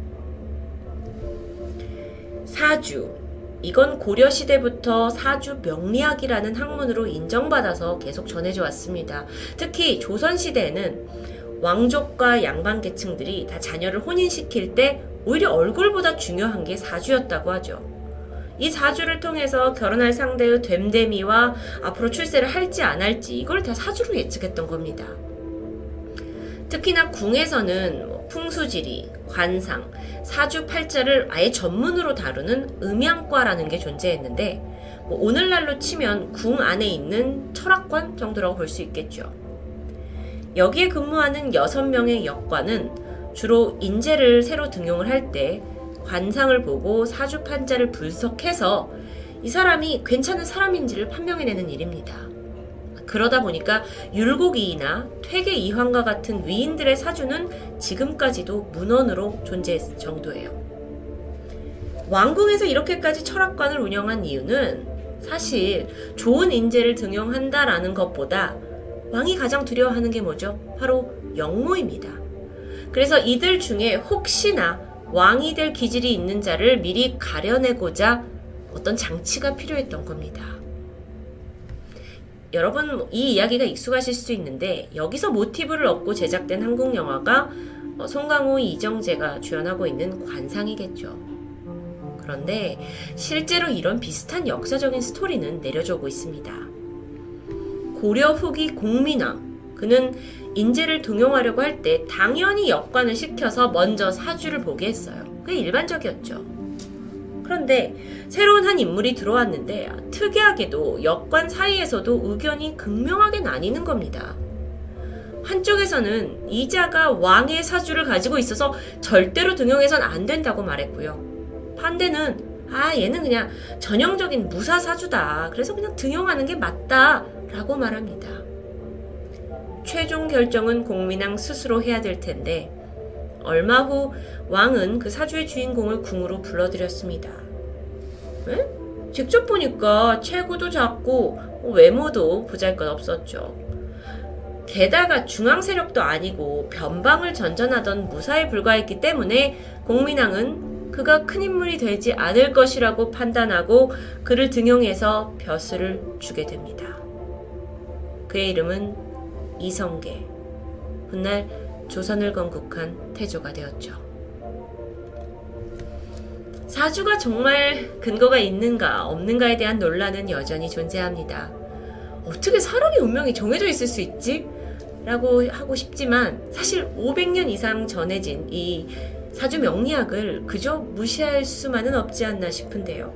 사주. 이건 고려시대부터 사주 명리학이라는 학문으로 인정받아서 계속 전해져 왔습니다. 특히 조선시대에는 왕족과 양반 계층들이 다 자녀를 혼인시킬 때 오히려 얼굴보다 중요한 게 사주였다고 하죠. 이 사주를 통해서 결혼할 상대의 됨됨이와 앞으로 출세를 할지 안 할지 이걸 다 사주로 예측했던 겁니다. 특히나 궁에서는 뭐 풍수지리, 관상, 사주 팔자를 아예 전문으로 다루는 음양과라는 게 존재했는데 뭐 오늘날로 치면 궁 안에 있는 철학관 정도라고 볼 수 있겠죠. 여기에 근무하는 6명의 역관은 주로 인재를 새로 등용을 할때 관상을 보고 사주 판자를 분석해서 이 사람이 괜찮은 사람인지를 판명해내는 일입니다. 그러다 보니까 율곡이나 퇴계 이황과 같은 위인들의 사주는 지금까지도 문헌으로 존재했을 정도예요. 왕궁에서 이렇게까지 철학관을 운영한 이유는 사실 좋은 인재를 등용한다라는 것보다 왕이 가장 두려워하는 게 뭐죠? 바로 영모입니다. 그래서 이들 중에 혹시나 왕이 될 기질이 있는 자를 미리 가려내고자 어떤 장치가 필요했던 겁니다. 여러분 이 이야기가 익숙하실 수 있는데 여기서 모티브를 얻고 제작된 한국 영화가 어, 송강호, 이정재가 주연하고 있는 관상이겠죠. 그런데 실제로 이런 비슷한 역사적인 스토리는 내려져 고 있습니다. 고려 후기 공민왕, 그는 인재를 등용하려고 할 때 당연히 역관을 시켜서 먼저 사주를 보게 했어요. 그게 일반적이었죠. 그런데 새로운 한 인물이 들어왔는데 특이하게도 역관 사이에서도 의견이 극명하게 나뉘는 겁니다. 한쪽에서는 이자가 왕의 사주를 가지고 있어서 절대로 등용해선 안 된다고 말했고요. 반대는 아 얘는 그냥 전형적인 무사 사주다. 그래서 그냥 등용하는 게 맞다. 라고 말합니다. 최종 결정은 공민왕 스스로 해야 될 텐데 얼마 후 왕은 그 사주의 주인공을 궁으로 불러들였습니다. 에? 직접 보니까 체구도 작고 외모도 보잘것 없었죠. 게다가 중앙 세력도 아니고 변방을 전전하던 무사에 불과했기 때문에 공민왕은 그가 큰 인물이 되지 않을 것이라고 판단하고 그를 등용해서 벼슬을 주게 됩니다. 그의 이름은 이성계. 훗날 조선을 건국한 태조가 되었죠. 사주가 정말 근거가 있는가 없는가에 대한 논란은 여전히 존재합니다. 어떻게 사람의 운명이 정해져 있을 수 있지? 라고 하고 싶지만 사실 500년 이상 전해진 이 사주 명리학을 그저 무시할 수만은 없지 않나 싶은데요.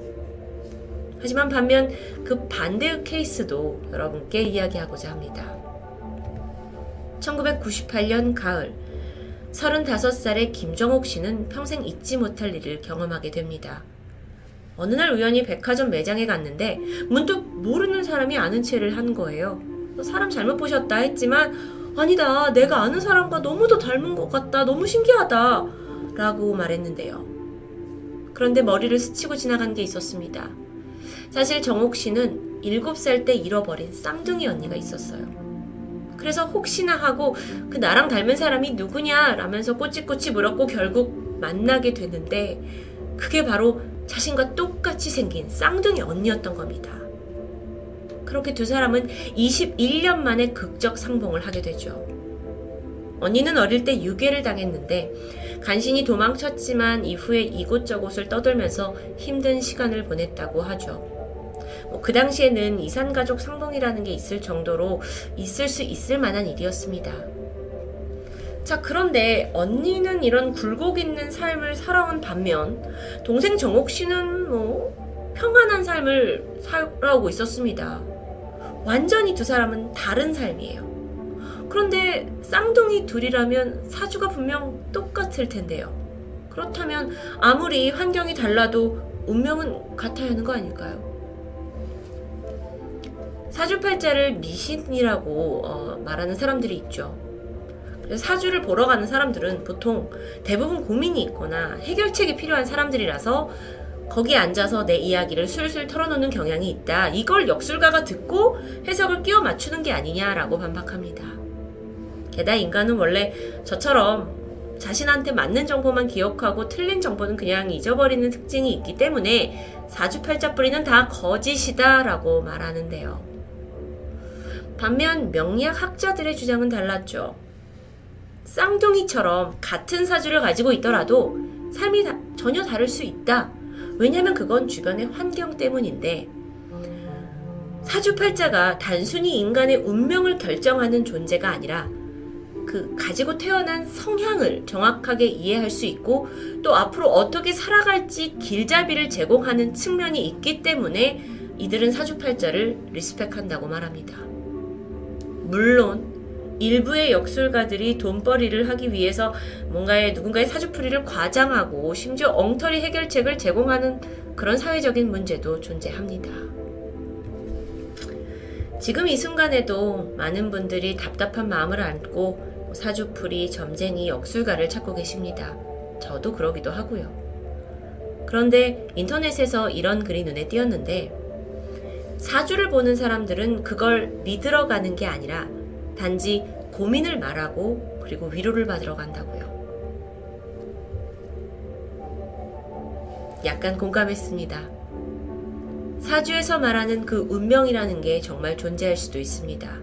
하지만 반면 그 반대의 케이스도 여러분께 이야기하고자 합니다. 1998년 가을 35살의 김정옥 씨는 평생 잊지 못할 일을 경험하게 됩니다. 어느 날 우연히 백화점 매장에 갔는데 문득 모르는 사람이 아는 체를 한 거예요. 사람 잘못 보셨다 했지만 아니다 내가 아는 사람과 너무도 닮은 것 같다 너무 신기하다 라고 말했는데요. 그런데 머리를 스치고 지나간 게 있었습니다. 사실 정옥 씨는 7살 때 잃어버린 쌍둥이 언니가 있었어요. 그래서 혹시나 하고 그 나랑 닮은 사람이 누구냐 라면서 꼬치꼬치 물었고 결국 만나게 되는데 그게 바로 자신과 똑같이 생긴 쌍둥이 언니였던 겁니다. 그렇게 두 사람은 21년 만에 극적 상봉을 하게 되죠. 언니는 어릴 때 유괴를 당했는데 간신히 도망쳤지만 이후에 이곳저곳을 떠돌면서 힘든 시간을 보냈다고 하죠. 뭐그 당시에는 이산가족 상봉이라는 게 있을 정도로 있을 수 있을 만한 일이었습니다. 자, 그런데 언니는 이런 굴곡 있는 삶을 살아온 반면 동생 정옥 씨는 뭐 평안한 삶을 살아오고 있었습니다. 완전히 두 사람은 다른 삶이에요. 그런데 쌍둥이 둘이라면 사주가 분명 똑같을 텐데요. 그렇다면 아무리 환경이 달라도 운명은 같아야 하는 거 아닐까요? 사주팔자를 미신이라고 어, 말하는 사람들이 있죠. 그래서 사주를 보러 가는 사람들은 보통 대부분 고민이 있거나 해결책이 필요한 사람들이라서 거기에 앉아서 내 이야기를 술술 털어놓는 경향이 있다. 이걸 역술가가 듣고 해석을 끼워 맞추는 게 아니냐라고 반박합니다. 게다가 인간은 원래 저처럼 자신한테 맞는 정보만 기억하고 틀린 정보는 그냥 잊어버리는 특징이 있기 때문에 사주팔자 뿌리는 다 거짓이다라고 말하는데요. 반면 명리학 학자들의 주장은 달랐죠. 쌍둥이처럼 같은 사주를 가지고 있더라도 삶이 다, 전혀 다를 수 있다. 왜냐하면 그건 주변의 환경 때문인데 사주팔자가 단순히 인간의 운명을 결정하는 존재가 아니라 그 가지고 태어난 성향을 정확하게 이해할 수 있고 또 앞으로 어떻게 살아갈지 길잡이를 제공하는 측면이 있기 때문에 이들은 사주팔자를 리스펙한다고 말합니다. 물론 일부의 역술가들이 돈벌이를 하기 위해서 뭔가의 누군가의 사주풀이를 과장하고 심지어 엉터리 해결책을 제공하는 그런 사회적인 문제도 존재합니다. 지금 이 순간에도 많은 분들이 답답한 마음을 안고 사주풀이, 점쟁이, 역술가를 찾고 계십니다. 저도 그러기도 하고요. 그런데 인터넷에서 이런 글이 눈에 띄었는데 사주를 보는 사람들은 그걸 믿으러 가는 게 아니라 단지 고민을 말하고 그리고 위로를 받으러 간다고요. 약간 공감했습니다. 사주에서 말하는 그 운명이라는 게 정말 존재할 수도 있습니다.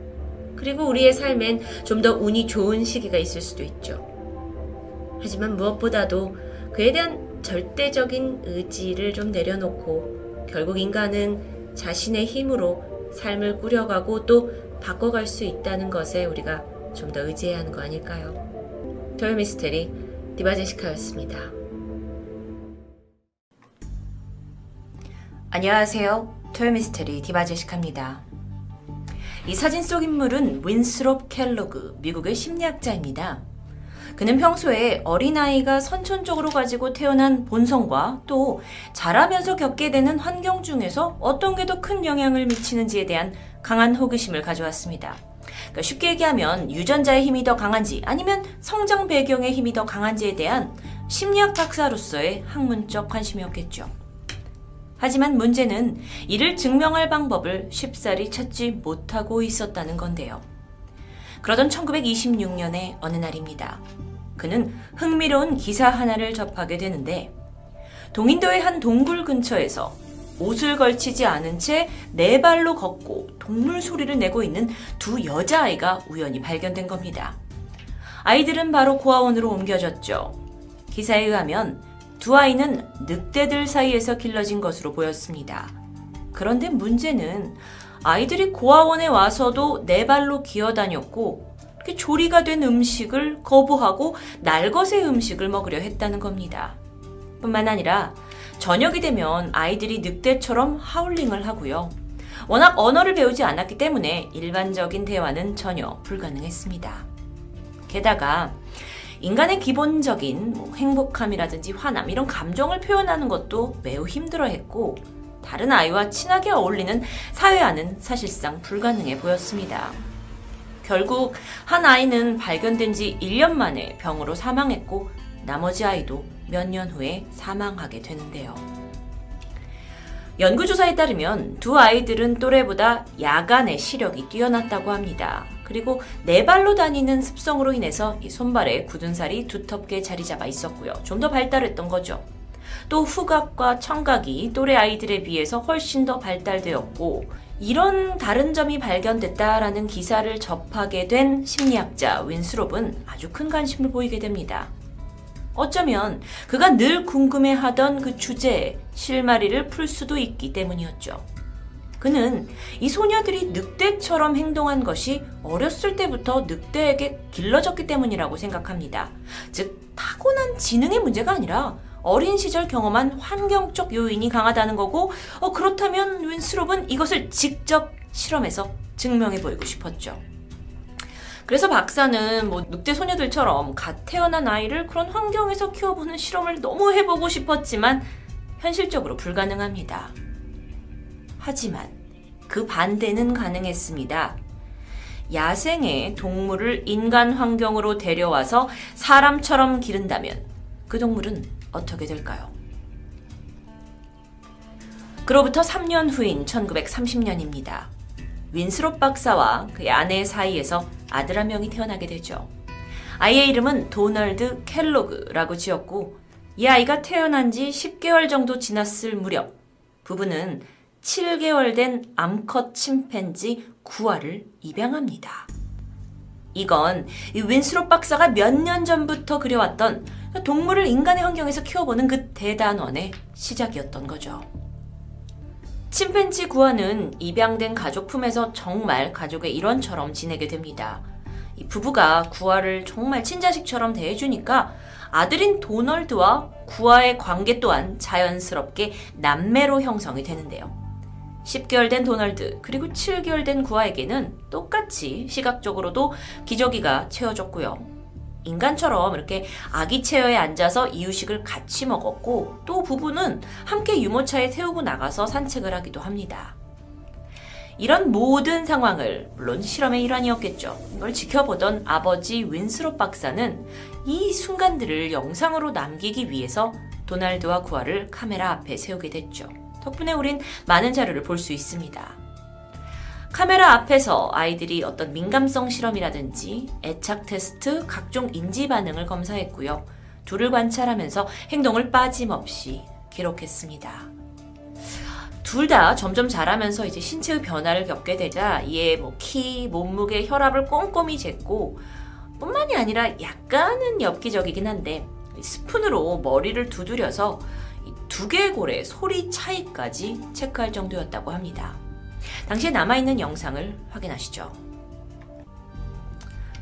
그리고 우리의 삶엔 좀 더 운이 좋은 시기가 있을 수도 있죠. 하지만 무엇보다도 그에 대한 절대적인 의지를 좀 내려놓고 결국 인간은 자신의 힘으로 삶을 꾸려가고 또 바꿔갈 수 있다는 것에 우리가 좀 더 의지해야 하는 거 아닐까요? 토요 미스테리 디바제시카였습니다. 안녕하세요. 토요 미스테리 디바제시카입니다. 이 사진 속 인물은 윈스롭 켈로그, 미국의 심리학자입니다. 그는 평소에 어린아이가 선천적으로 가지고 태어난 본성과 또 자라면서 겪게 되는 환경 중에서 어떤 게 더 큰 영향을 미치는지에 대한 강한 호기심을 가져왔습니다. 그러니까 쉽게 얘기하면 유전자의 힘이 더 강한지 아니면 성장 배경의 힘이 더 강한지에 대한 심리학 박사로서의 학문적 관심이었겠죠. 하지만 문제는 이를 증명할 방법을 쉽사리 찾지 못하고 있었다는 건데요. 그러던 1926년의 어느 날입니다. 그는 흥미로운 기사 하나를 접하게 되는데 동인도의 한 동굴 근처에서 옷을 걸치지 않은 채 네 발로 걷고 동물 소리를 내고 있는 두 여자아이가 우연히 발견된 겁니다. 아이들은 바로 고아원으로 옮겨졌죠. 기사에 의하면 두 아이는 늑대들 사이에서 길러진 것으로 보였습니다. 그런데 문제는 아이들이 고아원에 와서도 네 발로 기어다녔고 조리가 된 음식을 거부하고 날것의 음식을 먹으려 했다는 겁니다. 뿐만 아니라 저녁이 되면 아이들이 늑대처럼 하울링을 하고요. 워낙 언어를 배우지 않았기 때문에 일반적인 대화는 전혀 불가능했습니다. 게다가 인간의 기본적인 뭐 행복함이라든지 화남 이런 감정을 표현하는 것도 매우 힘들어했고 다른 아이와 친하게 어울리는 사회화는 사실상 불가능해 보였습니다. 결국 한 아이는 발견된 지 1년 만에 병으로 사망했고 나머지 아이도 몇 년 후에 사망하게 되는데요. 연구조사에 따르면 두 아이들은 또래보다 야간의 시력이 뛰어났다고 합니다. 그리고 네 발로 다니는 습성으로 인해서 이 손발에 굳은 살이 두텁게 자리 잡아 있었고요. 좀 더 발달했던 거죠. 또 후각과 청각이 또래 아이들에 비해서 훨씬 더 발달되었고 이런 다른 점이 발견됐다라는 기사를 접하게 된 심리학자 윈스롭은 아주 큰 관심을 보이게 됩니다. 어쩌면 그가 늘 궁금해하던 그 주제에 실마리를 풀 수도 있기 때문이었죠. 그는 이 소녀들이 늑대처럼 행동한 것이 어렸을 때부터 늑대에게 길러졌기 때문이라고 생각합니다. 즉, 타고난 지능의 문제가 아니라 어린 시절 경험한 환경적 요인이 강하다는 거고, 어, 그렇다면 윈스롭은 이것을 직접 실험해서 증명해 보이고 싶었죠. 그래서 박사는 뭐 늑대 소녀들처럼 갓 태어난 아이를 그런 환경에서 키워보는 실험을 너무 해보고 싶었지만 현실적으로 불가능합니다. 하지만 그 반대는 가능했습니다. 야생의 동물을 인간 환경으로 데려와서 사람처럼 기른다면 그 동물은 어떻게 될까요? 그로부터 3년 후인 1930년입니다. 윈스롭 박사와 그의 아내 사이에서 아들 한 명이 태어나게 되죠. 아이의 이름은 도널드 켈로그라고 지었고 이 아이가 태어난 지 10개월 정도 지났을 무렵 부부는 7개월 된 암컷 침팬지 9화를 입양합니다. 이건 윈스롭 박사가 몇 년 전부터 그려왔던 동물을 인간의 환경에서 키워보는 그 대단원의 시작이었던 거죠. 침팬지 구아는 입양된 가족 품에서 정말 가족의 일원처럼 지내게 됩니다. 이 부부가 구아를 정말 친자식처럼 대해주니까 아들인 도널드와 구아의 관계 또한 자연스럽게 남매로 형성이 되는데요. 10개월 된 도널드 그리고 7개월 된 구아에게는 똑같이 시각적으로도 기저귀가 채워졌고요. 인간처럼 이렇게 아기 체어에 앉아서 이유식을 같이 먹었고 또 부부는 함께 유모차에 태우고 나가서 산책을 하기도 합니다. 이런 모든 상황을 물론 실험의 일환이었겠죠. 이걸 지켜보던 아버지 윈스롭 박사는 이 순간들을 영상으로 남기기 위해서 도날드와 구아를 카메라 앞에 세우게 됐죠. 덕분에 우린 많은 자료를 볼 수 있습니다. 카메라 앞에서 아이들이 어떤 민감성 실험이라든지 애착 테스트, 각종 인지 반응을 검사했고요. 둘을 관찰하면서 행동을 빠짐없이 기록했습니다. 둘 다 점점 자라면서 이제 신체의 변화를 겪게 되자 이에 뭐 키, 몸무게, 혈압을 꼼꼼히 쟀고 뿐만이 아니라 약간은 엽기적이긴 한데 스푼으로 머리를 두드려서 이 두개골의 소리 차이까지 체크할 정도였다고 합니다. 당시에 남아있는 영상을 확인하시죠.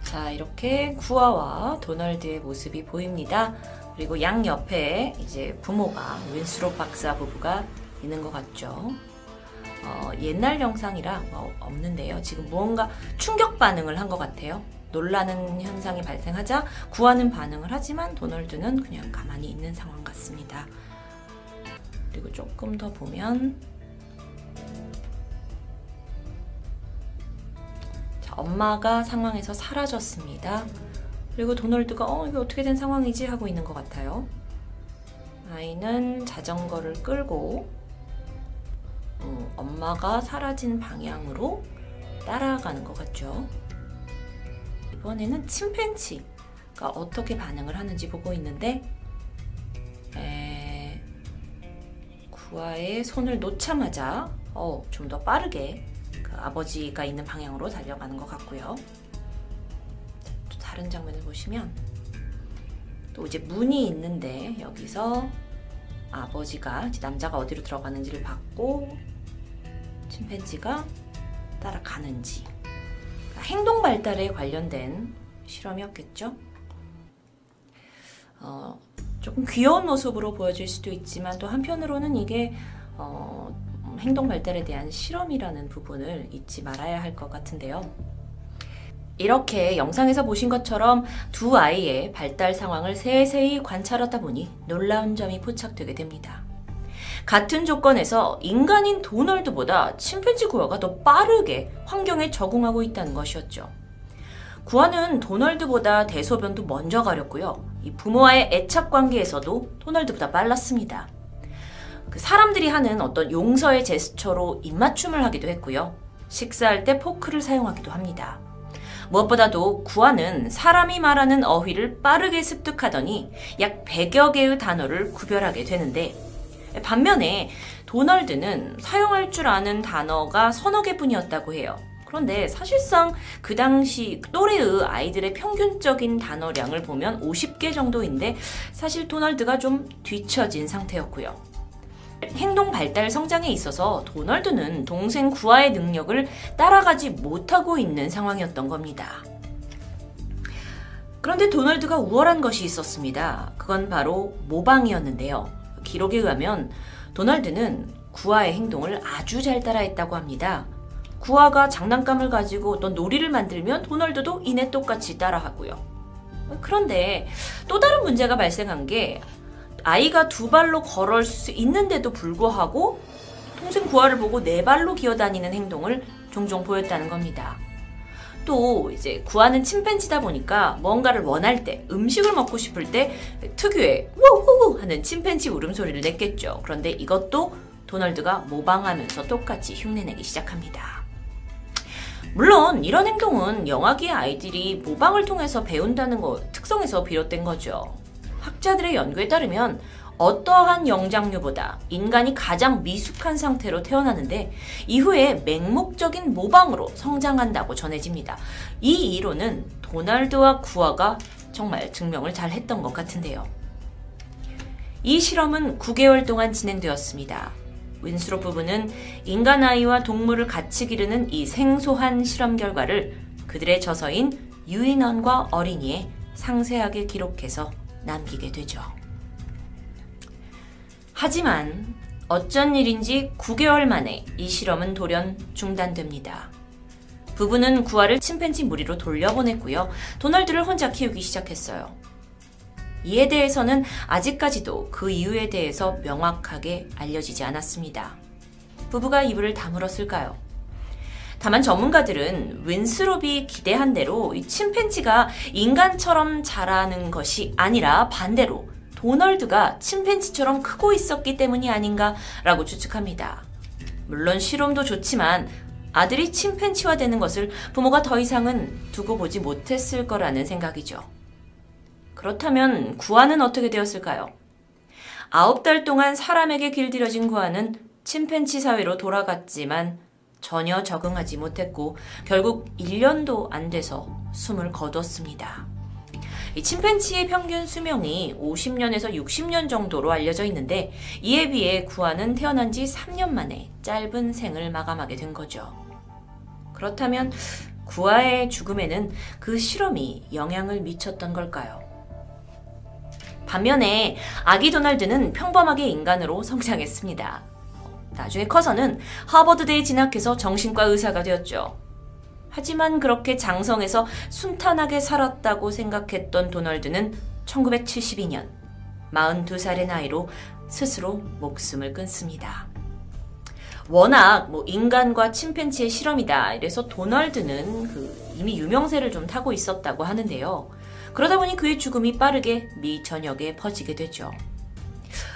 자, 이렇게 구아와 도널드의 모습이 보입니다. 그리고 양 옆에 이제 부모가 윈스로 박사 부부가 있는 것 같죠. 어, 옛날 영상이라 뭐 없는데요. 지금 무언가 충격 반응을 한 것 같아요. 놀라는 현상이 발생하자 구하는 반응을 하지만 도널드는 그냥 가만히 있는 상황 같습니다. 그리고 조금 더 보면 엄마가 상황에서 사라졌습니다. 그리고 도널드가 어 이게 어떻게 된 상황이지 하고 있는 것 같아요. 아이는 자전거를 끌고 음, 엄마가 사라진 방향으로 따라가는 것 같죠. 이번에는 침팬치가 어떻게 반응을 하는지 보고 있는데 에, 구아의 손을 놓자마자 어, 좀 더 빠르게 그 아버지가 있는 방향으로 달려가는 것 같고요. 또 다른 장면을 보시면 또 이제 문이 있는데 여기서 아버지가 남자가 어디로 들어가는지를 봤고 침팬지가 따라가는지 그러니까 행동 발달에 관련된 실험이었겠죠. 어, 조금 귀여운 모습으로 보여질 수도 있지만 또 한편으로는 이게 어, 행동 발달에 대한 실험이라는 부분을 잊지 말아야 할 것 같은데요. 이렇게 영상에서 보신 것처럼 두 아이의 발달 상황을 세세히 관찰하다 보니 놀라운 점이 포착되게 됩니다. 같은 조건에서 인간인 도널드보다 침팬지 구아가 더 빠르게 환경에 적응하고 있다는 것이었죠. 구아는 도널드보다 대소변도 먼저 가렸고요. 이 부모와의 애착 관계에서도 도널드보다 빨랐습니다. 그 사람들이 하는 어떤 용서의 제스처로 입맞춤을 하기도 했고요. 식사할 때 포크를 사용하기도 합니다. 무엇보다도 구아는 사람이 말하는 어휘를 빠르게 습득하더니 약 100여 개의 단어를 구별하게 되는데 반면에 도널드는 사용할 줄 아는 단어가 서너 개 뿐이었다고 해요. 그런데 사실상 그 당시 또래의 아이들의 평균적인 단어량을 보면 50개 정도인데 사실 도널드가 좀 뒤처진 상태였고요. 행동 발달 성장에 있어서 도널드는 동생 구아의 능력을 따라가지 못하고 있는 상황이었던 겁니다. 그런데 도널드가 우월한 것이 있었습니다. 그건 바로 모방이었는데요. 기록에 의하면 도널드는 구아의 행동을 아주 잘 따라했다고 합니다. 구아가 장난감을 가지고 어떤 놀이를 만들면 도널드도 이내 똑같이 따라하고요. 그런데 또 다른 문제가 발생한 게 아이가 두 발로 걸을 수 있는데도 불구하고 동생 구아를 보고 네 발로 기어다니는 행동을 종종 보였다는 겁니다. 또 이제 구아는 침팬지다 보니까 뭔가를 원할 때 음식을 먹고 싶을 때 특유의 우우 하는 침팬지 울음소리를 냈겠죠. 그런데 이것도 도널드가 모방하면서 똑같이 흉내내기 시작합니다. 물론 이런 행동은 영아기의 아이들이 모방을 통해서 배운다는 거 특성에서 비롯된 거죠. 학자들의 연구에 따르면 어떠한 영장류보다 인간이 가장 미숙한 상태로 태어나는데 이후에 맹목적인 모방으로 성장한다고 전해집니다. 이 이론은 도날드와 구아가 정말 증명을 잘 했던 것 같은데요. 이 실험은 9개월 동안 진행되었습니다. 윈스로 부부는 인간 아이와 동물을 같이 기르는 이 생소한 실험 결과를 그들의 저서인 유인원과 어린이에 상세하게 기록해서 남기게 되죠. 하지만 어쩐 일인지 9개월 만에 이 실험은 돌연 중단됩니다. 부부는 구아를 침팬지 무리로 돌려보냈고요. 도널드를 혼자 키우기 시작했어요. 이에 대해서는 아직까지도 그 이유에 대해서 명확하게 알려지지 않았습니다. 부부가 이불을 다물었을까요? 다만 전문가들은 윈스롭이 기대한 대로 이 침팬지가 인간처럼 자라는 것이 아니라 반대로 도널드가 침팬지처럼 크고 있었기 때문이 아닌가라고 추측합니다. 물론 실험도 좋지만 아들이 침팬지화 되는 것을 부모가 더 이상은 두고 보지 못했을 거라는 생각이죠. 그렇다면 구아는 어떻게 되었을까요? 아홉 달 동안 사람에게 길들여진 구아는 침팬치 사회로 돌아갔지만 전혀 적응하지 못했고 결국 1년도 안 돼서 숨을 거뒀습니다. 이 침팬지의 평균 수명이 50년에서 60년 정도로 알려져 있는데 이에 비해 구아는 태어난 지 3년 만에 짧은 생을 마감하게 된 거죠. 그렇다면 구아의 죽음에는 그 실험이 영향을 미쳤던 걸까요? 반면에 아기 도널드는 평범하게 인간으로 성장했습니다. 나중에 커서는 하버드대에 진학해서 정신과 의사가 되었죠. 하지만 그렇게 장성해서 순탄하게 살았다고 생각했던 도널드는 1972년 42살의 나이로 스스로 목숨을 끊습니다. 워낙 뭐 인간과 침팬지의 실험이다. 이래서 도널드는 그 이미 유명세를 좀 타고 있었다고 하는데요. 그러다 보니 그의 죽음이 빠르게 미 전역에 퍼지게 되죠.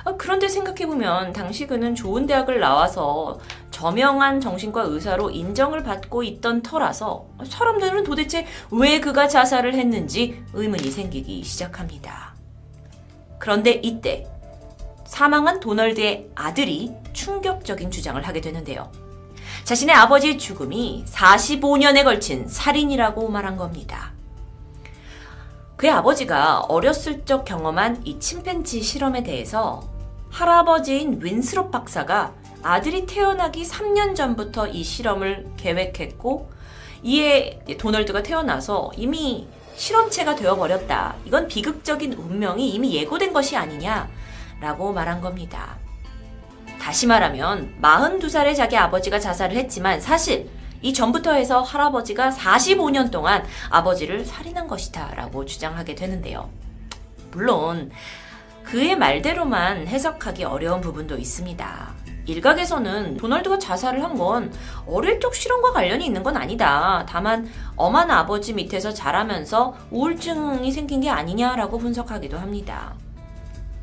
아, 그런데 생각해보면 당시 그는 좋은 대학을 나와서 저명한 정신과 의사로 인정을 받고 있던 터라서 사람들은 도대체 왜 그가 자살을 했는지 의문이 생기기 시작합니다. 그런데 이때 사망한 도널드의 아들이 충격적인 주장을 하게 되는데요. 자신의 아버지의 죽음이 45년에 걸친 살인이라고 말한 겁니다. 그의 아버지가 어렸을 적 경험한 이 침팬지 실험에 대해서 할아버지인 윈스롭 박사가 아들이 태어나기 3년 전부터 이 실험을 계획했고 이에 도널드가 태어나서 이미 실험체가 되어버렸다. 이건 비극적인 운명이 이미 예고된 것이 아니냐 라고 말한 겁니다. 다시 말하면 42살의 자기 아버지가 자살을 했지만 사실 이 전부터 해서 할아버지가 45년 동안 아버지를 살인한 것이다 라고 주장하게 되는데요. 물론 그의 말대로만 해석하기 어려운 부분도 있습니다. 일각에서는 도널드가 자살을 한 건 어릴 적 실험과 관련이 있는 건 아니다. 다만 엄한 아버지 밑에서 자라면서 우울증이 생긴 게 아니냐라고 분석하기도 합니다.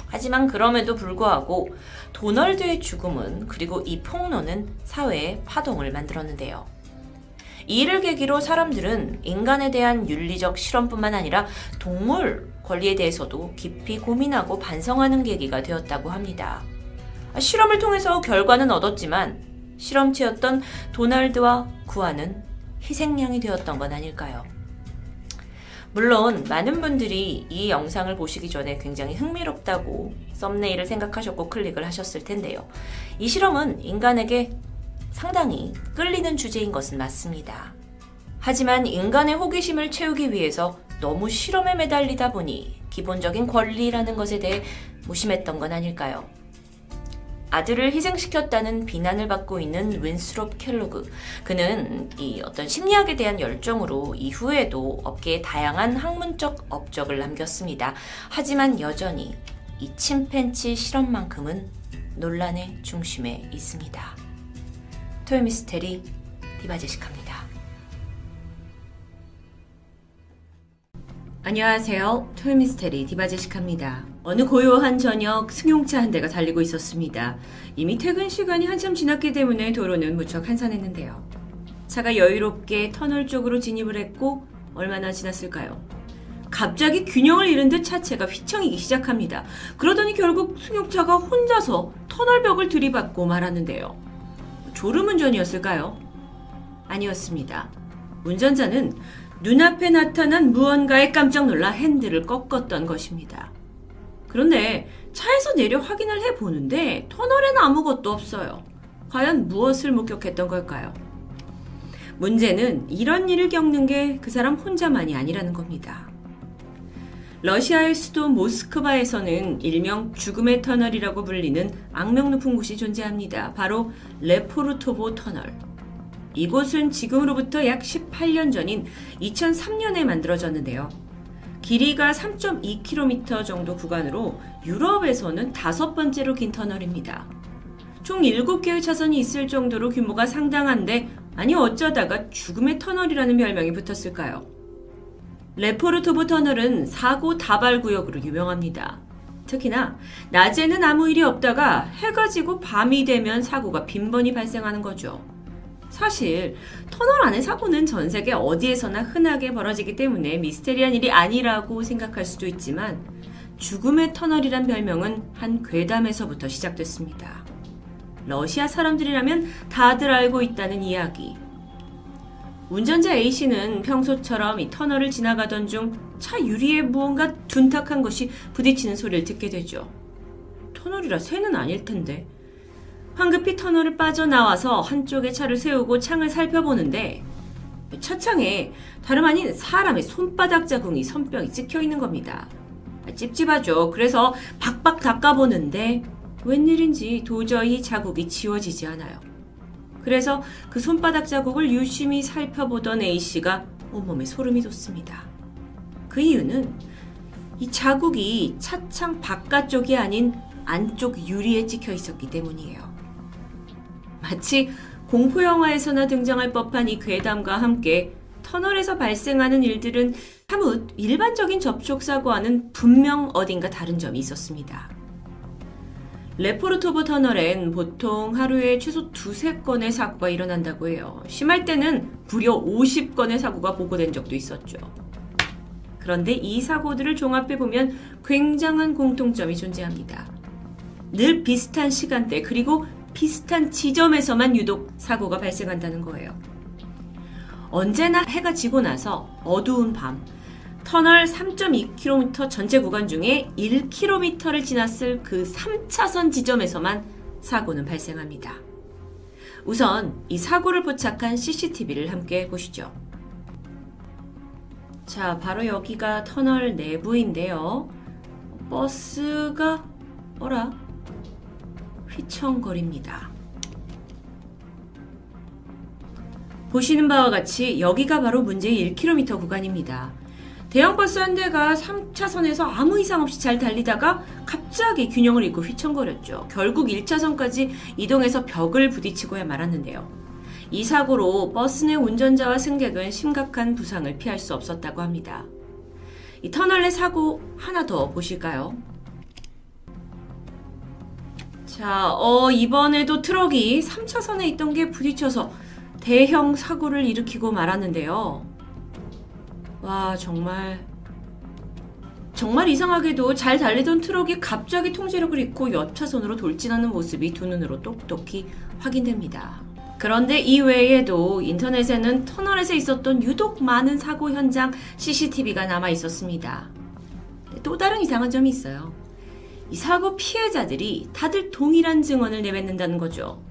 하지만 그럼에도 불구하고 도널드의 죽음은 그리고 이 폭로는 사회에 파동을 만들었는데요. 이를 계기로 사람들은 인간에 대한 윤리적 실험뿐만 아니라 동물 권리에 대해서도 깊이 고민하고 반성하는 계기가 되었다고 합니다. 실험을 통해서 결과는 얻었지만 실험체였던 도널드와 구아는 희생양이 되었던 건 아닐까요? 물론 많은 분들이 이 영상을 보시기 전에 굉장히 흥미롭다고 썸네일을 생각하셨고 클릭을 하셨을 텐데요. 이 실험은 인간에게 상당히 끌리는 주제인 것은 맞습니다. 하지만 인간의 호기심을 채우기 위해서 너무 실험에 매달리다 보니 기본적인 권리라는 것에 대해 무심했던 건 아닐까요? 아들을 희생시켰다는 비난을 받고 있는 윈스롭 켈로그. 그는 이 어떤 심리학에 대한 열정으로 이후에도 업계에 다양한 학문적 업적을 남겼습니다. 하지만 여전히 이 침팬치 실험만큼은 논란의 중심에 있습니다. 토요미스테리 디바제식합니다. 안녕하세요. 토요미스테리 디바제식합니다. 어느 고요한 저녁 승용차 한 대가 달리고 있었습니다. 이미 퇴근 시간이 한참 지났기 때문에 도로는 무척 한산했는데요. 차가 여유롭게 터널 쪽으로 진입을 했고 얼마나 지났을까요? 갑자기 균형을 잃은 듯 차체가 휘청이기 시작합니다. 그러더니 결국 승용차가 혼자서 터널 벽을 들이받고 말았는데요. 졸음운전이었을까요? 아니었습니다. 운전자는 눈앞에 나타난 무언가에 깜짝 놀라 핸들을 꺾었던 것입니다. 그런데 차에서 내려 확인을 해 보는데 터널에는 아무것도 없어요. 과연 무엇을 목격했던 걸까요? 문제는 이런 일을 겪는 게 그 사람 혼자만이 아니라는 겁니다. 러시아의 수도 모스크바에서는 일명 죽음의 터널이라고 불리는 악명 높은 곳이 존재합니다. 바로 레포르토보 터널. 이곳은 지금으로부터 약 18년 전인 2003년에 만들어졌는데요. 길이가 3.2km 정도 구간으로 유럽에서는 다섯 번째로 긴 터널입니다. 총 7개의 차선이 있을 정도로 규모가 상당한데 아니 어쩌다가 죽음의 터널이라는 별명이 붙었을까요? 레포르토브 터널은 사고 다발 구역으로 유명합니다. 특히나 낮에는 아무 일이 없다가 해가 지고 밤이 되면 사고가 빈번히 발생하는 거죠. 사실 터널 안의 사고는 전 세계 어디에서나 흔하게 벌어지기 때문에 미스테리한 일이 아니라고 생각할 수도 있지만 죽음의 터널이란 별명은 한 괴담에서부터 시작됐습니다. 러시아 사람들이라면 다들 알고 있다는 이야기. 운전자 A씨는 평소처럼 이 터널을 지나가던 중 차 유리에 무언가 둔탁한 것이 부딪히는 소리를 듣게 되죠. 터널이라 새는 아닐 텐데. 황급히 터널을 빠져나와서 한쪽에 차를 세우고 창을 살펴보는데 차창에 다름 아닌 사람의 손바닥 자국이 선병이 찍혀 있는 겁니다. 찝찝하죠. 그래서 박박 닦아보는데 웬일인지 도저히 자국이 지워지지 않아요. 그래서 그 손바닥 자국을 유심히 살펴보던 A씨가 온몸에 소름이 돋습니다. 그 이유는 이 자국이 차창 바깥쪽이 아닌 안쪽 유리에 찍혀 있었기 때문이에요. 마치 공포영화에서나 등장할 법한 이 괴담과 함께 터널에서 발생하는 일들은 사뭇 일반적인 접촉사고와는 분명 어딘가 다른 점이 있었습니다. 레포르토브 터널엔 보통 하루에 최소 두세 건의 사고가 일어난다고 해요. 심할 때는 무려 50건의 사고가 보고된 적도 있었죠. 그런데 이 사고들을 종합해 보면 굉장한 공통점이 존재합니다. 늘 비슷한 시간대 그리고 비슷한 지점에서만 유독 사고가 발생한다는 거예요. 언제나 해가 지고 나서 어두운 밤, 터널 3.2km 전체 구간 중에 1km를 지났을 그 3차선 지점에서만 사고는 발생합니다. 우선 이 사고를 포착한 CCTV를 함께 보시죠. 자, 바로 여기가 터널 내부인데요. 버스가, 어라? 휘청거립니다. 보시는 바와 같이 여기가 바로 문제의 1km 구간입니다. 대형 버스 한 대가 3차선에서 아무 이상 없이 잘 달리다가 갑자기 균형을 잃고 휘청거렸죠. 결국 1차선까지 이동해서 벽을 부딪히고야 말았는데요. 이 사고로 버스 내 운전자와 승객은 심각한 부상을 피할 수 없었다고 합니다. 이 터널 내 사고 하나 더 보실까요? 자, 어, 이번에도 트럭이 3차선에 있던 게 부딪혀서 대형 사고를 일으키고 말았는데요. 와, 정말. 정말 이상하게도 잘 달리던 트럭이 갑자기 통제력을 잃고 옆차선으로 돌진하는 모습이 두 눈으로 똑똑히 확인됩니다. 그런데 이 외에도 인터넷에는 터널에서 있었던 유독 많은 사고 현장 CCTV가 남아 있었습니다. 또 다른 이상한 점이 있어요. 이 사고 피해자들이 다들 동일한 증언을 내뱉는다는 거죠.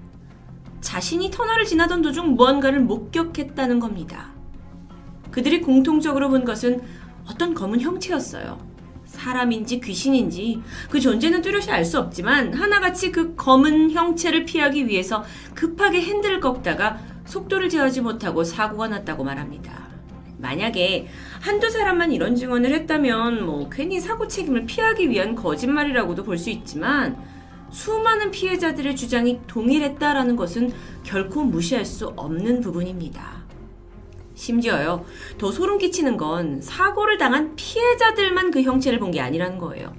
자신이 터널을 지나던 도중 무언가를 목격했다는 겁니다. 그들이 공통적으로 본 것은 어떤 검은 형체였어요. 사람인지 귀신인지 그 존재는 뚜렷이 알 수 없지만 하나같이 그 검은 형체를 피하기 위해서 급하게 핸들을 꺾다가 속도를 제어하지 못하고 사고가 났다고 말합니다. 만약에 한두 사람만 이런 증언을 했다면 뭐 괜히 사고 책임을 피하기 위한 거짓말이라고도 볼 수 있지만 수많은 피해자들의 주장이 동일했다라는 것은 결코 무시할 수 없는 부분입니다. 심지어요, 더 소름 끼치는 건 사고를 당한 피해자들만 그 형체를 본 게 아니라는 거예요.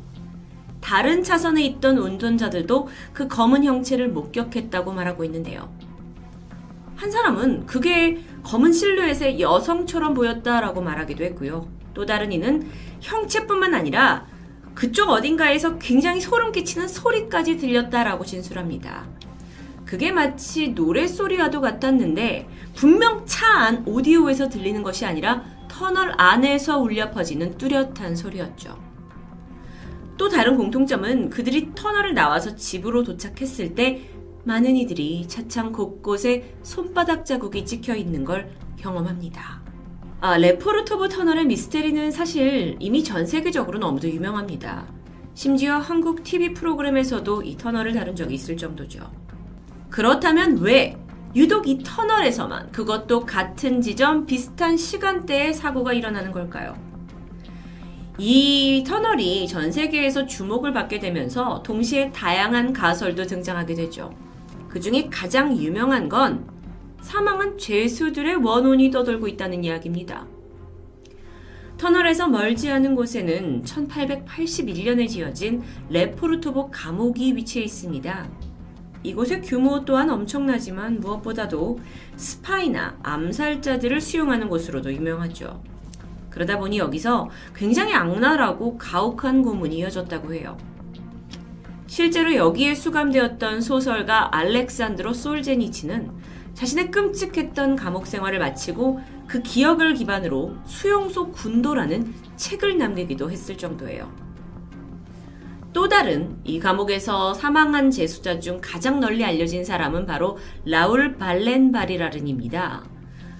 다른 차선에 있던 운전자들도 그 검은 형체를 목격했다고 말하고 있는데요. 한 사람은 그게 검은 실루엣의 여성처럼 보였다라고 말하기도 했고요. 또 다른 이는 형체뿐만 아니라 그쪽 어딘가에서 굉장히 소름 끼치는 소리까지 들렸다라고 진술합니다. 그게 마치 노랫소리와도 같았는데 분명 차 안 오디오에서 들리는 것이 아니라 터널 안에서 울려 퍼지는 뚜렷한 소리였죠. 또 다른 공통점은 그들이 터널을 나와서 집으로 도착했을 때 많은 이들이 차창 곳곳에 손바닥 자국이 찍혀 있는 걸 경험합니다. 아, 레포르토브 터널의 미스테리는 사실 이미 전 세계적으로 너무도 유명합니다. 심지어 한국 TV 프로그램에서도 이 터널을 다룬 적이 있을 정도죠. 그렇다면 왜 유독 이 터널에서만 그것도 같은 지점 비슷한 시간대에 사고가 일어나는 걸까요? 이 터널이 전 세계에서 주목을 받게 되면서 동시에 다양한 가설도 등장하게 되죠. 그 중에 가장 유명한 건 사망한 죄수들의 원혼이 떠돌고 있다는 이야기입니다. 터널에서 멀지 않은 곳에는 1881년에 지어진 레포르토보 감옥이 위치해 있습니다. 이곳의 규모 또한 엄청나지만 무엇보다도 스파이나 암살자들을 수용하는 곳으로도 유명하죠. 그러다 보니 여기서 굉장히 악랄하고 가혹한 고문이 이어졌다고 해요. 실제로 여기에 수감되었던 소설가 알렉산드로 솔제니치는 자신의 끔찍했던 감옥 생활을 마치고 그 기억을 기반으로 수용소 군도라는 책을 남기기도 했을 정도예요. 또 다른 이 감옥에서 사망한 재수자 중 가장 널리 알려진 사람은 바로 라울 발렌바리라른입니다.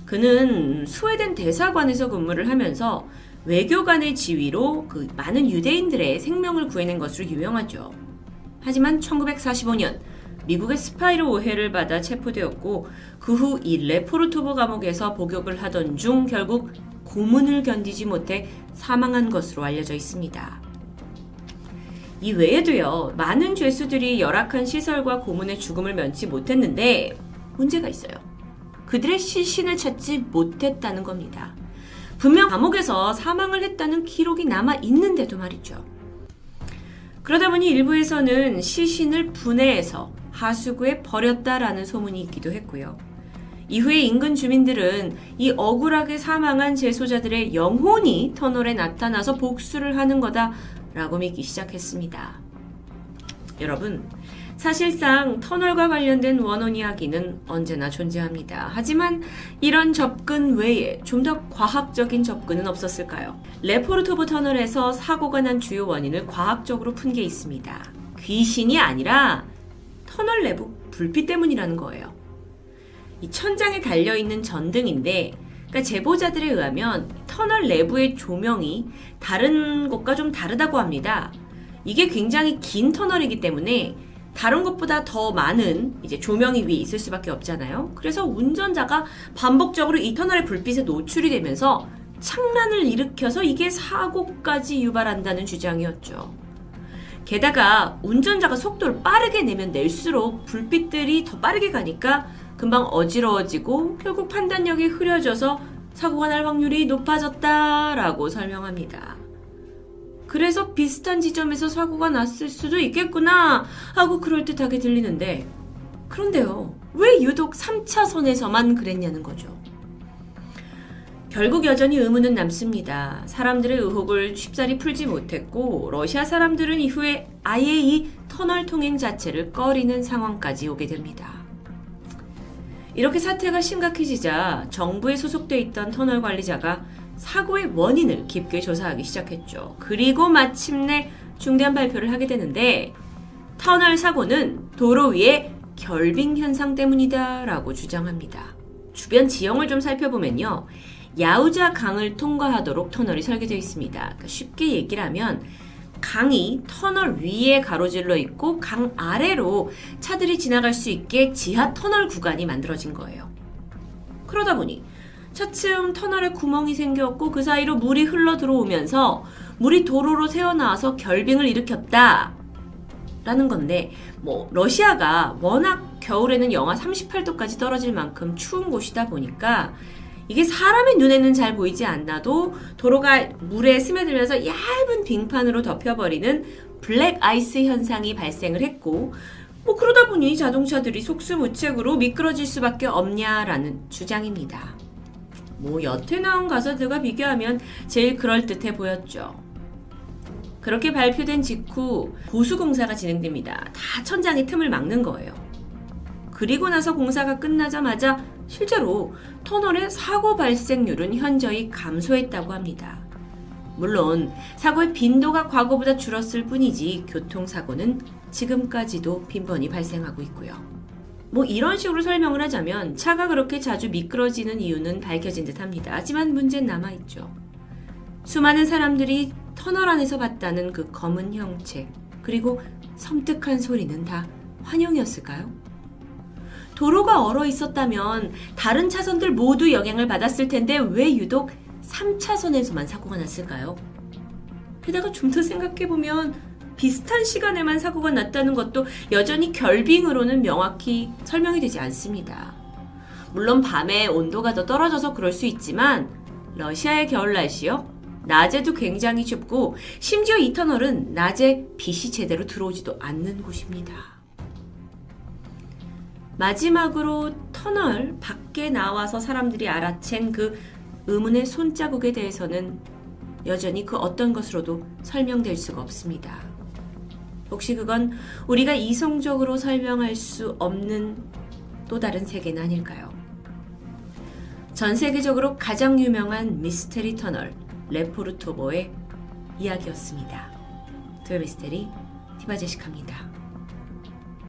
그는 스웨덴 대사관에서 근무를 하면서 외교관의 지위로 그 많은 유대인들의 생명을 구해낸 것으로 유명하죠. 하지만 1945년 미국의 스파이로 오해를 받아 체포되었고 그 후 이 레포르토브 감옥에서 복역을 하던 중 결국 고문을 견디지 못해 사망한 것으로 알려져 있습니다. 이 외에도요, 많은 죄수들이 열악한 시설과 고문에 죽음을 면치 못했는데 문제가 있어요. 그들의 시신을 찾지 못했다는 겁니다. 분명 감옥에서 사망을 했다는 기록이 남아 있는데도 말이죠. 그러다 보니 일부에서는 시신을 분해해서 하수구에 버렸다라는 소문이 있기도 했고요. 이후에 인근 주민들은 이 억울하게 사망한 재소자들의 영혼이 터널에 나타나서 복수를 하는 거다 라고 믿기 시작했습니다. 여러분, 사실상 터널과 관련된 원혼 이야기는 언제나 존재합니다. 하지만 이런 접근 외에 좀 더 과학적인 접근은 없었을까요? 레포르토브 터널에서 사고가 난 주요 원인을 과학적으로 푼 게 있습니다. 귀신이 아니라 터널 내부 불빛 때문이라는 거예요. 이 천장에 달려있는 전등인데 그러니까 제보자들에 의하면 터널 내부의 조명이 다른 곳과 좀 다르다고 합니다. 이게 굉장히 긴 터널이기 때문에 다른 것보다 더 많은 이제 조명이 위에 있을 수밖에 없잖아요. 그래서 운전자가 반복적으로 이 터널의 불빛에 노출이 되면서 창란을 일으켜서 이게 사고까지 유발한다는 주장이었죠. 게다가 운전자가 속도를 빠르게 내면 낼수록 불빛들이 더 빠르게 가니까 금방 어지러워지고 결국 판단력이 흐려져서 사고가 날 확률이 높아졌다라고 설명합니다. 그래서 비슷한 지점에서 사고가 났을 수도 있겠구나 하고 그럴듯하게 들리는데 그런데요. 왜 유독 3차선에서만 그랬냐는 거죠. 결국 여전히 의문은 남습니다. 사람들의 의혹을 쉽사리 풀지 못했고 러시아 사람들은 이후에 아예 이 터널 통행 자체를 꺼리는 상황까지 오게 됩니다. 이렇게 사태가 심각해지자 정부에 소속돼 있던 터널 관리자가 사고의 원인을 깊게 조사하기 시작했죠. 그리고 마침내 중대한 발표를 하게 되는데 터널 사고는 도로 위에 결빙 현상 때문이다라고 주장합니다. 주변 지형을 좀 살펴보면요. 야우자 강을 통과하도록 터널이 설계되어 있습니다. 그러니까 쉽게 얘기를 하면 강이 터널 위에 가로질러 있고 강 아래로 차들이 지나갈 수 있게 지하 터널 구간이 만들어진 거예요. 그러다 보니 차츰 터널에 구멍이 생겼고 그 사이로 물이 흘러 들어오면서 물이 도로로 새어나와서 결빙을 일으켰다. 라는 건데, 뭐, 러시아가 워낙 겨울에는 영하 38도까지 떨어질 만큼 추운 곳이다 보니까 이게 사람의 눈에는 잘 보이지 않나도 도로가 물에 스며들면서 얇은 빙판으로 덮여버리는 블랙 아이스 현상이 발생을 했고, 뭐 그러다 보니 자동차들이 속수무책으로 미끄러질 수밖에 없냐라는 주장입니다. 뭐 여태 나온 가설들과 비교하면 제일 그럴듯해 보였죠. 그렇게 발표된 직후 보수공사가 진행됩니다. 다 천장의 틈을 막는 거예요. 그리고 나서 공사가 끝나자마자 실제로 터널의 사고 발생률은 현저히 감소했다고 합니다. 물론 사고의 빈도가 과거보다 줄었을 뿐이지 교통사고는 지금까지도 빈번히 발생하고 있고요. 뭐 이런 식으로 설명을 하자면 차가 그렇게 자주 미끄러지는 이유는 밝혀진 듯 합니다. 하지만 문제는 남아있죠. 수많은 사람들이 터널 안에서 봤다는 그 검은 형체, 그리고 섬뜩한 소리는 다 환영이었을까요? 도로가 얼어 있었다면 다른 차선들 모두 영향을 받았을 텐데 왜 유독 3차선에서만 사고가 났을까요? 게다가 좀 더 생각해보면 비슷한 시간에만 사고가 났다는 것도 여전히 결빙으로는 명확히 설명이 되지 않습니다. 물론 밤에 온도가 더 떨어져서 그럴 수 있지만 러시아의 겨울 날씨요? 낮에도 굉장히 춥고 심지어 이 터널은 낮에 빛이 제대로 들어오지도 않는 곳입니다. 마지막으로 터널 밖에 나와서 사람들이 알아챈 그 의문의 손자국에 대해서는 여전히 그 어떤 것으로도 설명될 수가 없습니다. 혹시 그건 우리가 이성적으로 설명할 수 없는 또 다른 세계는 아닐까요? 전 세계적으로 가장 유명한 미스테리 터널 레포르토보의 이야기였습니다. 토요 미스테리 티바제시카입니다.